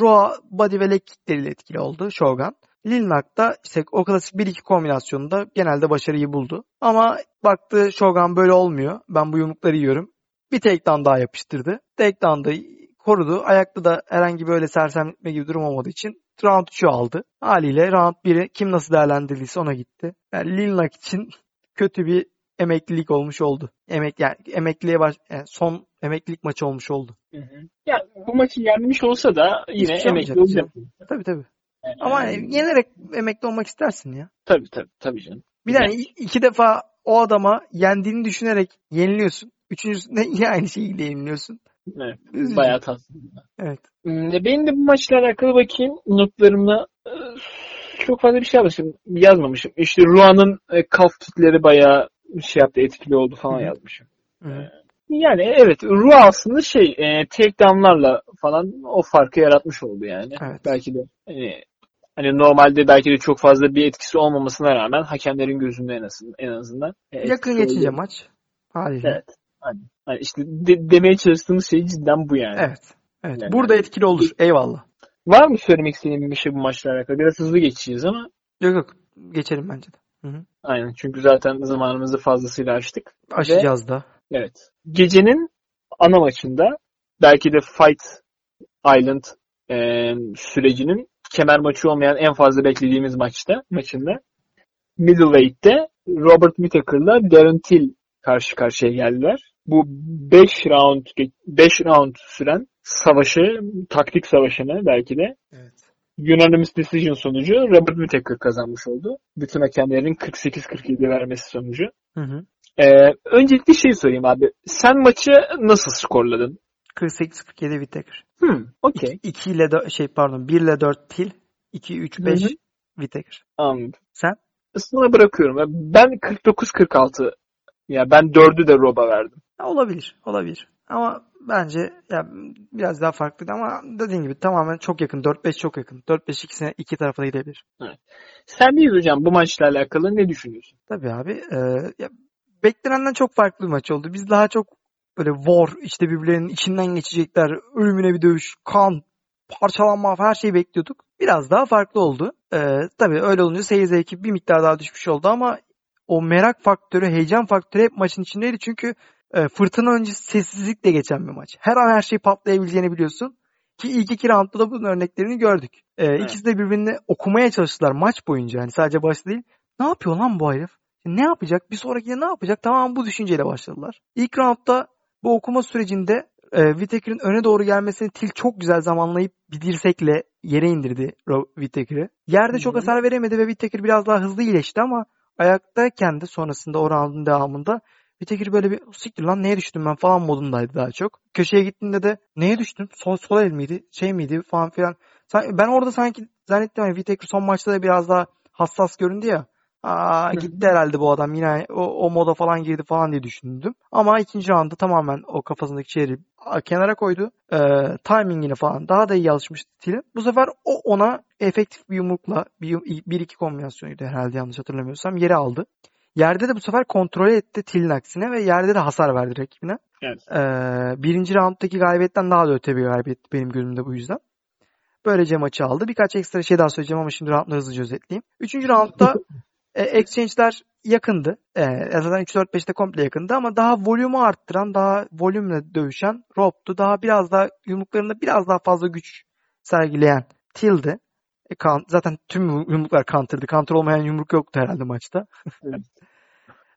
Roa body ve leg kickleriyle etkili oldu Shogun. Lil Nak da işte o klasik 1-2 kombinasyonunda genelde başarıyı buldu. Ama baktı Shogun böyle olmuyor. Ben bu yumrukları yiyorum. Bir takedown daha yapıştırdı. Takedown'da korudu. Ayakta da herhangi böyle sersemletme gibi durum olmadığı için round 3'ü aldı. Haliyle round 1'i kim nasıl değerlendirdiyse ona gitti. Yani Lil Nak için kötü bir emeklilik olmuş oldu. Emek yani emekliliğe baş yani son emeklilik maçı olmuş oldu. Hı hı. Ya bu maçı yenmiş olsa da yine şey emekli olacak. Tabii tabii. Yani, Ama hani yenerek emekli olmak istersin ya. tabii tabii tabii canım. Bir de hani iki defa o adama yendiğini düşünerek yeniliyorsun. Üçüncüsünde yine aynı şekilde yeniliyorsun. Evet. Üzücü. Bayağı tatsız. Evet. Hmm, Benim de bu maçla alakalı bakayım notlarımla e, çok fazla bir şey yazmışım. yazmamışım. İşte Ruan'ın e, kaf kitleri bayağı şey yaptı etkili oldu falan Hı hı. yazmışım. Hı. Yani evet Rua aslında şey e, takedownlarla falan o farkı yaratmış oldu yani. Evet. Belki de hani, hani normalde belki de çok fazla bir etkisi olmamasına rağmen hakemlerin gözünde en azından en azından e, Yakın geçince oldu. maç. Haliyle. Evet. Hani, hani işte de- demeye çalıştığımız şey cidden bu yani. Evet. Evet. Yani- Burada etkili olur. Eyvallah. Var mı söylemek istediğin bir şey bu maçla alakalı? Biraz hızlı geçeceğiz ama Yok yok. Geçelim bence de. Hı hı. aynen çünkü zaten zamanımızı fazlasıyla açtık. Aşacağız da. Evet. Gecenin ana maçında belki de Fight Island e, sürecinin kemer maçı olmayan en fazla beklediğimiz maçta maçında Middleweight'te Robert Whittaker'la Darren Till karşı karşıya geldiler. Bu 5 round 5 round süren savaşı, taktik savaşını belki de Evet. Unanimous decision sonucu Robert Whittaker kazanmış oldu. Bütün hakemlerin 48-47 vermesi sonucu. Hı hı. Ee, öncelikle şey sorayım abi. Sen maçı nasıl skorladın? 48-47 Whittaker. Hmm, okey. 2 ile 4 şey pardon 1 ile 4 Til. 2 3 5 Hı hı. Whittaker. Anladım. Sen? Sana bırakıyorum. Ben 49-46 ya ben 4'ü de Rob'a verdim. Olabilir. Olabilir. Ama bence ya biraz daha farklıydı ama dediğin gibi tamamen çok yakın. 4-5 çok yakın. 4-5 ikisine iki tarafa da gidebilir. Sen değil hocam bu maçla alakalı ne düşünüyorsun? Tabii abi. E, ya, beklenenden çok farklı bir maç oldu. Biz daha çok böyle war işte birbirlerinin içinden geçecekler. Ölümüne bir dövüş, kan, parçalanma her şeyi bekliyorduk. Biraz daha farklı oldu. E, tabii öyle olunca seyir zevki bir miktar daha düşmüş oldu ama o merak faktörü, heyecan faktörü hep maçın içindeydi. Çünkü e, fırtına öncesi sessizlikle geçen bir maç. Her an her şey patlayabileceğini biliyorsun. Ki ilk iki roundda da bunun örneklerini gördük. E, Evet. İkisi de birbirini okumaya çalıştılar maç boyunca. Yani sadece başta değil. Ne yapıyor lan bu herif? Ne yapacak? Bir sonrakinde ne yapacak? Tamam bu düşünceyle başladılar. İlk roundda bu okuma sürecinde e, Whittaker'ın öne doğru gelmesini Til çok güzel zamanlayıp bir dirsekle yere indirdi Whittaker'ı. Yerde çok hasar veremedi ve Whittaker biraz daha hızlı iyileşti ama ayaktayken de sonrasında o roundun devamında Whittaker böyle bir siktir lan neye düştüm ben falan modundaydı daha çok. Köşeye gittiğinde de neye düştüm? Sol, sol el miydi? Şey miydi falan filan. Ben orada sanki zannettim hani Whittaker son maçta da biraz daha hassas göründü ya. Aa, gitti herhalde bu adam yine o, o moda falan girdi falan diye düşündüm. Ama ikinci roundda tamamen o kafasındaki şeyi kenara koydu. Ee, timingini falan daha da iyi alışmıştı Til'in. Bu sefer o ona efektif bir yumrukla bir, bir iki kombinasyonuydu herhalde yanlış hatırlamıyorsam yeri aldı. Yerde de bu sefer kontrol etti Til'in aksine ve yerde de hasar verdi rakibine. Evet. Ee, birinci rounddaki galibiyetten daha da öte bir galibiyet benim gözümde bu yüzden. Böylece maçı aldı. Birkaç ekstra şey daha söyleyeceğim ama şimdi roundları hızlıca özetleyeyim. Üçüncü roundda e, exchange'ler yakındı. E, zaten 3-4-5'te komple yakındı ama daha volümü arttıran, daha volümle dövüşen Rob'tu. Daha biraz daha yumruklarında biraz daha fazla güç sergileyen Till'di. E, kan, zaten tüm yumruklar counter'dı. Counter olmayan yumruk yoktu herhalde maçta.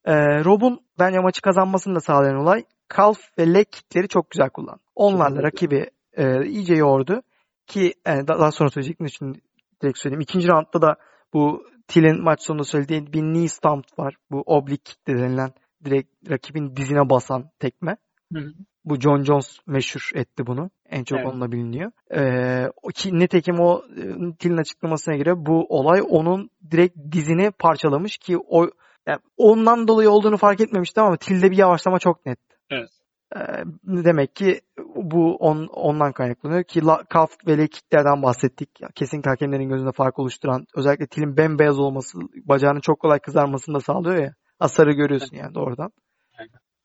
E, Rob'un bence maçı kazanmasını da sağlayan olay calf ve leg kickleri çok güzel kullandı. Onlarla rakibi e, iyice yordu. Ki e, daha sonra söyleyecektim için direkt söyleyeyim. İkinci roundda da bu Till'in maç sonunda söylediği bir knee stomp var. Bu oblique kick denilen direkt rakibin dizine basan tekme. Hı hı. Bu John Jones meşhur etti bunu. En çok evet. onunla biliniyor. Ee, ki nitekim o e, Till'in açıklamasına göre bu olay onun direkt dizini parçalamış ki o yani ondan dolayı olduğunu fark etmemiştim ama Till'de bir yavaşlama çok net. Evet. Ee, demek ki bu on, ondan kaynaklanıyor ki kaf ve kicklerden bahsettik. Kesinlikle hakemlerin gözünde fark oluşturan özellikle tilin bembeyaz olması bacağının çok kolay kızarmasını da sağlıyor ya. Asarı görüyorsun yani doğrudan.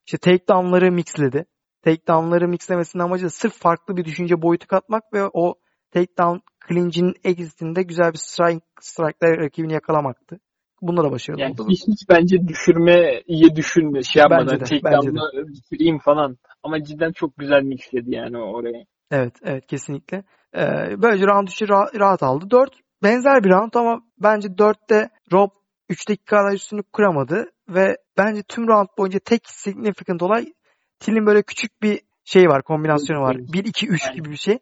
İşte takedown'ları mixledi. Takedown'ları mixlemesinin amacı da sırf farklı bir düşünce boyutu katmak ve o takedown clinch'in exitinde güzel bir strike, strike'la rakibini yakalamaktı. Bunda da başarılı yani oldu. Hiç, hiç bence düşürmeye düşünme şey yapmadan Bence de, takedown'la bitireyim falan. Ama cidden çok güzel mixledi yani oraya. Evet evet kesinlikle. Ee, böylece round 3'ü rahat, rahat aldı. 4 benzer bir round ama bence 4'te Rob 3'teki kadar üstünü kuramadı ve bence tüm round boyunca tek significant olay Till'in böyle küçük bir şey var, kombinasyonu var. 1-2-3 gibi bir şey.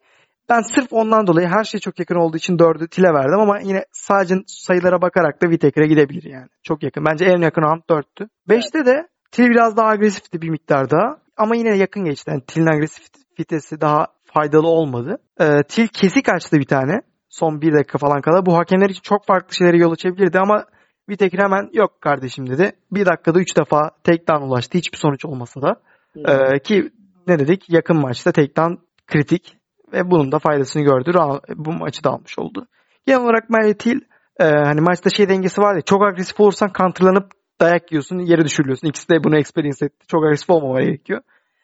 Ben sırf ondan dolayı her şey çok yakın olduğu için 4'ü Till'e verdim ama yine sadece sayılara bakarak da Whittaker'e gidebilir yani. Çok yakın. Bence en yakın round 4'tü. 5'te evet. de Till biraz daha agresifti bir miktar daha. Ama yine yakın geçti. Yani Till'in agresifitesi daha faydalı olmadı. Ee, Till kesik açtı bir tane. Son bir dakika falan kala. Bu hakemler için çok farklı şeylere yol açabilirdi ama Whittaker hemen yok kardeşim dedi. Bir dakikada üç defa takedown ulaştı. Hiçbir sonuç olmasa da. Ee, ki ne dedik? Yakın maçta takedown kritik ve bunun da faydasını gördü. Bu maçı da almış oldu. Genel olarak Mary Till e, hani maçta şey dengesi var ya çok agresif olursan counterlanıp dayak yiyorsun yere düşürülüyorsun. İkisi de bunu experience etti. Çok agresif olmamaya gerekiyor.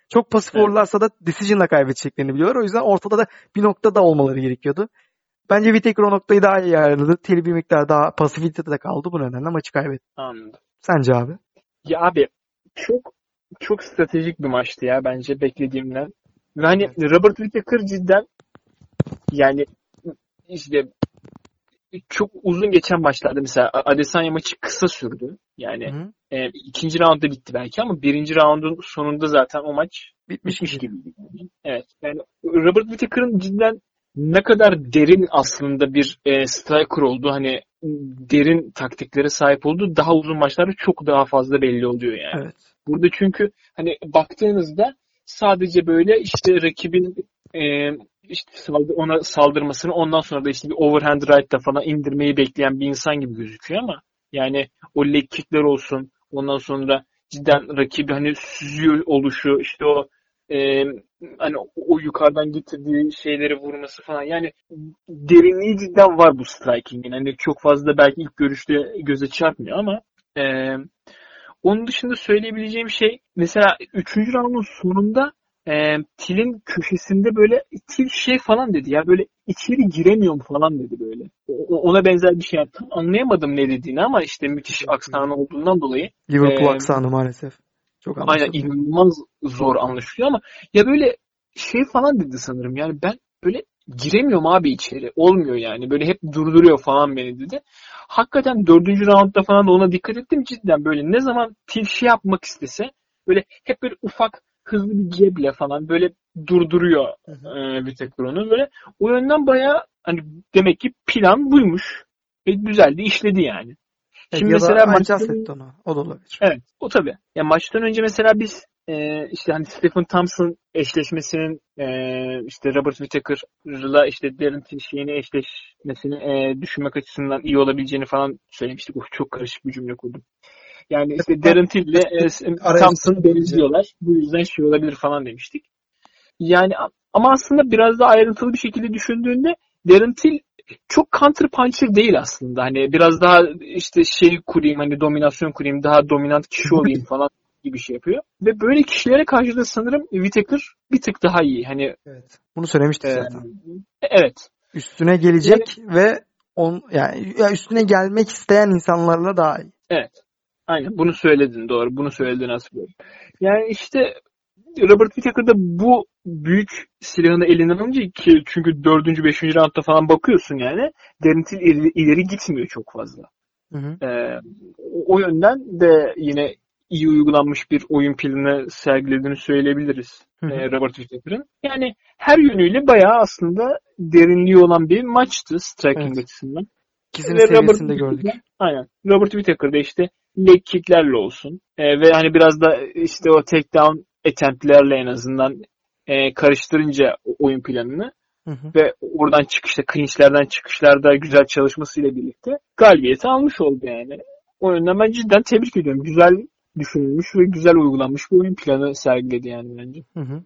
Çok pasif evet. olurlarsa da decision'la kaybedeceklerini biliyorlar. O yüzden ortada da bir noktada olmaları gerekiyordu. Bence Whittaker o noktayı daha iyi ayarladı. Teli bir miktar daha pasifitede kaldı. Bu nedenle maçı kaybetti. Anladım. Sence abi? Ya abi çok çok stratejik bir maçtı ya bence beklediğimden. Ve hani evet. Robert Whittaker cidden yani işte çok uzun geçen maçlarda mesela Adesanya maçı kısa sürdü. Yani e, ikinci roundda bitti belki ama birinci roundun sonunda zaten o maç bitmiş gibi. Yani. Evet. Yani Robert Whittaker'ın cidden ne kadar derin aslında bir e, striker oldu. Hani derin taktiklere sahip oldu. Daha uzun maçlarda çok daha fazla belli oluyor yani. Evet. Burada çünkü hani baktığınızda sadece böyle işte rakibin e, işte ona saldırmasını ondan sonra da işte bir overhand right'ta falan indirmeyi bekleyen bir insan gibi gözüküyor ama yani o leg kickler olsun ondan sonra cidden rakibi hani süzüyor oluşu işte o e, hani o yukarıdan getirdiği şeyleri vurması falan. Yani derinliği cidden var bu striking'in. Hani çok fazla belki ilk görüşte göze çarpmıyor ama e, onun dışında söyleyebileceğim şey mesela 3. roundun sonunda e, Til'in köşesinde böyle Til şey falan dedi ya böyle içeri giremiyorum falan dedi böyle. O, ona benzer bir şey yaptım. Anlayamadım ne dediğini ama işte müthiş aksanı olduğundan dolayı. Liverpool e, aksanı maalesef. Çok Aynen inanılmaz zor anlaşılıyor ama ya böyle şey falan dedi sanırım yani ben böyle giremiyorum abi içeri. Olmuyor yani. Böyle hep durduruyor falan beni dedi. Hakikaten dördüncü roundda falan da ona dikkat ettim cidden böyle ne zaman til şey yapmak istese böyle hep böyle ufak hızlı bir ceble falan böyle durduruyor e, Vitekron'u. Böyle o yönden bayağı hani demek ki plan buymuş. Ve güzel de işledi yani. Şimdi ya mesela da maçtan, ona. O da olabilir. evet o tabii. Ya maçtan önce mesela biz e, işte hani Stephen Thompson eşleşmesinin e, işte Robert Whittaker'la işte Darren şeyini eşleşmesini e, düşünmek açısından iyi olabileceğini falan söylemiştik. Uf, çok karışık bir cümle kurdum. Yani işte Darren Till ile e, Thompson benziyorlar. Bu yüzden şey olabilir falan demiştik. Yani ama aslında biraz da ayrıntılı bir şekilde düşündüğünde Darren Till çok counter puncher değil aslında. Hani biraz daha işte şey kurayım hani dominasyon kurayım daha dominant kişi olayım falan gibi şey yapıyor. Ve böyle kişilere karşı da sanırım Whittaker bir tık daha iyi. Hani Evet. Bunu söylemiştik e, zaten. evet. Üstüne gelecek ve on yani ya üstüne gelmek isteyen insanlarla daha iyi. Evet. Aynen bunu söyledin doğru. Bunu söyledin hatırlıyorum. Yani işte Robert Whittaker da bu büyük silahını elinden alınca ki çünkü 4. 5. roundda falan bakıyorsun yani Darren ileri, ileri gitmiyor çok fazla. Hı hı. Ee, o yönden de yine iyi uygulanmış bir oyun planı sergilediğini söyleyebiliriz Hı hı. e, Robert Whittaker'ın. Yani her yönüyle bayağı aslında derinliği olan bir maçtı striking Evet. açısından. İkisinin Ve Robert seviyesinde Whittaker gördük. Aynen. Robert Whittaker da işte leg kicklerle olsun e, ve hani biraz da işte o takedown attemptlerle en azından e, karıştırınca oyun planını Hı hı. ve oradan çıkışta, clinchlerden çıkışlarda güzel çalışmasıyla birlikte galibiyeti almış oldu yani. O yönden ben cidden tebrik ediyorum. Güzel düşünülmüş ve güzel uygulanmış bir oyun planı sergiledi yani bence. Hı hı.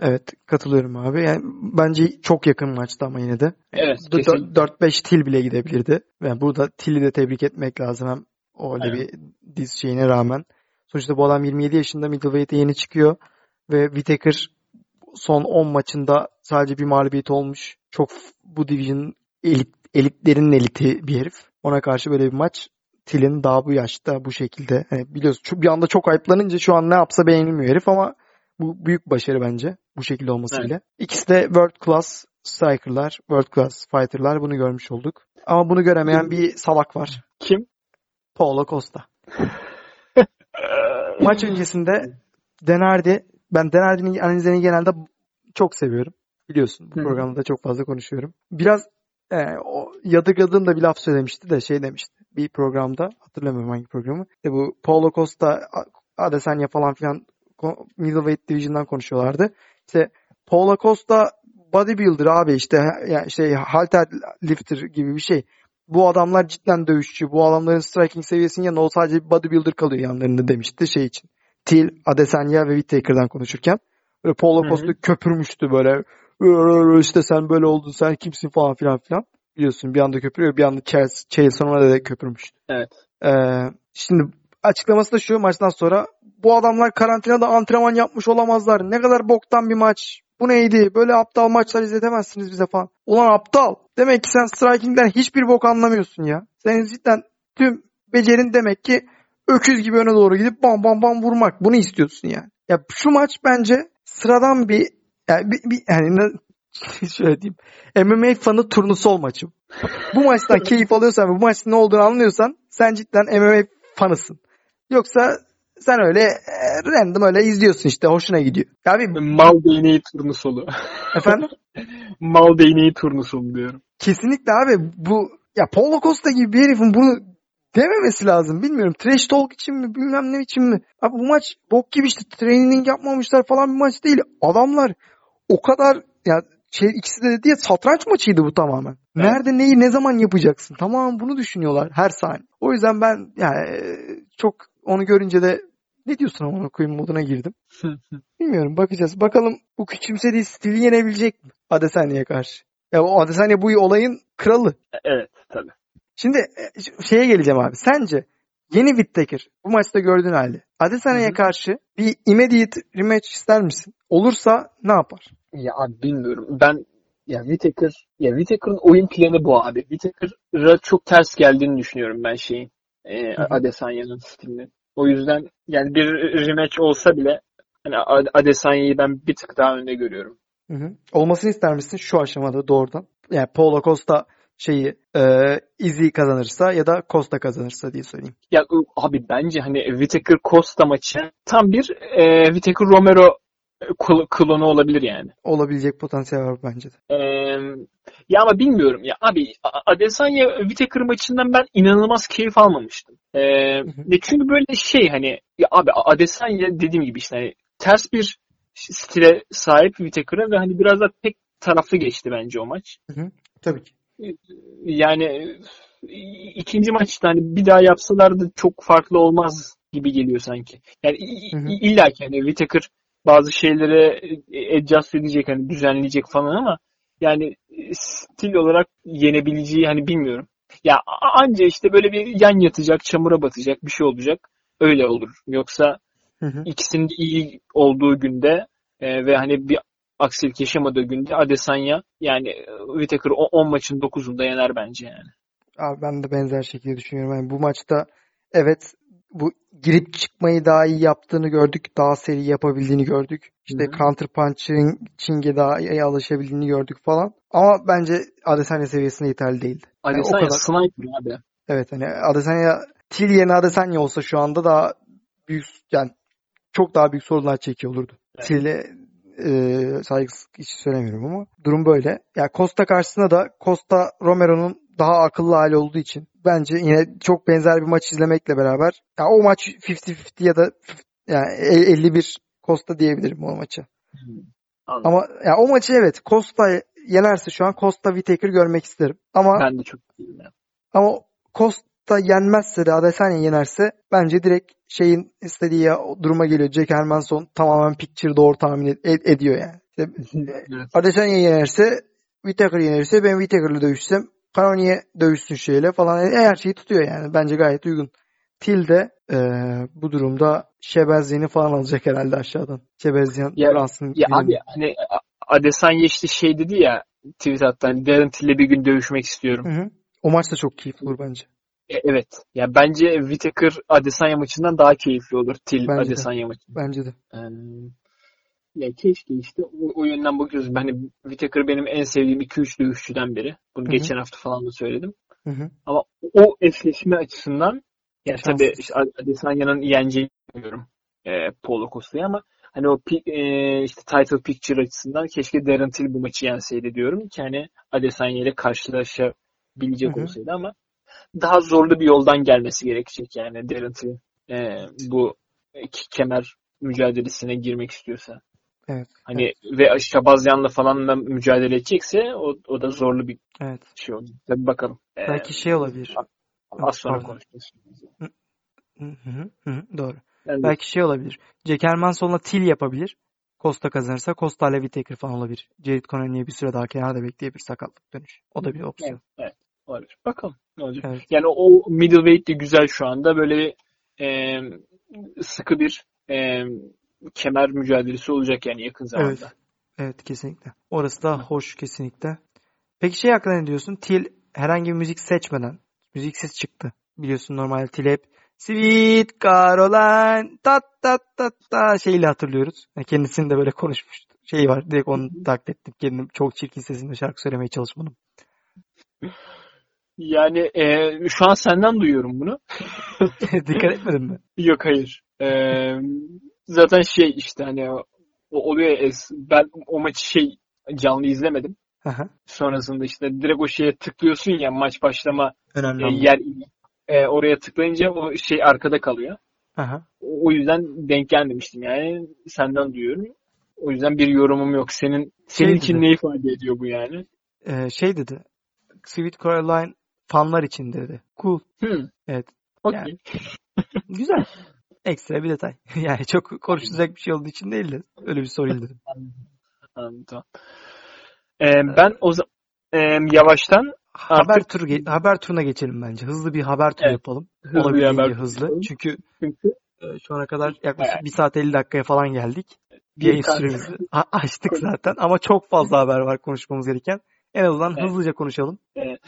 Evet katılıyorum abi. Yani bence çok yakın maçtı ama yine de. Evet, D- kesin. 4-5 til bile gidebilirdi. Yani burada Til'i de tebrik etmek lazım hem o öyle bir diz şeyine rağmen. Sonuçta bu adam 27 yaşında middleweight'e yeni çıkıyor ve Whittaker son 10 maçında sadece bir mağlubiyet olmuş. Çok bu division elit, elitlerin eliti bir herif. Ona karşı böyle bir maç Til'in daha bu yaşta bu şekilde. Hani biliyorsun bir anda çok ayıplanınca şu an ne yapsa beğenilmiyor herif ama bu büyük başarı bence bu şekilde olmasıyla. İkisi de world class striker'lar, world class fighter'lar bunu görmüş olduk. Ama bunu göremeyen bir salak var. Kim? Paulo Costa. Maç öncesinde Denardi, ben Denardi'nin analizlerini genelde çok seviyorum. Biliyorsun bu programda da çok fazla konuşuyorum. Biraz e, o yadırgadığım da bir laf söylemişti de şey demişti. Bir programda hatırlamıyorum hangi programı. İşte bu Paulo Costa, Adesanya falan filan middleweight division'dan konuşuyorlardı. İşte Paulo Costa bodybuilder abi işte yani şey halter lifter gibi bir şey. Bu adamlar cidden dövüşçü. Bu adamların striking seviyesinin yanında o sadece bir bodybuilder kalıyor yanlarında demişti şey için. Till, Adesanya ve Whittaker'dan konuşurken. Böyle Paulo. Costa köpürmüştü böyle. "Ee, işte sen böyle oldun sen kimsin falan filan filan. Biliyorsun bir anda köpürüyor bir anda Sonnen de köpürmüştü. Evet. Ee, şimdi açıklaması da şu maçtan sonra bu adamlar karantinada antrenman yapmış olamazlar. Ne kadar boktan bir maç. Bu neydi? Böyle aptal maçlar izletemezsiniz bize falan. Ulan aptal. Demek ki sen striking'den hiçbir bok anlamıyorsun ya. Senin cidden tüm becerin demek ki öküz gibi öne doğru gidip bam bam bam vurmak. Bunu istiyorsun yani. Ya şu maç bence sıradan bir yani bir, bir yani şöyle diyeyim. MMA fanı turnusol maçı. Bu maçtan keyif alıyorsan ve bu maçın ne olduğunu anlıyorsan sen cidden MMA fanısın. Yoksa sen öyle e, random öyle izliyorsun işte hoşuna gidiyor. Ya bir Mal değneği turnusolu. efendim Mal değneği turnusolu diyorum. kesinlikle abi bu ya Paulo Costa gibi bir herifin bunu dememesi lazım. Bilmiyorum trash talk için mi bilmem ne için mi. Abi bu maç bok gibi işte training yapmamışlar falan bir maç değil. Adamlar o kadar ya şey ikisi de dedi ya satranç maçıydı bu tamamen. Evet. Nerede neyi ne zaman yapacaksın? Tamam bunu düşünüyorlar her saniye. O yüzden ben yani e, çok onu görünce de ne diyorsun amına koyayım moduna girdim. Bilmiyorum bakacağız. Bakalım bu küçümsediği stili yenebilecek mi Adesanya'ya karşı? Ya o Adesanya bu olayın kralı. evet tabii. Şimdi e, şeye geleceğim abi. Sence yeni Whittaker bu maçta gördüğün halde Adesanya'ya karşı bir immediate rematch ister misin? Olursa ne yapar? Ya abi bilmiyorum. Ben ya Whittaker ya Whittaker'ın oyun planı bu abi. Whittaker'a çok ters geldiğini düşünüyorum ben şeyin. E. Adesanya'nın stilinin. O yüzden yani bir rematch olsa bile hani Ad- Adesanya'yı ben bir tık daha önde görüyorum. Hı hı. Olmasını ister misin şu aşamada doğrudan? Yani Paulo Costa şeyi e, Izzy kazanırsa ya da Costa kazanırsa diye söyleyeyim. Ya abi bence hani Whittaker Costa maçı tam bir e, Whittaker Romero kl- klonu olabilir yani. Olabilecek potansiyel var bence de. Ee, ya ama bilmiyorum ya abi Adesanya Whittaker maçından ben inanılmaz keyif almamıştım. Ee, çünkü böyle şey hani ya abi Adesanya dediğim gibi işte hani ters bir stile sahip Whittaker'a ve hani biraz da tek taraflı geçti bence o maç. Hı hı. Tabii ki. Yani ikinci maçta hani bir daha yapsalardı çok farklı olmaz gibi geliyor sanki. Yani hı hı. illa ki hani Whittaker bazı şeylere adjust edecek hani düzenleyecek falan ama yani stil olarak yenebileceği hani bilmiyorum. Ya anca işte böyle bir yan yatacak, çamura batacak bir şey olacak. Öyle olur. Yoksa hı hı. ikisinin iyi olduğu günde e, ve hani bir aksilik yaşamadığı günde Adesanya yani e, Whittaker 10 maçın 9'unda yener bence yani. Abi ben de benzer şekilde düşünüyorum. Yani bu maçta evet bu girip çıkmayı daha iyi yaptığını gördük. Daha seri yapabildiğini gördük. İşte Hı-hı. counter punching'e daha iyi alışabildiğini gördük falan. Ama bence Adesanya seviyesinde yeterli değildi. Adesanya yani o kadar... sniper abi. Evet hani Adesanya Til yerine Adesanya olsa şu anda daha büyük yani çok daha büyük sorunlar çekiyor olurdu. Evet. Til'e e, saygısız hiç söylemiyorum ama durum böyle. Ya yani Costa karşısında da Costa Romero'nun daha akıllı hali olduğu için bence yine çok benzer bir maç izlemekle beraber ya o maç 50-50 ya da yani 51 Costa diyebilirim o maça. Hmm, ama ya o maçı evet Costa yenerse şu an Costa Whittaker görmek isterim. Ama ben de çok ya. Ama Costa yenmezse de Adesanya yenerse bence direkt şeyin istediği duruma geliyor. Jack Hermanson tamamen picture doğru tahmin ed- ediyor yani. İşte, evet. Adesanya yenerse Whittaker yenerse ben Whittaker'la dövüşsem Kanoni'ye dövüşsün şeyle falan her şeyi tutuyor yani. Bence gayet uygun. Til de e, bu durumda Şebezyan'ı falan alacak herhalde aşağıdan. Şebezyan ya, Fransın. Ya bilmiyorum. abi hani Adesanya işte şey dedi ya tweet attı hani Darren Till'le bir gün dövüşmek istiyorum. Hı hı. O maç da çok keyifli olur bence. E, evet. Ya bence Whittaker Adesanya maçından daha keyifli olur Till bence Adesanya maçı. Bence de. Yani, ya keşke işte o, o yönden bakıyoruz. Hani Whittaker benim en sevdiğim 2-3 dövüşçüden biri. Bunu Hı-hı. geçen hafta falan da söyledim. Hı-hı. Ama o eşleşme açısından yani tabii işte Adesanya'nın yeneceğini biliyorum e, Paulo Costa'yı ama hani o e, işte title picture açısından keşke Darren Till bu maçı yenseydi diyorum ki hani Adesanya ile karşılaşabilecek Hı-hı. olsaydı ama daha zorlu bir yoldan gelmesi gerekecek yani Darren Till e, bu kemer mücadelesine girmek istiyorsa. Evet. Hani evet. ve Şabazyan'la falan da mücadele edecekse o, o da zorlu bir evet. şey olur. Tabii bakalım. Belki ee, şey olabilir. Az sonra konuşacağız. Doğru. Yani, Belki şey olabilir. Jack Hermanson'la Til yapabilir. Costa kazanırsa Costa ile Whittaker falan olabilir. Jared Connolly'ye bir süre daha kenarda bekleyebilir sakatlık dönüş. O da bir opsiyon. Evet, evet. Olabilir. Bakalım ne olacak. Evet. Yani o middleweight de güzel şu anda. Böyle bir e, sıkı bir e, kemer mücadelesi olacak yani yakın zamanda. Evet. Evet kesinlikle. Orası da hoş kesinlikle. Peki şey hakkında ne diyorsun? Til herhangi bir müzik seçmeden müziksiz çıktı. Biliyorsun normal Til hep Sweet Caroline tat tat tat ta şeyle hatırlıyoruz. Yani kendisinin de böyle konuşmuştu. Şey var direkt onu taklit ettim. Kendim çok çirkin sesinde şarkı söylemeye çalışmadım. Yani e, şu an senden duyuyorum bunu. Dikkat etmedin mi? Yok hayır. E, zaten şey işte hani o oluyor ben o maçı şey canlı izlemedim. Aha. Sonrasında işte direkt o şeye tıklıyorsun ya maç başlama Önemli e, yer e, oraya tıklayınca o şey arkada kalıyor. Aha. O yüzden denk gelmemiştim yani senden duyuyorum. O yüzden bir yorumum yok. Senin senin şey için dedi. ne ifade ediyor bu yani? Ee, şey dedi. Sweet Caroline fanlar için dedi. Cool. Hmm. Evet. Okay. Yani, güzel. Ekstra bir detay. yani çok konuşulacak bir şey olduğu için değil de öyle bir sorayım dedim. Anladım. Ee, ben o e, yavaştan haber artık... turu haber turuna geçelim bence. Hızlı bir haber turu evet. yapalım. Hızlı Olabildiğince haber hızlı. Çünkü, Çünkü e, şu ana kadar yaklaşık evet. 1 saat 50 dakikaya falan geldik. Bir yayın süremizi açtık zaten ama çok fazla haber var konuşmamız gereken. En azından evet. hızlıca konuşalım. Evet.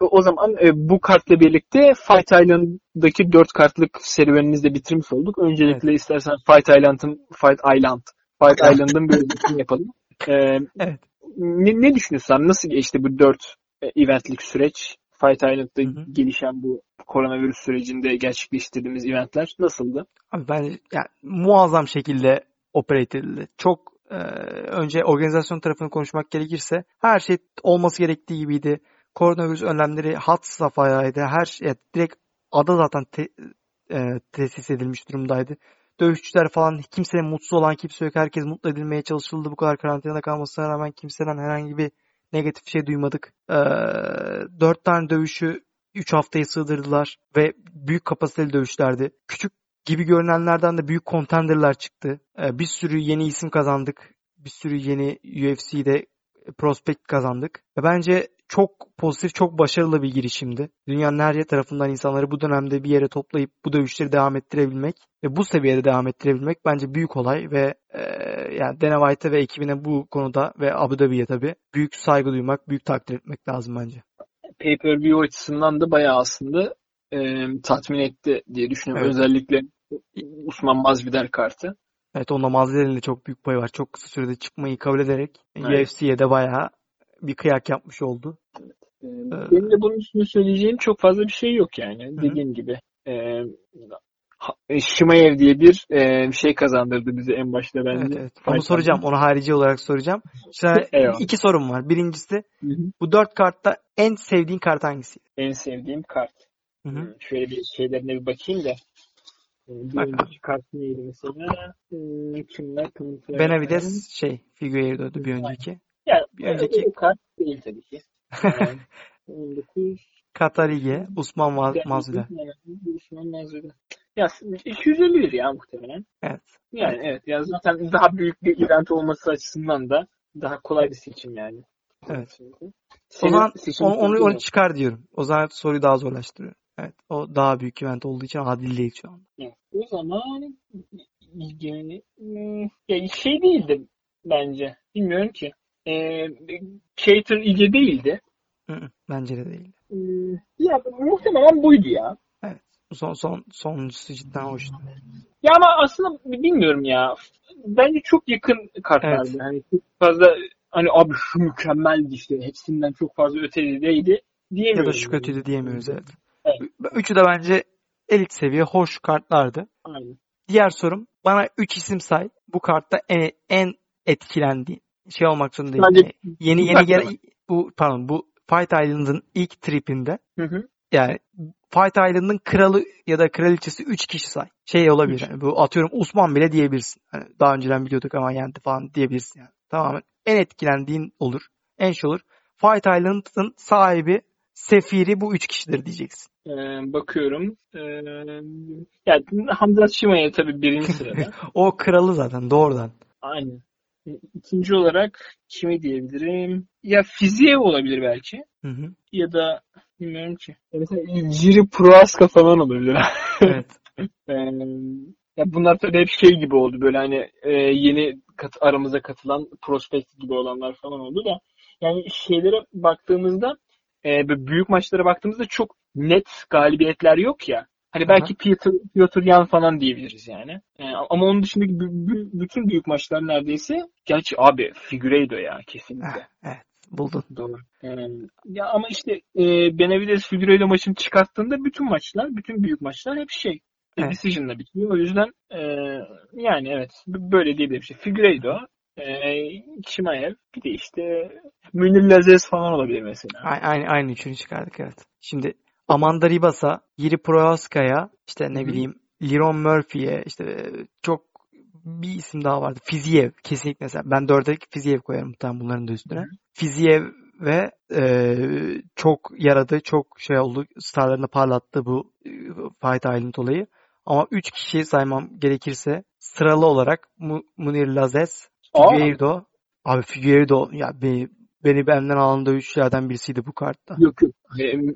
O zaman e, bu kartla birlikte Fight Island'daki 4 kartlık serüvenimizi de bitirmiş olduk. Öncelikle evet. istersen Fight Island'ın Fight Island Fight Island'ın bir özetini yapalım. Ee, evet. Ne, ne düşünüyorsun? Nasıl geçti bu 4 e, eventlik süreç? Fight Island'da hı hı. gelişen bu koronavirüs sürecinde gerçekleştirdiğimiz eventler nasıldı? Abi ben yani muazzam şekilde operate edildi. Çok e, önce organizasyon tarafını konuşmak gerekirse her şey olması gerektiği gibiydi. Koronavirüs önlemleri hat safhayaydı. Her şey direkt ada zaten te, e, tesis edilmiş durumdaydı. Dövüşçüler falan kimsenin mutsuz olan kimse yok. Herkes mutlu edilmeye çalışıldı. Bu kadar karantinada kalmasına rağmen kimseden herhangi bir negatif şey duymadık. Ee, 4 tane dövüşü 3 haftaya sığdırdılar ve büyük kapasiteli dövüşlerdi. Küçük gibi görünenlerden de büyük contenderlar çıktı. Ee, bir sürü yeni isim kazandık. Bir sürü yeni UFC'de prospekt kazandık. Bence çok pozitif, çok başarılı bir girişimdi. Dünyanın her tarafından insanları bu dönemde bir yere toplayıp bu dövüşleri devam ettirebilmek ve bu seviyede devam ettirebilmek bence büyük olay ve e, yani Dana White'a ve ekibine bu konuda ve Abu Dhabi'ye tabii büyük saygı duymak, büyük takdir etmek lazım bence. Pay-per-view açısından da bayağı aslında e, tatmin etti diye düşünüyorum. Evet. Özellikle Usman Masvidal kartı. Evet onda Masvidal'in de çok büyük payı var. Çok kısa sürede çıkmayı kabul ederek evet. UFC'ye de bayağı bir kıyak yapmış oldu. Evet. Ee, benim de bunun üstüne söyleyeceğim çok fazla bir şey yok yani. Hı-hı. Dediğim gibi. Ee, Şimayev diye bir e, şey kazandırdı bize en başta bence. Evet, evet. Onu soracağım. Onu harici olarak soracağım. Şimdi iki sorum var. Birincisi Hı-hı. bu dört kartta en sevdiğin kart hangisi? En sevdiğim kart. Hı-hı. Hmm, şöyle bir şeylerine bir bakayım da. Ee, bir önceki kart neydi mesela? Hmm, kimler? Benavides şey Figueiredo'du bir önceki. Yani bir önceki kart değil tabii ki. Yani, 19 Katarige, Usman Mazda. Usman Mazda. Ya 251 ya muhtemelen. Evet. Yani evet. Ya zaten daha büyük bir event olması açısından da daha kolay bir seçim yani. Evet. Senin o zaman onu, onu, onu çıkar diyorum. O zaman soruyu daha zorlaştırıyor. Evet. O daha büyük event olduğu için adil değil şu anda. Evet. O zaman yani ya şey değildi bence. Bilmiyorum ki. Ee, Cater iyice değildi. bence de değildi. Ee, ya muhtemelen buydu ya. Evet. Son son sonuncusu cidden hoştu. Ya ama aslında bilmiyorum ya. Bence çok yakın kartlardı. Evet. Hani çok fazla hani abi şu mükemmeldi işte. Hepsinden çok fazla ötedeydi diyemiyoruz. Ya da şu kötüydü diyemiyoruz evet. Evet. Üçü de bence elit seviye hoş kartlardı. Aynen. Diğer sorum bana 3 isim say. Bu kartta en, en etkilendiğin şey olmak zorunda değil. Yeni yeni gel bu pardon bu Fight Island'ın ilk tripinde hı hı. yani Fight Island'ın kralı ya da kraliçesi 3 kişi say. Şey olabilir. Yani bu atıyorum Osman bile diyebilirsin. Hani daha önceden biliyorduk ama yendi falan diyebilirsin yani. Tamamen en etkilendiğin olur. En şey olur. Fight Island'ın sahibi Sefiri bu üç kişidir diyeceksin. Ee, bakıyorum. Ee, yani Hamza Şima'ya tabii birinci sırada. o kralı zaten doğrudan. Aynen. İkinci olarak kimi diyebilirim? Ya Fiziev olabilir belki. Hı hı. Ya da bilmiyorum ki. Ya mesela Jiri Proaska falan olabilir. evet. ee, ya bunlar tabii hep şey gibi oldu böyle hani e, yeni kat, aramıza katılan prospekt gibi olanlar falan oldu da yani şeylere baktığımızda e, büyük maçlara baktığımızda çok net galibiyetler yok ya. Hani belki Piotr, Piotr Yan falan diyebiliriz yani. E, ama onun dışındaki bütün büyük maçlar neredeyse gerçi abi Figueiredo ya kesinlikle. evet. Buldun. Doğru. Ee, ya ama işte e, Benavides Figueiredo maçını çıkarttığında bütün maçlar, bütün büyük maçlar hep şey evet. decision'la bitiyor. O yüzden e, yani evet böyle diyebilirim. Şey. Figueiredo, e, Chimaev bir de işte Münir Lazes falan olabilir mesela. Aynı, aynı üçünü çıkardık evet. Şimdi Amanda Ribas'a, Yiri Prohaska'ya, işte ne Hı-hı. bileyim Liron Murphy'ye, işte çok bir isim daha vardı. Fiziev kesinlikle mesela. Ben dörde Fiziev koyarım muhtemelen bunların da üstüne. Hı-hı. Fiziev ve e, çok yaradı, çok şey oldu, starlarını parlattı bu e, Fight Island olayı. Ama üç kişi saymam gerekirse sıralı olarak Munir Lazes, Figueiredo. Abi Figueiredo ya beni, beni benden alan dövüşçülerden birisiydi bu kartta. Yok yok.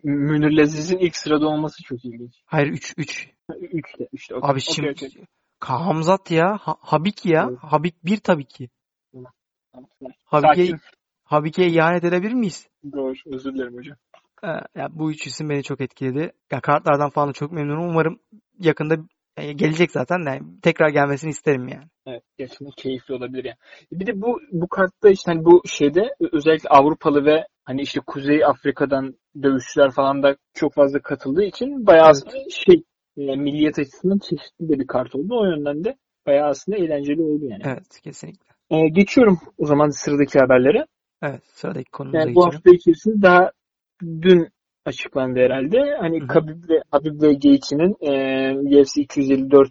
Münir Lazes'in ilk sırada olması çok ilginç. Hayır 3 3. 3 de 3 de. Okay. Abi şimdi okay, okay. Hamzat ya, ha, Habik ya. Evet. Habik 1 tabii ki. Habik'e Habik'e ihanet edebilir miyiz? Doğru. Özür dilerim hocam. Ee, ya bu üç isim beni çok etkiledi. Ya kartlardan falan da çok memnunum. Umarım yakında yani gelecek zaten yani tekrar gelmesini isterim yani. Evet gerçekten keyifli olabilir yani. Bir de bu bu kartta işte hani bu şeyde özellikle Avrupalı ve hani işte Kuzey Afrika'dan dövüşçüler falan da çok fazla katıldığı için bayağı evet. aslında şey e, milliyet açısından çeşitli de bir kart oldu. O yönden de bayağı aslında eğlenceli oldu yani. Evet kesinlikle. Ee, geçiyorum o zaman sıradaki haberlere. Evet sıradaki konumuza yani Bu hafta içerisinde daha dün açıklandı herhalde. Hani Hı hı. Khabib ve Habib ve Gaethje'nin e, UFC 254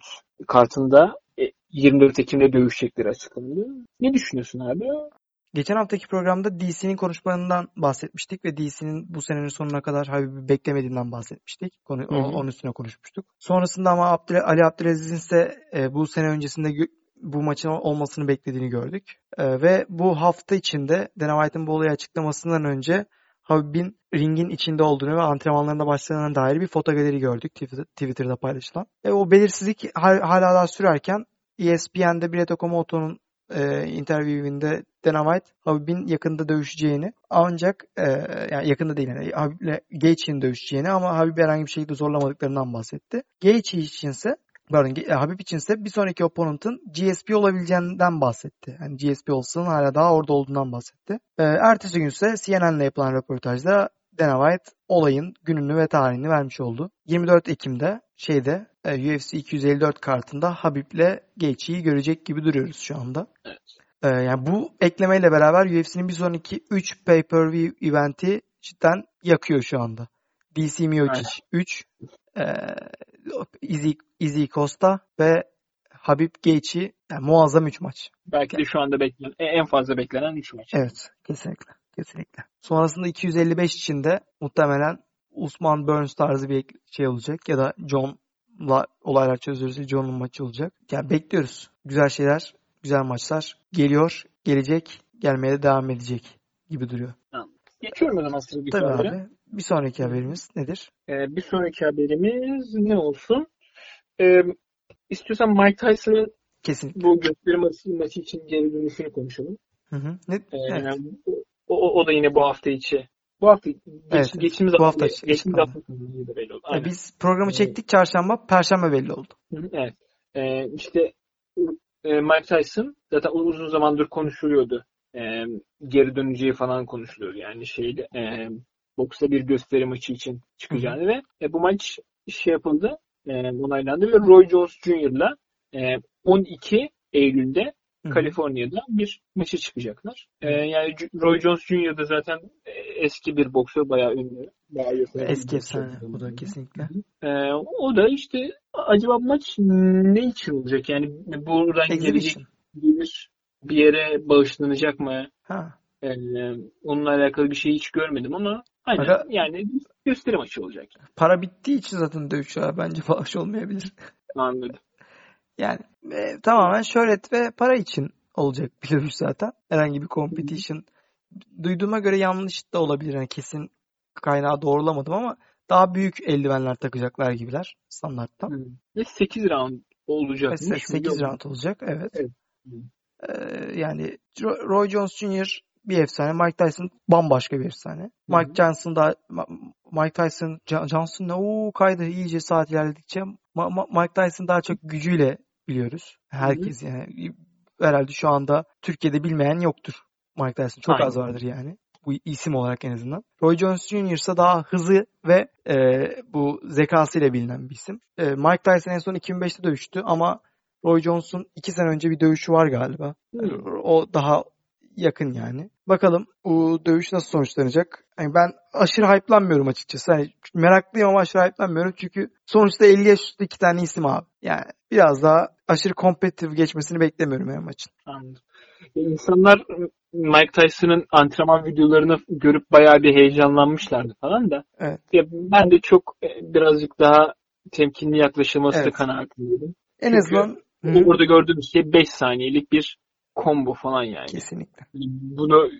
kartında e, 24 Ekim'de dövüşecekleri açıklandı. Ne düşünüyorsun abi? Geçen haftaki programda DC'nin konuşmalarından bahsetmiştik ve DC'nin bu senenin sonuna kadar Habib'i beklemediğinden bahsetmiştik. Konu, Hı hı. onun üstüne konuşmuştuk. Sonrasında ama Abdül, Ali Abdülaziz'in ise e, bu sene öncesinde bu maçın olmasını beklediğini gördük. E, ve bu hafta içinde Dana White'ın bu olayı açıklamasından önce Habib'in ringin içinde olduğunu ve antrenmanlarına başladığına dair bir foto galeri gördük Twitter- Twitter'da paylaşılan. E, o belirsizlik hal- hala daha sürerken ESPN'de Brett Okamoto'nun e, interviewinde Dana White Habib'in yakında dövüşeceğini ancak e, yani yakında değil yani Habib'le Gaethje'nin dövüşeceğini ama Habib'i herhangi bir şekilde zorlamadıklarından bahsetti. Gaethje içinse pardon e, Habib içinse bir sonraki opponent'ın GSP olabileceğinden bahsetti. Yani GSP olsun hala daha orada olduğundan bahsetti. E, ertesi gün ise CNN'le yapılan röportajda Dana White olayın gününü ve tarihini vermiş oldu. 24 Ekim'de şeyde e, UFC 254 kartında Habib'le Gaethje'yi görecek gibi duruyoruz şu anda. Ee, yani bu eklemeyle beraber UFC'nin bir sonraki 3 pay-per-view eventi cidden yakıyor şu anda. DC Miocic 3, e, Izzy, Izzy Costa ve Habib Gaethje yani muazzam 3 maç. Belki de şu anda beklenen, en fazla beklenen 3 maç. Evet, kesinlikle. Kesinlikle. Sonrasında 255 için de muhtemelen Usman Burns tarzı bir şey olacak ya da John'la olaylar çözülürse John'un maçı olacak. Yani bekliyoruz. Güzel şeyler, güzel maçlar geliyor, gelecek, gelmeye de devam edecek gibi duruyor. Geçiyorum o zaman sıradaki Tabii abi. Bir sonraki haberimiz nedir? Ee, bir sonraki haberimiz ne olsun? Ee, istiyorsan Mike Tyson'ın Kesinlikle. bu gösteri maçı, maçı için geri dönüşünü konuşalım. Hı hı. Ne? Ee, Evet. o, o, da yine bu hafta içi. Bu hafta geç, Evet, geçtiğimiz bu hafta, hafta geçtiğimiz hafta belli oldu. E, Aynen. Biz programı Evet. çektik çarşamba, perşembe belli oldu. Hı hı, Evet. Ee, işte e, Mike Tyson zaten uzun zamandır konuşuluyordu. Ee, geri döneceği falan konuşuluyordu. Yani şeyde e, boksta bir gösteri maçı için çıkacağını ve e, bu maç şey yapıldı. E, onaylandı ve Roy Jones Jr.'la e, 12 Eylül'de. Kaliforniya'da bir maça çıkacaklar. Ee, yani Roy Jones Jr. da zaten e, eski bir boksör, bayağı ünlü. Bayağı Eski efsane bu da kesinlikle. Ee, o da işte acaba maç ne için olacak? Yani buradan gelecek Exhibition. gelir bir yere bağışlanacak mı? Ha. Ee, onunla alakalı bir şey hiç görmedim ama aynen Aga- yani gösteri maçı olacak. Para bittiği için zaten dövüşler bence bağış olmayabilir. Anladım. Yani e, tamamen şöhret ve para için olacak bir dövüş zaten. Herhangi bir competition. Duyduğuma göre yanlış da olabilir. Yani kesin kaynağı doğrulamadım ama daha büyük eldivenler takacaklar gibiler standarttan. Hı. Ve 8 round olacak. Ve 8 round olacak. Evet. Evet. Ee, yani Ro- Roy Jones Jr. bir efsane. Mike Tyson bambaşka bir efsane. Mike Johnson da Mike Tyson Jo- Johnson ne o kaydı iyice saat ilerledikçe Ma- Ma- Mike Tyson daha çok gücüyle biliyoruz. Herkes yani herhalde şu anda Türkiye'de bilmeyen yoktur. Mike Tyson çok az Aynen. vardır yani. Bu isim olarak en azından. Roy Jones Jr. ise daha hızı ve e, bu zekasıyla bilinen bir isim. E, Mike Tyson en son 2005'te dövüştü ama Roy Jones'un 2 sene önce bir dövüşü var galiba. Hı. O daha yakın yani. Bakalım bu dövüş nasıl sonuçlanacak? Yani ben aşırı hype'lanmıyorum açıkçası. Hani meraklıyım ama aşırı hype'lanmıyorum. Çünkü sonuçta 50 yaş üstü iki tane isim abi. Yani biraz daha aşırı kompetitif geçmesini beklemiyorum her maçın. Anladım. İnsanlar Mike Tyson'ın antrenman videolarını görüp bayağı bir heyecanlanmışlardı falan da. Evet. Ya ben de çok e, birazcık daha temkinli yaklaşılması Evet. kanaatindeydim. En Çünkü azından Hı, Orada gördüğümüz şey 5 saniyelik bir combo falan yani. kesinlikle. Bunu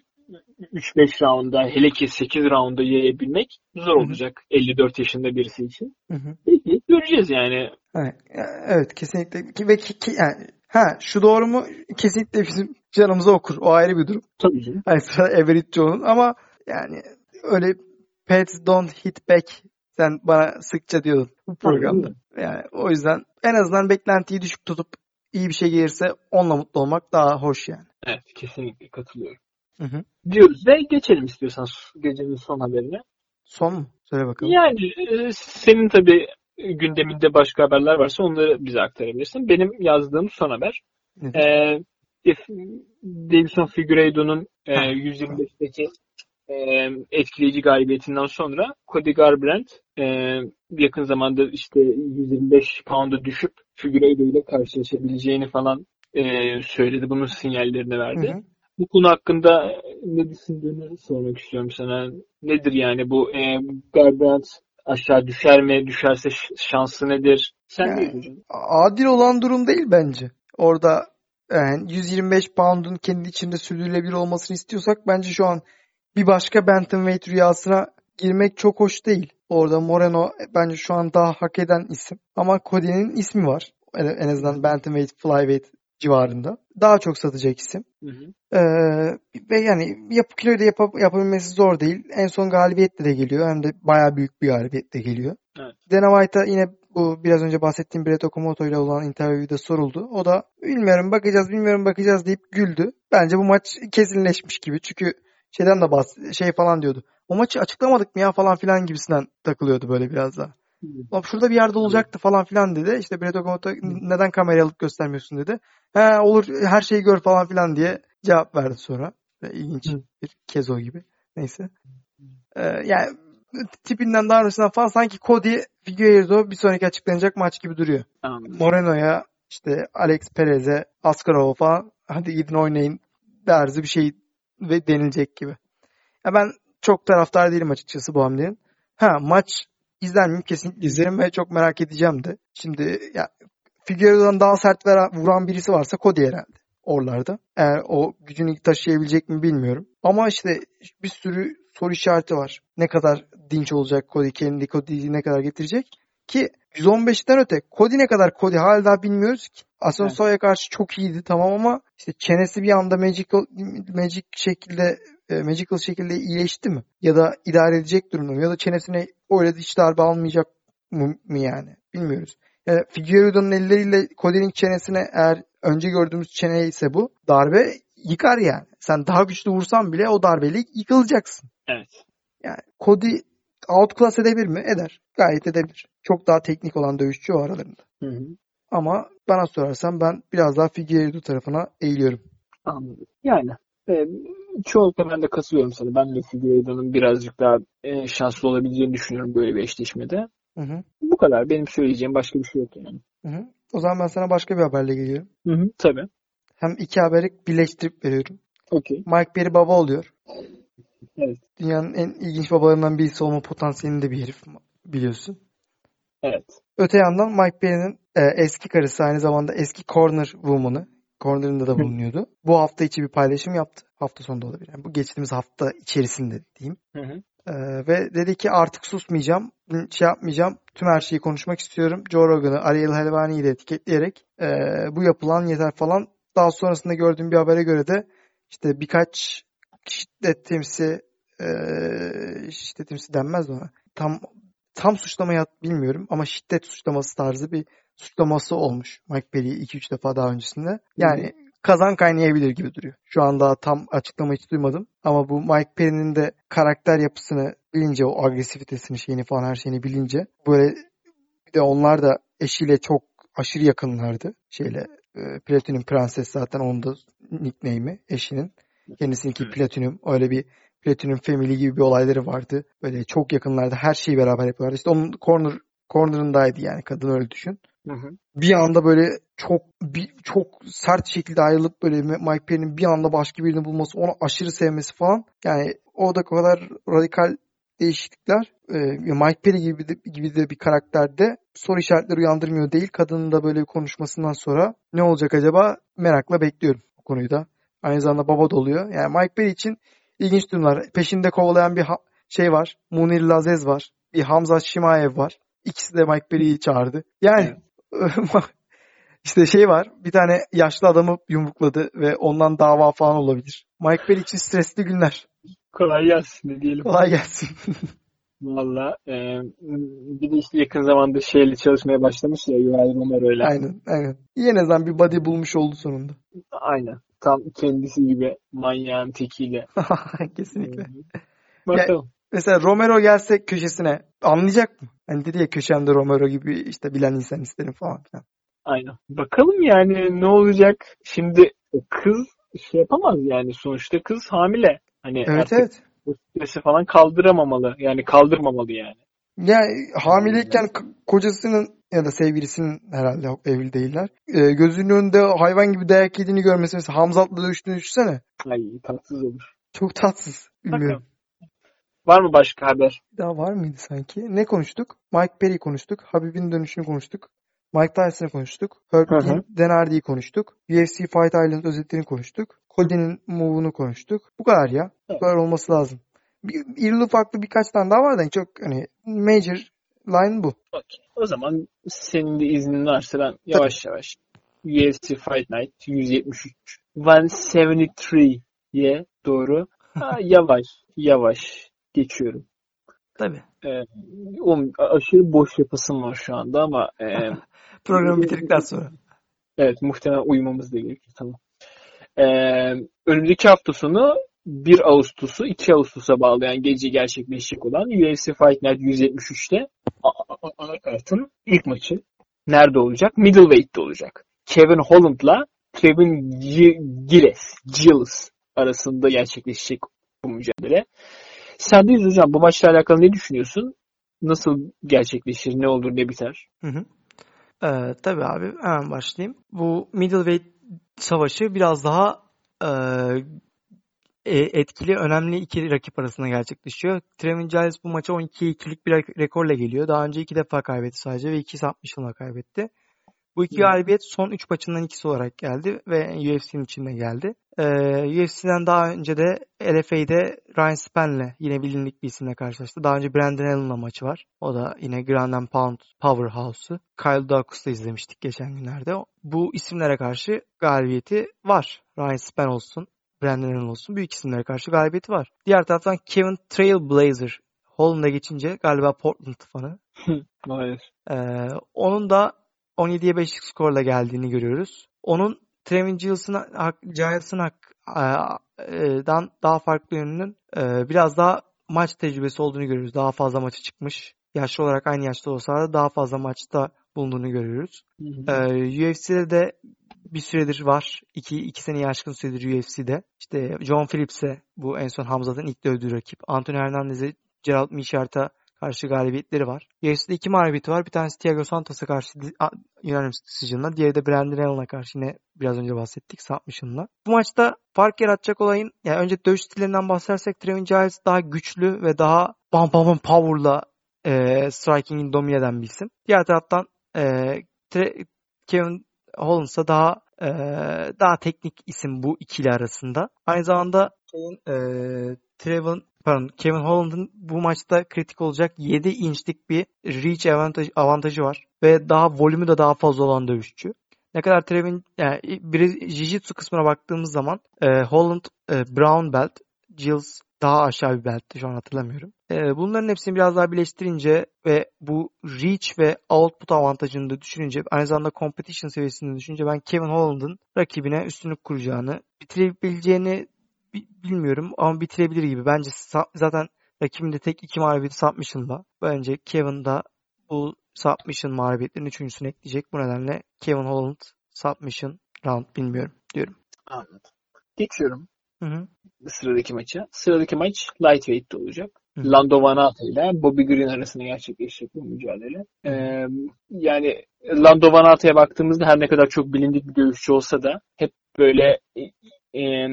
3-5 rounda hele ki 8 rounda yayabilmek zor Hı hı. olacak 54 yaşında birisi için. Hı hı. Peki göreceğiz yani. Evet, evet kesinlikle. Ki- Ve ki, ki- yani, ha şu doğru mu? Kesinlikle bizim canımıza okur. O ayrı bir durum. Tabii. Hani sıra Everett Jones'un ama yani öyle pets don't hit back sen bana sıkça diyordun bu programda. Yani o yüzden en azından beklentiyi düşük tutup iyi bir şey gelirse onunla mutlu olmak daha hoş yani. Evet kesinlikle katılıyorum. Hı hı. Diyoruz ve geçelim istiyorsan gecenin son haberine. Son mu? Söyle bakalım. Yani e, senin tabii gündeminde başka haberler varsa onları bize aktarabilirsin. Benim yazdığım son haber Nedir? e, Davison Figueiredo'nun e, Ha. 125'teki e, etkileyici galibiyetinden sonra Cody Garbrandt e, yakın zamanda işte 125 pound'a düşüp Figueiredo ile karşılaşabileceğini falan e, söyledi. Bunun sinyallerini verdi. Hı hı. Bu konu hakkında ne düşündüğünü sormak istiyorum sana. Nedir yani bu e, Garbrandt aşağı düşer mi? Düşerse şansı nedir? Sen yani, ne? Adil olan durum değil bence. Orada yani 125 pound'un kendi içinde sürdürülebilir olmasını istiyorsak bence şu an bir başka bantamweight rüyasına girmek çok hoş değil. Orada Moreno bence şu an daha hak eden isim. Ama Cody'nin ismi var. En azından bantamweight, flyweight civarında. Daha çok satacak isim. Hı hı. Ee, ve yani yapı kiloyu da yap yapabilmesi zor değil. En son galibiyetle de geliyor. Hem de bayağı büyük bir galibiyetle geliyor. Evet. Dana White'a yine bu biraz önce bahsettiğim Brett Okamoto ile olan interview'da soruldu. O da bilmiyorum bakacağız bilmiyorum bakacağız deyip güldü. Bence bu maç kesinleşmiş gibi. Çünkü şeyden de bahs şey falan diyordu. O maçı açıklamadık mı ya falan filan gibisinden takılıyordu böyle biraz daha. Hmm. Şurada bir yerde olacaktı falan filan dedi. İşte Brett Okamoto neden kamerayı alıp göstermiyorsun dedi. He olur her şeyi gör falan filan diye cevap verdi sonra. İlginç hmm. bir kezo gibi. Neyse. Ee, yani tipinden davranışından falan sanki Cody Figueiredo bir sonraki açıklanacak maç gibi duruyor. Anladım. Moreno'ya işte Alex Perez'e Askarova falan hadi gidin oynayın derzi bir şey ve denilecek gibi. Ya ben çok taraftar değilim açıkçası bu hamlenin. Ha maç izler? Kesinlikle izlerim ve çok merak edeceğim de. Şimdi ya Figueiredo'dan daha sert veren, vuran birisi varsa Cody herhalde oralarda. Eğer o gücünü taşıyabilecek mi bilmiyorum. Ama işte bir sürü soru işareti var. Ne kadar dinç olacak Cody, kendi Cody'yi ne kadar getirecek? Ki 115'ten öte Cody ne kadar Cody hala daha bilmiyoruz ki. Asensio'ya evet. karşı çok iyiydi tamam ama işte çenesi bir anda magical, magic şekilde e, magical şekilde iyileşti mi? Ya da idare edecek durumda mı? Ya da çenesine öyle hiç darbe almayacak mı, mı yani? Bilmiyoruz. Yani Figueiredo'nun elleriyle Cody'nin çenesine eğer önce gördüğümüz çene ise bu darbe yıkar yani. Sen daha güçlü vursan bile o darbeyle yıkılacaksın. Evet. Yani Cody outclass edebilir mi? Eder. Gayet edebilir. Çok daha teknik olan dövüşçü o aralarında. Hı hı. Ama bana sorarsan ben biraz daha Figueiredo tarafına eğiliyorum. Anladım. Yani e, çoğunlukla ben de katılıyorum sana. Ben de Figueiredo'nun birazcık daha e, şanslı olabileceğini düşünüyorum böyle bir eşleşmede. Hı hı. Bu kadar. Benim söyleyeceğim başka bir şey yok yani. Hı hı. O zaman ben sana başka bir haberle geliyorum. Hı hı. Tabii. Hem iki haberi birleştirip veriyorum. Okay. Mike Perry baba oluyor. Evet. Dünyanın en ilginç babalarından birisi olma potansiyelinde bir herif biliyorsun. Evet. Öte yandan Mike Perry'nin e, eski karısı aynı zamanda eski corner woman'ı. Corner'ında da bulunuyordu. Bu hafta içi bir paylaşım yaptı. Hafta sonunda olabilir. Yani bu geçtiğimiz hafta içerisinde diyeyim. Hı hı. Ee, ve dedi ki artık susmayacağım, şey yapmayacağım, tüm her şeyi konuşmak istiyorum. Joe Rogan'ı, Ariel Helvani'yi de etiketleyerek e, bu yapılan yeter falan. Daha sonrasında gördüğüm bir habere göre de işte birkaç şiddet temsi e, şiddet temsi denmez ona. Tam tam suçlamayı bilmiyorum ama şiddet suçlaması tarzı bir suçlaması olmuş Mike Perry 2-3 defa daha öncesinde. Yani kazan kaynayabilir gibi duruyor. Şu anda tam açıklama hiç duymadım. Ama bu Mike Perry'nin de karakter yapısını bilince, o agresifitesini, şeyini falan her şeyini bilince böyle bir de onlar da eşiyle çok aşırı yakınlardı. Şeyle e, Platinum Prenses zaten onun da nickname'i eşinin. Kendisininki Platinum. Öyle bir Platinum Family gibi bir olayları vardı. Böyle çok yakınlardı. Her şeyi beraber yapıyorlardı. İşte onun corner corner'ındaydı yani kadın öyle düşün. Hı hı. Bir anda böyle çok bir, çok sert şekilde ayrılıp böyle Mike Perry'nin bir anda başka birini bulması, onu aşırı sevmesi falan. Yani o da kadar radikal değişiklikler. Ee, Mike Perry gibi de, gibi de bir karakterde soru işaretleri uyandırmıyor değil. Kadının da böyle bir konuşmasından sonra ne olacak acaba merakla bekliyorum bu konuyu da. Aynı zamanda baba da oluyor. Yani Mike Perry için ilginç durumlar. Peşinde kovalayan bir şey var. Munir Lazez var. Bir Hamza Şimayev var. İkisi de Mike Perry'i çağırdı. Yani işte şey var bir tane yaşlı adamı yumrukladı ve ondan dava falan olabilir. Mike Bell için stresli günler. Kolay gelsin ne diyelim. Kolay gelsin. Valla e, bir de işte yakın zamanda şeyle çalışmaya başlamış ya Yuval Romero ile. Aynen aynen. İyi en azından bir body bulmuş oldu sonunda. Aynen. Tam kendisi gibi manyağın tekiyle. Kesinlikle. Bakalım. Ya, mesela Romero gelse köşesine anlayacak mı? Hani dedi ya köşemde Romero gibi işte bilen insan isterim falan filan. Aynen. Bakalım yani ne olacak? Şimdi kız şey yapamaz yani sonuçta kız hamile. Hani evet evet. Bu stresi falan kaldıramamalı. Yani kaldırmamalı yani. Yani hamileyken kocasının ya da sevgilisinin herhalde evli değiller. E, gözünün önünde hayvan gibi dayak yediğini görmesi mesela Hamzat'la dövüştüğünü düşünsene. Ay tatsız olur. Çok tatsız. Bilmiyorum. Var mı başka haber? Daha var mıydı sanki? Ne konuştuk? Mike Perry konuştuk. Habib'in dönüşünü konuştuk. Mike Tyson'ı konuştuk. Herb Hardy'yi konuştuk. UFC Fight Island özetlerini konuştuk. Cody'nin move'unu konuştuk. Bu kadar ya. Bu kadar olması lazım. Bir, irili ufaklı birkaç tane daha var da çok hani major line bu. Okey. O zaman senin de iznin varsa ben yavaş yavaş UFC Fight Night 173 173'ye doğru ha, yavaş yavaş geçiyorum. Tabii. Ee, oğlum, aşırı boş yapasım var şu anda ama e, Programı bitirdikten sonra. evet muhtemelen uyumamız da gerekiyor. Tamam. Ee, önümüzdeki hafta sonu 1 Ağustos'u 2 Ağustos'a bağlayan gece gerçekleşecek olan UFC Fight Night 173'te a- a- anakartın ilk maçı nerede olacak? Middleweight'te olacak. Kevin Holland'la Kevin Gilles, Gilles arasında gerçekleşecek bu mücadele. Sendeyiz hocam. Bu maçla alakalı ne düşünüyorsun? Nasıl gerçekleşir? Ne olur ne biter? Hı hı. Ee, tabii abi hemen başlayayım. Bu middleweight savaşı biraz daha e, etkili, önemli iki rakip arasında gerçekleşiyor. Trevin Giles bu maça 12'ye 2'lik bir re- rekorla geliyor. Daha önce iki defa kaybetti sadece ve ikisi 60 yılına kaybetti. Bu iki galibiyet son 3 maçından ikisi olarak geldi ve UFC'nin içinde geldi. Ee, UFC'den daha önce de LFA'de Ryan Span'le yine bilindik bir isimle karşılaştı. Daha önce Brandon Allen'la maçı var. O da yine Grand and Pound Powerhouse'u. Kyle Daukaus'ta izlemiştik geçen günlerde. Bu isimlere karşı galibiyeti var. Ryan Span olsun, Brandon olsun. Büyük isimlere karşı galibiyeti var. Diğer taraftan Kevin Trailblazer Holland'a geçince galiba Portland fanı. Hayır. Ee, onun da 17'ye 5'lik skorla geldiğini görüyoruz. Onun Trevin Giles'ın e, e, dan daha farklı yönünün e, biraz daha maç tecrübesi olduğunu görüyoruz. Daha fazla maça çıkmış. Yaşlı olarak aynı yaşta olsa da daha fazla maçta bulunduğunu görüyoruz. Hı hı. Ee, UFC'de de bir süredir var. İki, iki sene aşkın süredir UFC'de. İşte John Phillips'e bu en son Hamzat'ın ilk dövdüğü rakip. Anthony Hernandez'e Gerald Michart'a karşı galibiyetleri var. UFC'de iki mağlubiyeti var. Bir tanesi Thiago Santos'a karşı unanimous decision'la. Diğeri de Brandon Allen'a karşı yine biraz önce bahsettik submission'la. Bu maçta fark yaratacak olayın yani önce dövüş stillerinden bahsedersek Trevin Giles daha güçlü ve daha bam bam bam power'la e, striking'in domine eden bir isim. Diğer taraftan e, Kevin İse daha e, daha teknik isim bu ikili arasında. Aynı zamanda şeyin, e, Trevin pardon, Kevin Holland'ın bu maçta kritik olacak 7 inçlik bir reach avantajı, avantajı var ve daha volümü de daha fazla olan dövüşçü. Ne kadar Trevin yani bir Jiu-Jitsu kısmına baktığımız zaman e, Holland e, brown belt, Gilles daha aşağı bir beltti şu an hatırlamıyorum. E, bunların hepsini biraz daha birleştirince ve bu reach ve output avantajını da düşününce aynı zamanda competition seviyesini düşününce ben Kevin Holland'ın rakibine üstünlük kuracağını, bitirebileceğini bi- bilmiyorum ama bitirebilir gibi. Bence zaten rakibinde tek iki mağlubiyeti submission'da. Bence Kevin da bu submission mağlubiyetlerin üçüncüsünü ekleyecek. Bu nedenle Kevin Holland submission round bilmiyorum diyorum. Anladım. Geçiyorum Hı hı. sıradaki maça. Sıradaki maç lightweight'te olacak. Hı. Lando Vanata ile Bobby Green arasında gerçekleşecek bu mücadele. Ee, yani Lando Vanata'ya baktığımızda her ne kadar çok bilindik bir dövüşçü olsa da hep böyle e, e,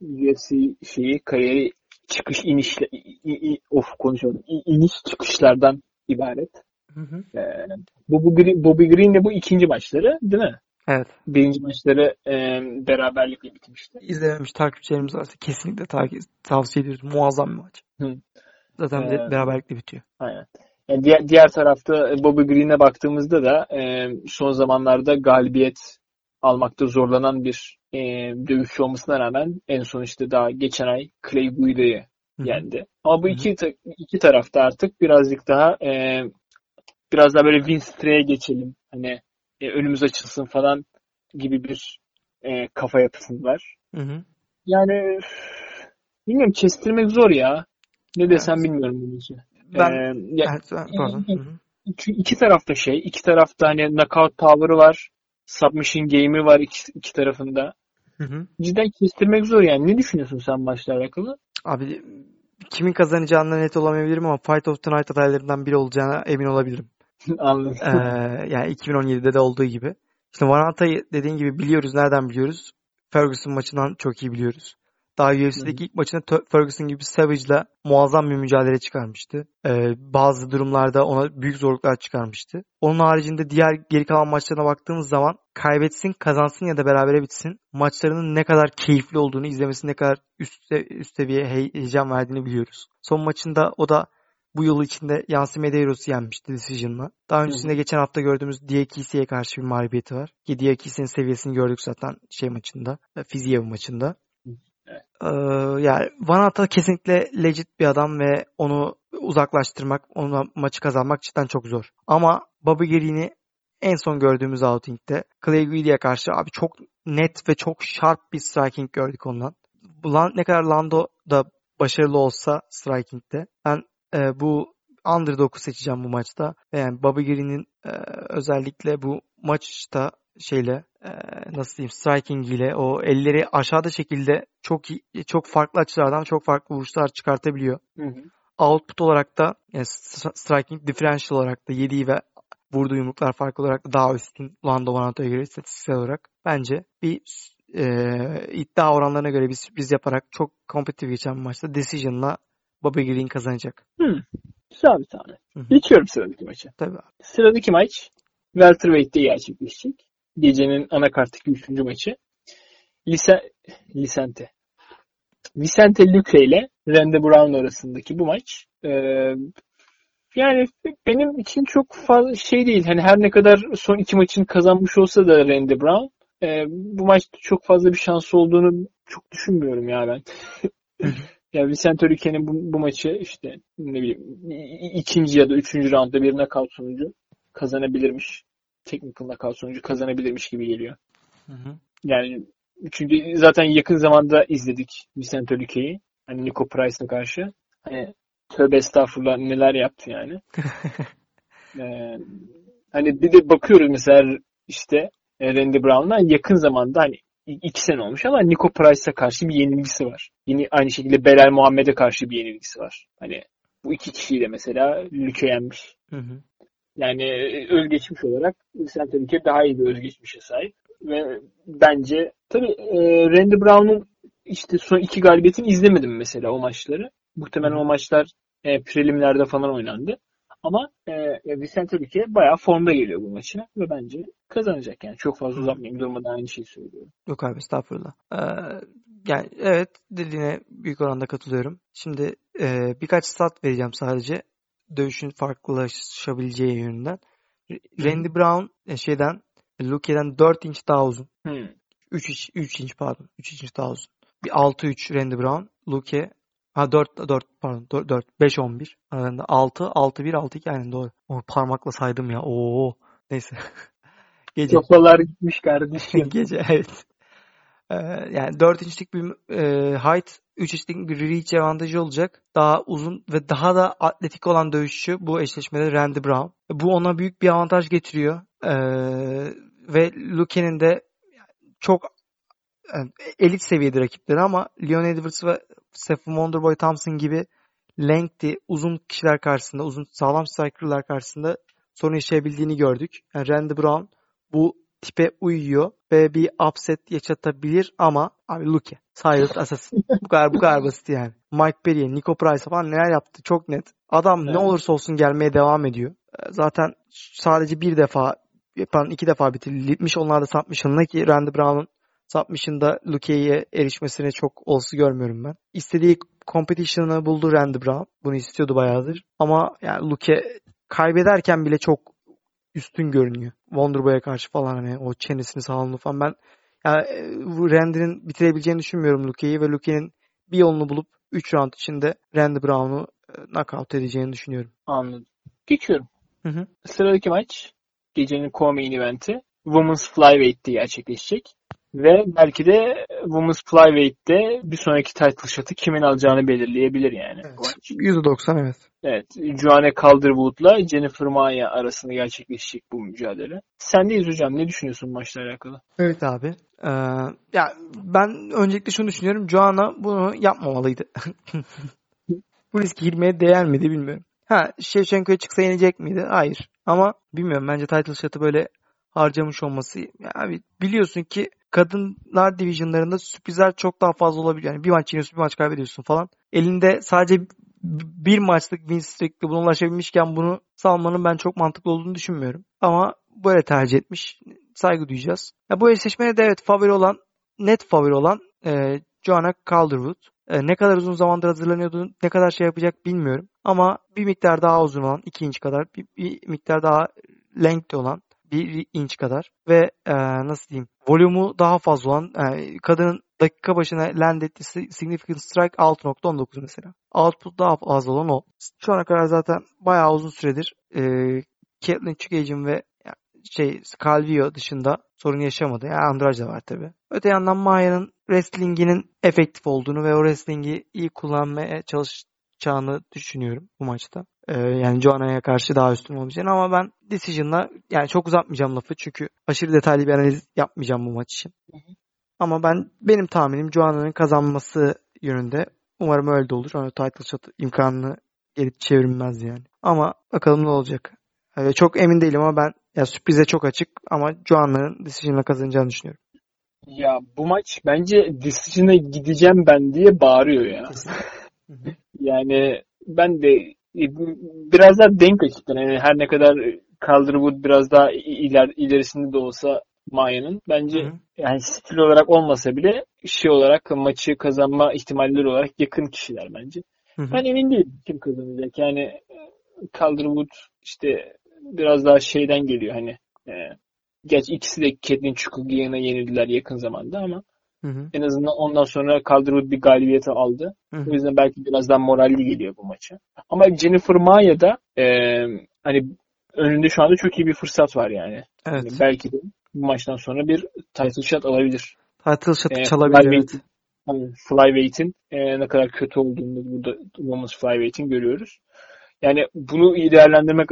UFC şeyi kariyeri çıkış inişle i- i- of konuşamadım. İ- iniş çıkışlardan ibaret. Hı hı. Ee, Bobby Green, Bobby Green'le bu ikinci maçları değil mi? Evet. Birinci maçları e, beraberlikle bitmişti. İzlememiş takipçilerimiz varsa kesinlikle takip, tavsiye ediyoruz. Muazzam bir maç. Hı. Zaten Ee, beraberlikle bitiyor. Aynen. Yani diğer, diğer tarafta Bobby Green'e baktığımızda da e, son zamanlarda galibiyet almakta zorlanan bir e, dövüşçü olmasına rağmen en son işte daha geçen ay Clay Guida'yı yendi. Ama bu iki iki tarafta artık birazcık daha e, biraz daha böyle win streak'e geçelim. Hani e, önümüz açılsın falan gibi bir e, kafa yapısındalar. Hı hı. Yani bilmiyorum kestirmek zor ya. Ne desem Evet. bilmiyorum bunun için. Ben Ee, ya, evet, pardon. Hı hı. çünkü iki tarafta şey, iki tarafta hani knockout power'ı var, submission game'i var iki, iki tarafında. Hı hı. Cidden kestirmek zor yani. Ne düşünüyorsun sen maçla alakalı? Abi kimin kazanacağına net olamayabilirim ama Fight of the Night adaylarından biri olacağına emin olabilirim. Anladım. Ee, yani 2017'de de olduğu gibi. İşte Vananta'yı dediğin gibi biliyoruz. Nereden biliyoruz? Ferguson maçından çok iyi biliyoruz. Daha UFC'deki ilk maçında Ferguson gibi Savage'la muazzam bir mücadele çıkarmıştı. Ee, bazı durumlarda ona büyük zorluklar çıkarmıştı. Onun haricinde diğer geri kalan maçlarına baktığımız zaman kaybetsin, kazansın ya da berabere bitsin maçlarının ne kadar keyifli olduğunu, izlemesi ne kadar üst, üst seviye heyecan verdiğini biliyoruz. Son maçında o da bu yıl içinde Yansi Medeiros'u yenmişti Decision'la. Daha öncesinde geçen hafta gördüğümüz Diakisi'ye karşı bir mağlubiyeti var. Ki Diakisi'nin seviyesini gördük zaten şey maçında, Fiziev maçında. Ee, yani Van Atta kesinlikle legit bir adam ve onu uzaklaştırmak, ona maçı kazanmak cidden çok zor. Ama Bobby Green'i en son gördüğümüz outing'de Clay Guidi'ye karşı abi çok net ve çok sharp bir striking gördük ondan. Ne kadar Lando da başarılı olsa striking'de ben e, bu underdog'u seçeceğim bu maçta. Yani Bobby Green'in e, özellikle bu maçta şeyle e, nasıl diyeyim striking ile o elleri aşağıda şekilde çok iyi, çok farklı açılardan çok farklı vuruşlar çıkartabiliyor. Hı hı. Output olarak da yani striking differential olarak da yediği ve vurduğu yumruklar farklı olarak da daha üstün Lando Vanato'ya göre istatistiksel olarak. Bence bir e, iddia oranlarına göre biz biz yaparak çok kompetitif geçen bir maçta Decision'la Bobby Green kazanacak. Hmm. Güzel bir tane. Geçiyorum sıradaki maça. Tabii abi. Sıradaki maç Welterweight'te gerçekleşecek. Gecenin anakarttaki üçüncü maçı. Lise, Lisente. Vicente Luque ile Randy Brown arasındaki bu maç e, yani benim için çok fazla şey değil. Hani her ne kadar son iki maçın kazanmış olsa da Randy Brown e, bu maçta çok fazla bir şansı olduğunu çok düşünmüyorum ya ben. Ya Vicente Luque'nin bu, bu maçı işte ne bileyim ikinci ya da üçüncü roundda bir knockout sonucu kazanabilirmiş. Technical knockout sonucu kazanabilirmiş gibi geliyor. Hı hı. Yani çünkü zaten yakın zamanda izledik Vicente Luque'yi. Hani Nico Price'a karşı. Hani tövbe estağfurullah neler yaptı yani. ee, hani bir de bakıyoruz mesela işte Randy Brown'la yakın zamanda hani iki sene olmuş ama Nico Price'a karşı bir yenilgisi var. Yine aynı şekilde Belal Muhammed'e karşı bir yenilgisi var. Hani bu iki kişiyi de mesela Lüke yenmiş. Hı hı. Yani e, özgeçmiş olarak Vicente Luque daha iyi bir özgeçmişe sahip. Ve bence tabii e, Randy Brown'un işte son iki galibiyetini izlemedim mesela o maçları. Muhtemelen o maçlar e, prelimlerde falan oynandı. Ama e, Vicente Luque bayağı formda geliyor bu maçına ve bence kazanacak yani. Çok fazla uzatmayayım durmadan aynı şeyi söylüyorum. Yok abi estağfurullah. Ee, yani evet dediğine büyük oranda katılıyorum. Şimdi e, birkaç stat vereceğim sadece dövüşün farklılaşabileceği yönünden. Randy Brown e, şeyden Luke'den 4 inç daha uzun. Hmm. 3 inç, 3 inç pardon. 3 inç daha uzun. Bir 6-3 Randy Brown. Luke ha 4 4 pardon 4, 4 5 11. Aralarında 6 6 1 6 2 aynen doğru. O parmakla saydım ya. Oo. Neyse. Gece. Kafalar gitmiş kardeşim. Gece evet. Ee, yani 4 inçlik bir e, height 3 inçlik bir reach avantajı olacak. Daha uzun ve daha da atletik olan dövüşçü bu eşleşmede Randy Brown. Bu ona büyük bir avantaj getiriyor. Ee, ve Luke'nin de çok yani elit seviyede rakipleri ama Leon Edwards ve Stephen Wonderboy Thompson gibi lengthy, uzun kişiler karşısında, uzun sağlam strikerlar karşısında sorun yaşayabildiğini gördük. Yani Randy Brown bu tipe uyuyor ve bir upset yaşatabilir ama abi Luke, Silent Assassin. bu kadar bu kadar basit yani. Mike Perry, Nico Price falan neler yaptı çok net. Adam evet. ne olursa olsun gelmeye devam ediyor. Ee, zaten sadece bir defa yapan iki defa bitirilmiş. Onlar da submission'la ki Randy Brown'un submission'da Luke'ye erişmesine çok olası görmüyorum ben. İstediği competition'ı buldu Randy Brown. Bunu istiyordu bayağıdır. Ama yani Luke kaybederken bile çok üstün görünüyor. Wonderboy'a karşı falan hani o çenesini sağlamlığı falan ben yani e, Randy'nin bitirebileceğini düşünmüyorum Luke'yi ve Luke'nin bir yolunu bulup 3 round içinde Randy Brown'u e, knockout edeceğini düşünüyorum. Anladım. Geçiyorum. Hı hı. Sıradaki maç gecenin co-main eventi Women's Flyweight'te gerçekleşecek. Ve belki de Women's Flyweight'te bir sonraki title shot'ı kimin alacağını belirleyebilir yani. Evet. %90 evet. Evet. Joanne Calderwood'la Jennifer Maya arasında gerçekleşecek bu mücadele. Sendeyiz hocam. Ne düşünüyorsun maçla alakalı? Evet abi. Ee, ya ben öncelikle şunu düşünüyorum. Joanna bunu yapmamalıydı. bu riske girmeye değer miydi bilmiyorum. Ha Shevchenko'ya çıksa yenecek miydi? Hayır. Ama bilmiyorum bence title shot'ı böyle harcamış olması. Abi biliyorsun ki kadınlar divisionlarında sürprizler çok daha fazla olabiliyor. Yani bir maç yeniyorsun bir maç kaybediyorsun falan. Elinde sadece bir maçlık win streak'le buna ulaşabilmişken bunu salmanın ben çok mantıklı olduğunu düşünmüyorum. Ama böyle tercih etmiş. Saygı duyacağız. Ya bu eşleşmede de evet favori olan net favori olan e, Joanna Calderwood. E, ne kadar uzun zamandır hazırlanıyordu, ne kadar şey yapacak bilmiyorum. Ama bir miktar daha uzun olan, 2 inç kadar, bir, bir miktar daha length olan, bir inç kadar ve e, nasıl diyeyim, volümü daha fazla olan, e, kadının dakika başına land ettiği significant strike 6.19 mesela. Output daha fazla olan o. Şu ana kadar zaten bayağı uzun süredir e, Caitlyn Chukagian ve şey Calvillo dışında sorun yaşamadı. Yani Andrade de var tabi. Öte yandan Maya'nın wrestlinginin efektif olduğunu ve o wrestlingi iyi kullanmaya çalışacağını düşünüyorum bu maçta. Ee, yani Joanna'ya karşı daha üstün olmayacağını ama ben decision'la yani çok uzatmayacağım lafı çünkü aşırı detaylı bir analiz yapmayacağım bu maç için. Hı hı. Ama ben benim tahminim Joanna'nın kazanması yönünde. Umarım öyle de olur. Hani title shot imkanını geri çevirmez yani. Ama bakalım ne olacak. Yani çok emin değilim ama ben ya sürprize çok açık ama Joanna'nın decision'la kazanacağını düşünüyorum. Ya bu maç bence decision'a gideceğim ben diye bağırıyor ya. yani ben de biraz daha denk açıktan. Yani her ne kadar Calderwood biraz daha iler, ilerisinde de olsa Maya'nın bence Hı-hı. yani stil olarak olmasa bile şey olarak maçı kazanma ihtimalleri olarak yakın kişiler bence. Hı-hı. Ben emin değilim kim kazanacak. Yani Calderwood işte biraz daha şeyden geliyor hani e, geç ikisi de Catelyn Chukwugian'a yenildiler yakın zamanda ama hı hı. en azından ondan sonra Calderwood bir galibiyeti aldı. Hı hı. O yüzden belki biraz daha moralli geliyor bu maça. Ama Jennifer Maya da e, hani önünde şu anda çok iyi bir fırsat var yani. Evet. Yani belki de bu maçtan sonra bir title shot alabilir. Title shot e, çalabilir. Evet. Hani Flyweight'in e, ne kadar kötü olduğunu burada Women's Flyweight'in görüyoruz. Yani bunu iyi değerlendirmek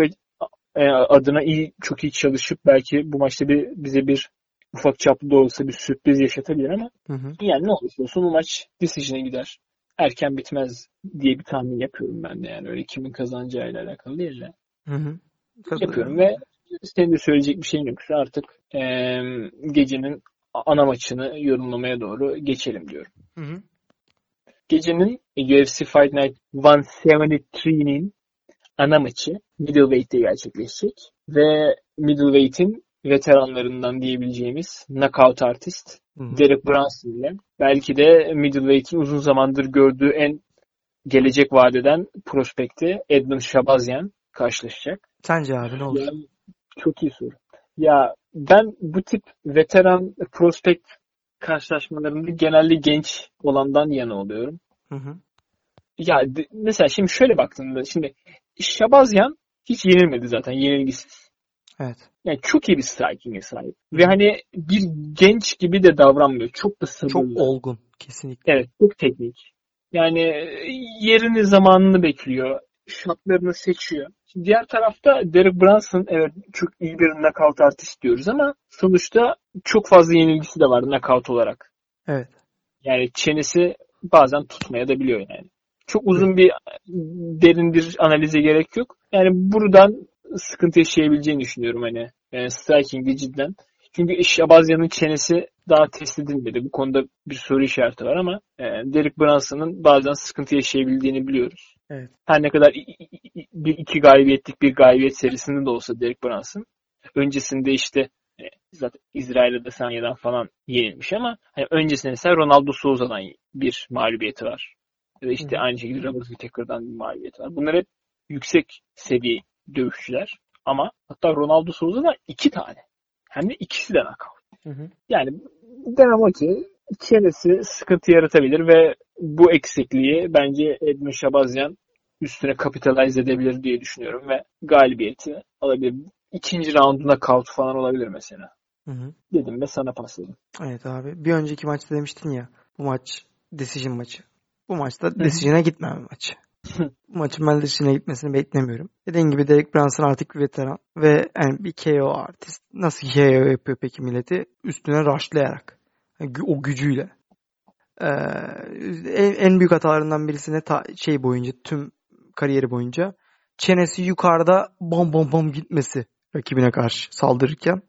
adına iyi çok iyi çalışıp belki bu maçta bir bize bir ufak çaplı da olsa bir sürpriz yaşatabilir ama hı hı. yani ne olursa olsun bu maç decision'a gider. Erken bitmez diye bir tahmin yapıyorum ben de yani öyle kimin kazanacağıyla alakalı değil de. Hı hı. Yapıyorum ve senin de söyleyecek bir şeyin yoksa artık e, gecenin ana maçını yorumlamaya doğru geçelim diyorum. Hı hı. Gecenin UFC Fight Night 173'nin ana maçı middleweight'te gerçekleşecek ve middleweight'in veteranlarından diyebileceğimiz knockout artist Hı-hı. Derek Brunson ile belki de middleweight'in uzun zamandır gördüğü en gelecek vadeden prospekti Edmund Shabazyan karşılaşacak. Sence abi ne olur? Yani, çok iyi soru. Ya ben bu tip veteran prospekt karşılaşmalarında genelde genç olandan yana oluyorum. Hı hı. Ya mesela şimdi şöyle baktığında şimdi Şabazyan hiç yenilmedi zaten yenilgisiz. Evet. Yani çok iyi bir striking'e sahip. Ve hani bir genç gibi de davranmıyor. Çok da sabırlı. Çok olgun kesinlikle. Evet çok teknik. Yani yerini zamanını bekliyor. Şartlarını seçiyor. Şimdi diğer tarafta Derek Brunson evet çok iyi bir knockout artist diyoruz ama sonuçta çok fazla yenilgisi de var knockout olarak. Evet. Yani çenesi bazen tutmaya da biliyor yani. Çok uzun bir derin bir analize gerek yok. Yani buradan sıkıntı yaşayabileceğini düşünüyorum hani. Yani striking'de cidden. Çünkü Şabazya'nın çenesi daha test edilmedi. Bu konuda bir soru işareti var ama e, Derek Brunson'ın bazen sıkıntı yaşayabildiğini biliyoruz. Evet. Her ne kadar bir iki galibiyetlik bir galibiyet serisinde de olsa Derek Brunson öncesinde işte e, zaten İsrail'de de Sanya'dan falan yenilmiş ama hani öncesinde mesela Ronaldo Souza'dan bir mağlubiyeti var. Ya da işte Hı. aynı şekilde Robert Whittaker'dan bir mağlubiyet var. Bunlar hep yüksek seviye dövüşçüler. Ama hatta Ronaldo Souza'da iki tane. Hem de ikisi de knockout. Yani demem o ki çenesi sıkıntı yaratabilir ve bu eksikliği bence Edmund Şabazyan üstüne kapitalize edebilir diye düşünüyorum ve galibiyeti alabilir. İkinci rounduna kaut falan olabilir mesela. Hı hı. Dedim ve sana pasladım. Evet abi. Bir önceki maçta demiştin ya bu maç decision maçı. Bu maçta decision'a gitmem maç. Maçın ben gitmesini beklemiyorum. Dediğim gibi Derek Brunson artık bir veteran ve yani bir KO artist. Nasıl KO yapıyor peki milleti? Üstüne rushlayarak. Yani o gücüyle. Ee, en, en büyük hatalarından birisine ta, şey boyunca tüm kariyeri boyunca çenesi yukarıda bom bom bom gitmesi rakibine karşı saldırırken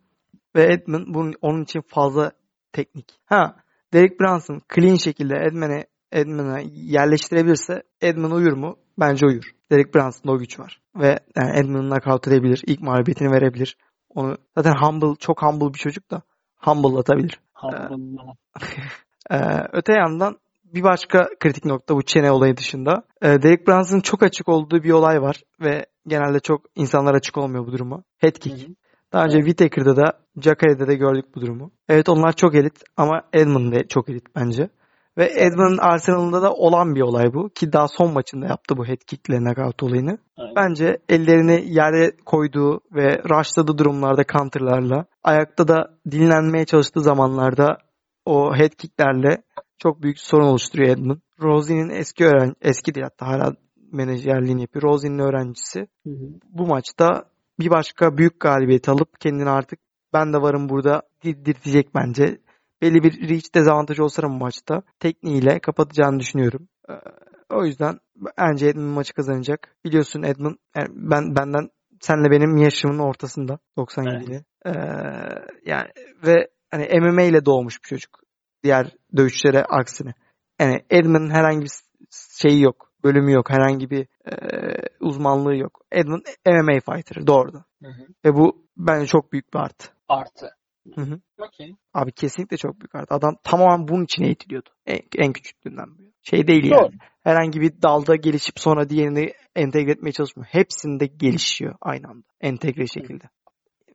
ve Edmund bunun onun için fazla teknik. Ha Derek Brunson clean şekilde Edmund'e Edmund'a yerleştirebilirse Edmund uyur mu? Bence uyur. Derek Brunson'da o güç var. Ve yani Edmund'u knockout edebilir. ilk mağlubiyetini verebilir. Onu zaten humble, çok humble bir çocuk da humble atabilir. Ee, öte yandan bir başka kritik nokta bu çene olayı dışında. Ee, Derek Brunson'ın çok açık olduğu bir olay var ve genelde çok insanlar açık olmuyor bu duruma. Head kick. Daha önce Whittaker'da da Jackare'de de gördük bu durumu. Evet onlar çok elit ama Edmund de çok elit bence. Ve Edmund'un Arsenal'ında da olan bir olay bu. Ki daha son maçında yaptı bu head knockout olayını. Aynen. Bence ellerini yere koyduğu ve rushladığı durumlarda counterlarla ayakta da dinlenmeye çalıştığı zamanlarda o head kicklerle çok büyük sorun oluşturuyor Edmund. Rosie'nin eski öğren eski değil hatta hala menajerliğini yapıyor. Rosie'nin öğrencisi. Hı hı. Bu maçta bir başka büyük galibiyet alıp kendini artık ben de varım burada dirtecek bence. Belli bir reach dezavantajı olsa da bu maçta tekniğiyle kapatacağını düşünüyorum. Ee, O yüzden bence Edmund maçı kazanacak. Biliyorsun Edmund yani ben benden senle benim yaşımın ortasında 97'li. Ee, yani ve hani MMA ile doğmuş bir çocuk. Diğer dövüşçülere aksine. Yani Edmund'un herhangi bir şeyi yok. Bölümü yok. Herhangi bir e, uzmanlığı yok. Edmund MMA fighter doğrudan. Hı hı. Ve bu bence çok büyük bir artı. Artı. Hı hı. Okey. Abi kesinlikle çok büyük artı. Adam tamamen bunun için eğitiliyordu. En, en küçüklüğünden beri. Şey değil yani. Doğru. Herhangi bir dalda gelişip sonra diğerini entegre etmeye çalışmıyor. Hepsinde gelişiyor aynı anda. Entegre şekilde.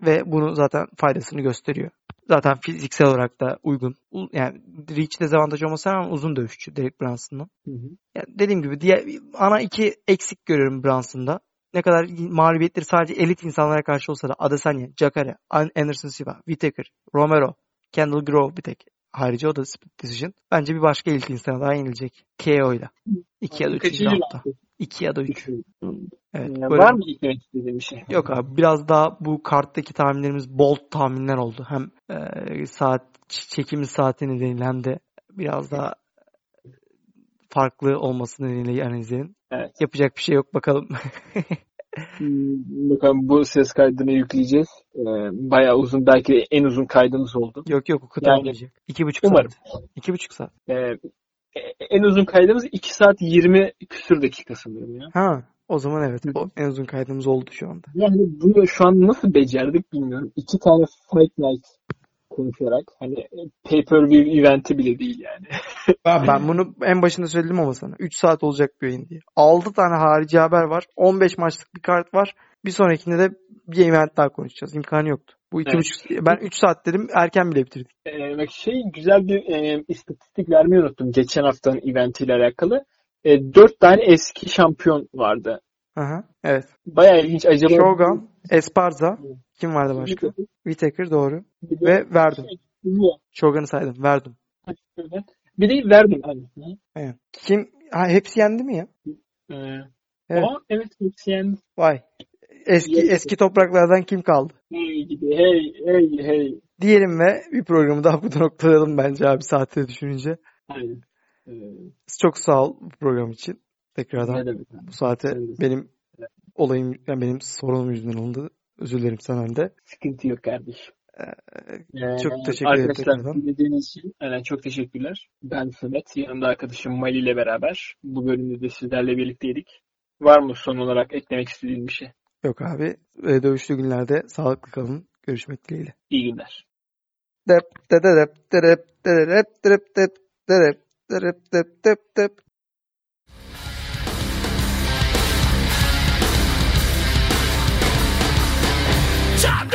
Ve bunu zaten faydasını gösteriyor. Zaten fiziksel olarak da uygun. Yani reach dezavantajı olmasa rağmen uzun dövüşçü Derek Brunson'ın. Hı hı. Yani dediğim gibi diğer ana iki eksik görüyorum Brunson'da. Ne kadar mağlubiyetleri sadece elit insanlara karşı olsa da Adesanya, Jacare, An- Anderson Silva, Whittaker, Romero, Kendall Grove bir tek. Harici o da split decision. Bence bir başka elit insana daha yenilecek. KO ile. İki ya da üçüncü Kaçıncı roundda. round? İki ya da üç. Üçüncü. Evet. Ee, böyle- Var mı eklemek istediğin bir şey? Yok abi biraz daha bu karttaki tahminlerimiz bold tahminler oldu. Hem e, saat çekim saati nedeniyle hem de biraz daha farklı olması nedeniyle analizlerin. Evet. Yapacak bir şey yok bakalım. Hmm, Bakalım bu ses kaydını yükleyeceğiz. Ee, bayağı uzun. Belki en uzun kaydımız oldu. yok yok o kadar Yani, olmayacak. İki buçuk umarım. saat. İki buçuk saat. Ee, en uzun kaydımız 2 saat 20 küsür dakika sanırım ya. Ha o zaman evet. O en uzun kaydımız oldu şu anda. Yani bunu şu an nasıl becerdik bilmiyorum. İki tane Fight Night konuşarak hani pay-per-view eventi bile değil yani. Ben, ben bunu en başında söyledim ama sana. 3 saat olacak bir yayın diye. 6 tane harici haber var. 15 maçlık bir kart var. Bir sonrakinde de bir event daha konuşacağız. İmkanı yoktu. Bu iki Evet. buçuk, ben 3 saat dedim erken bile bitirdik. Ee, bak şey güzel bir e, istatistik vermeyi unuttum geçen haftanın eventiyle alakalı. E, 4 tane eski şampiyon vardı. Aha, evet. Bayağı ilginç. Acaba Shogun, Esparza. Kim vardı başka? Whittaker doğru. De- Ve Verdum. Yok. Shogun'u saydım. Verdum. Bir de verdim hani. Evet. Kim? Ha, hepsi yendi mi ya? Ee, Evet. Ama evet hepsi yani Vay. Eski eski topraklardan kim kaldı? hey gibi hey hey hey. Diyelim ve bir programı daha burada noktalayalım bence abi saatleri düşününce. Aynen. Ee, Çok sağ ol bu program için. Tekrardan bu saate de- benim olayım yani benim sorunum yüzünden oldu. Özür dilerim senden de. Sıkıntı yok kardeşim. Ee, çok teşekkür ederim Arkadaşlar dinlediğiniz için aynen, çok teşekkürler. Ben Samet. Yanımda arkadaşım Mali ile beraber. Bu bölümde de sizlerle birlikteydik. Var mı son olarak eklemek istediğin bir şey? Yok abi. e, Dövüşlü günlerde sağlıklı kalın. Görüşmek dileğiyle. İyi günler. Dep, de, de, dep, de, dep, de, de, dep, de, dep, de, dep, de, dep, de, dep, dep, dep. Stop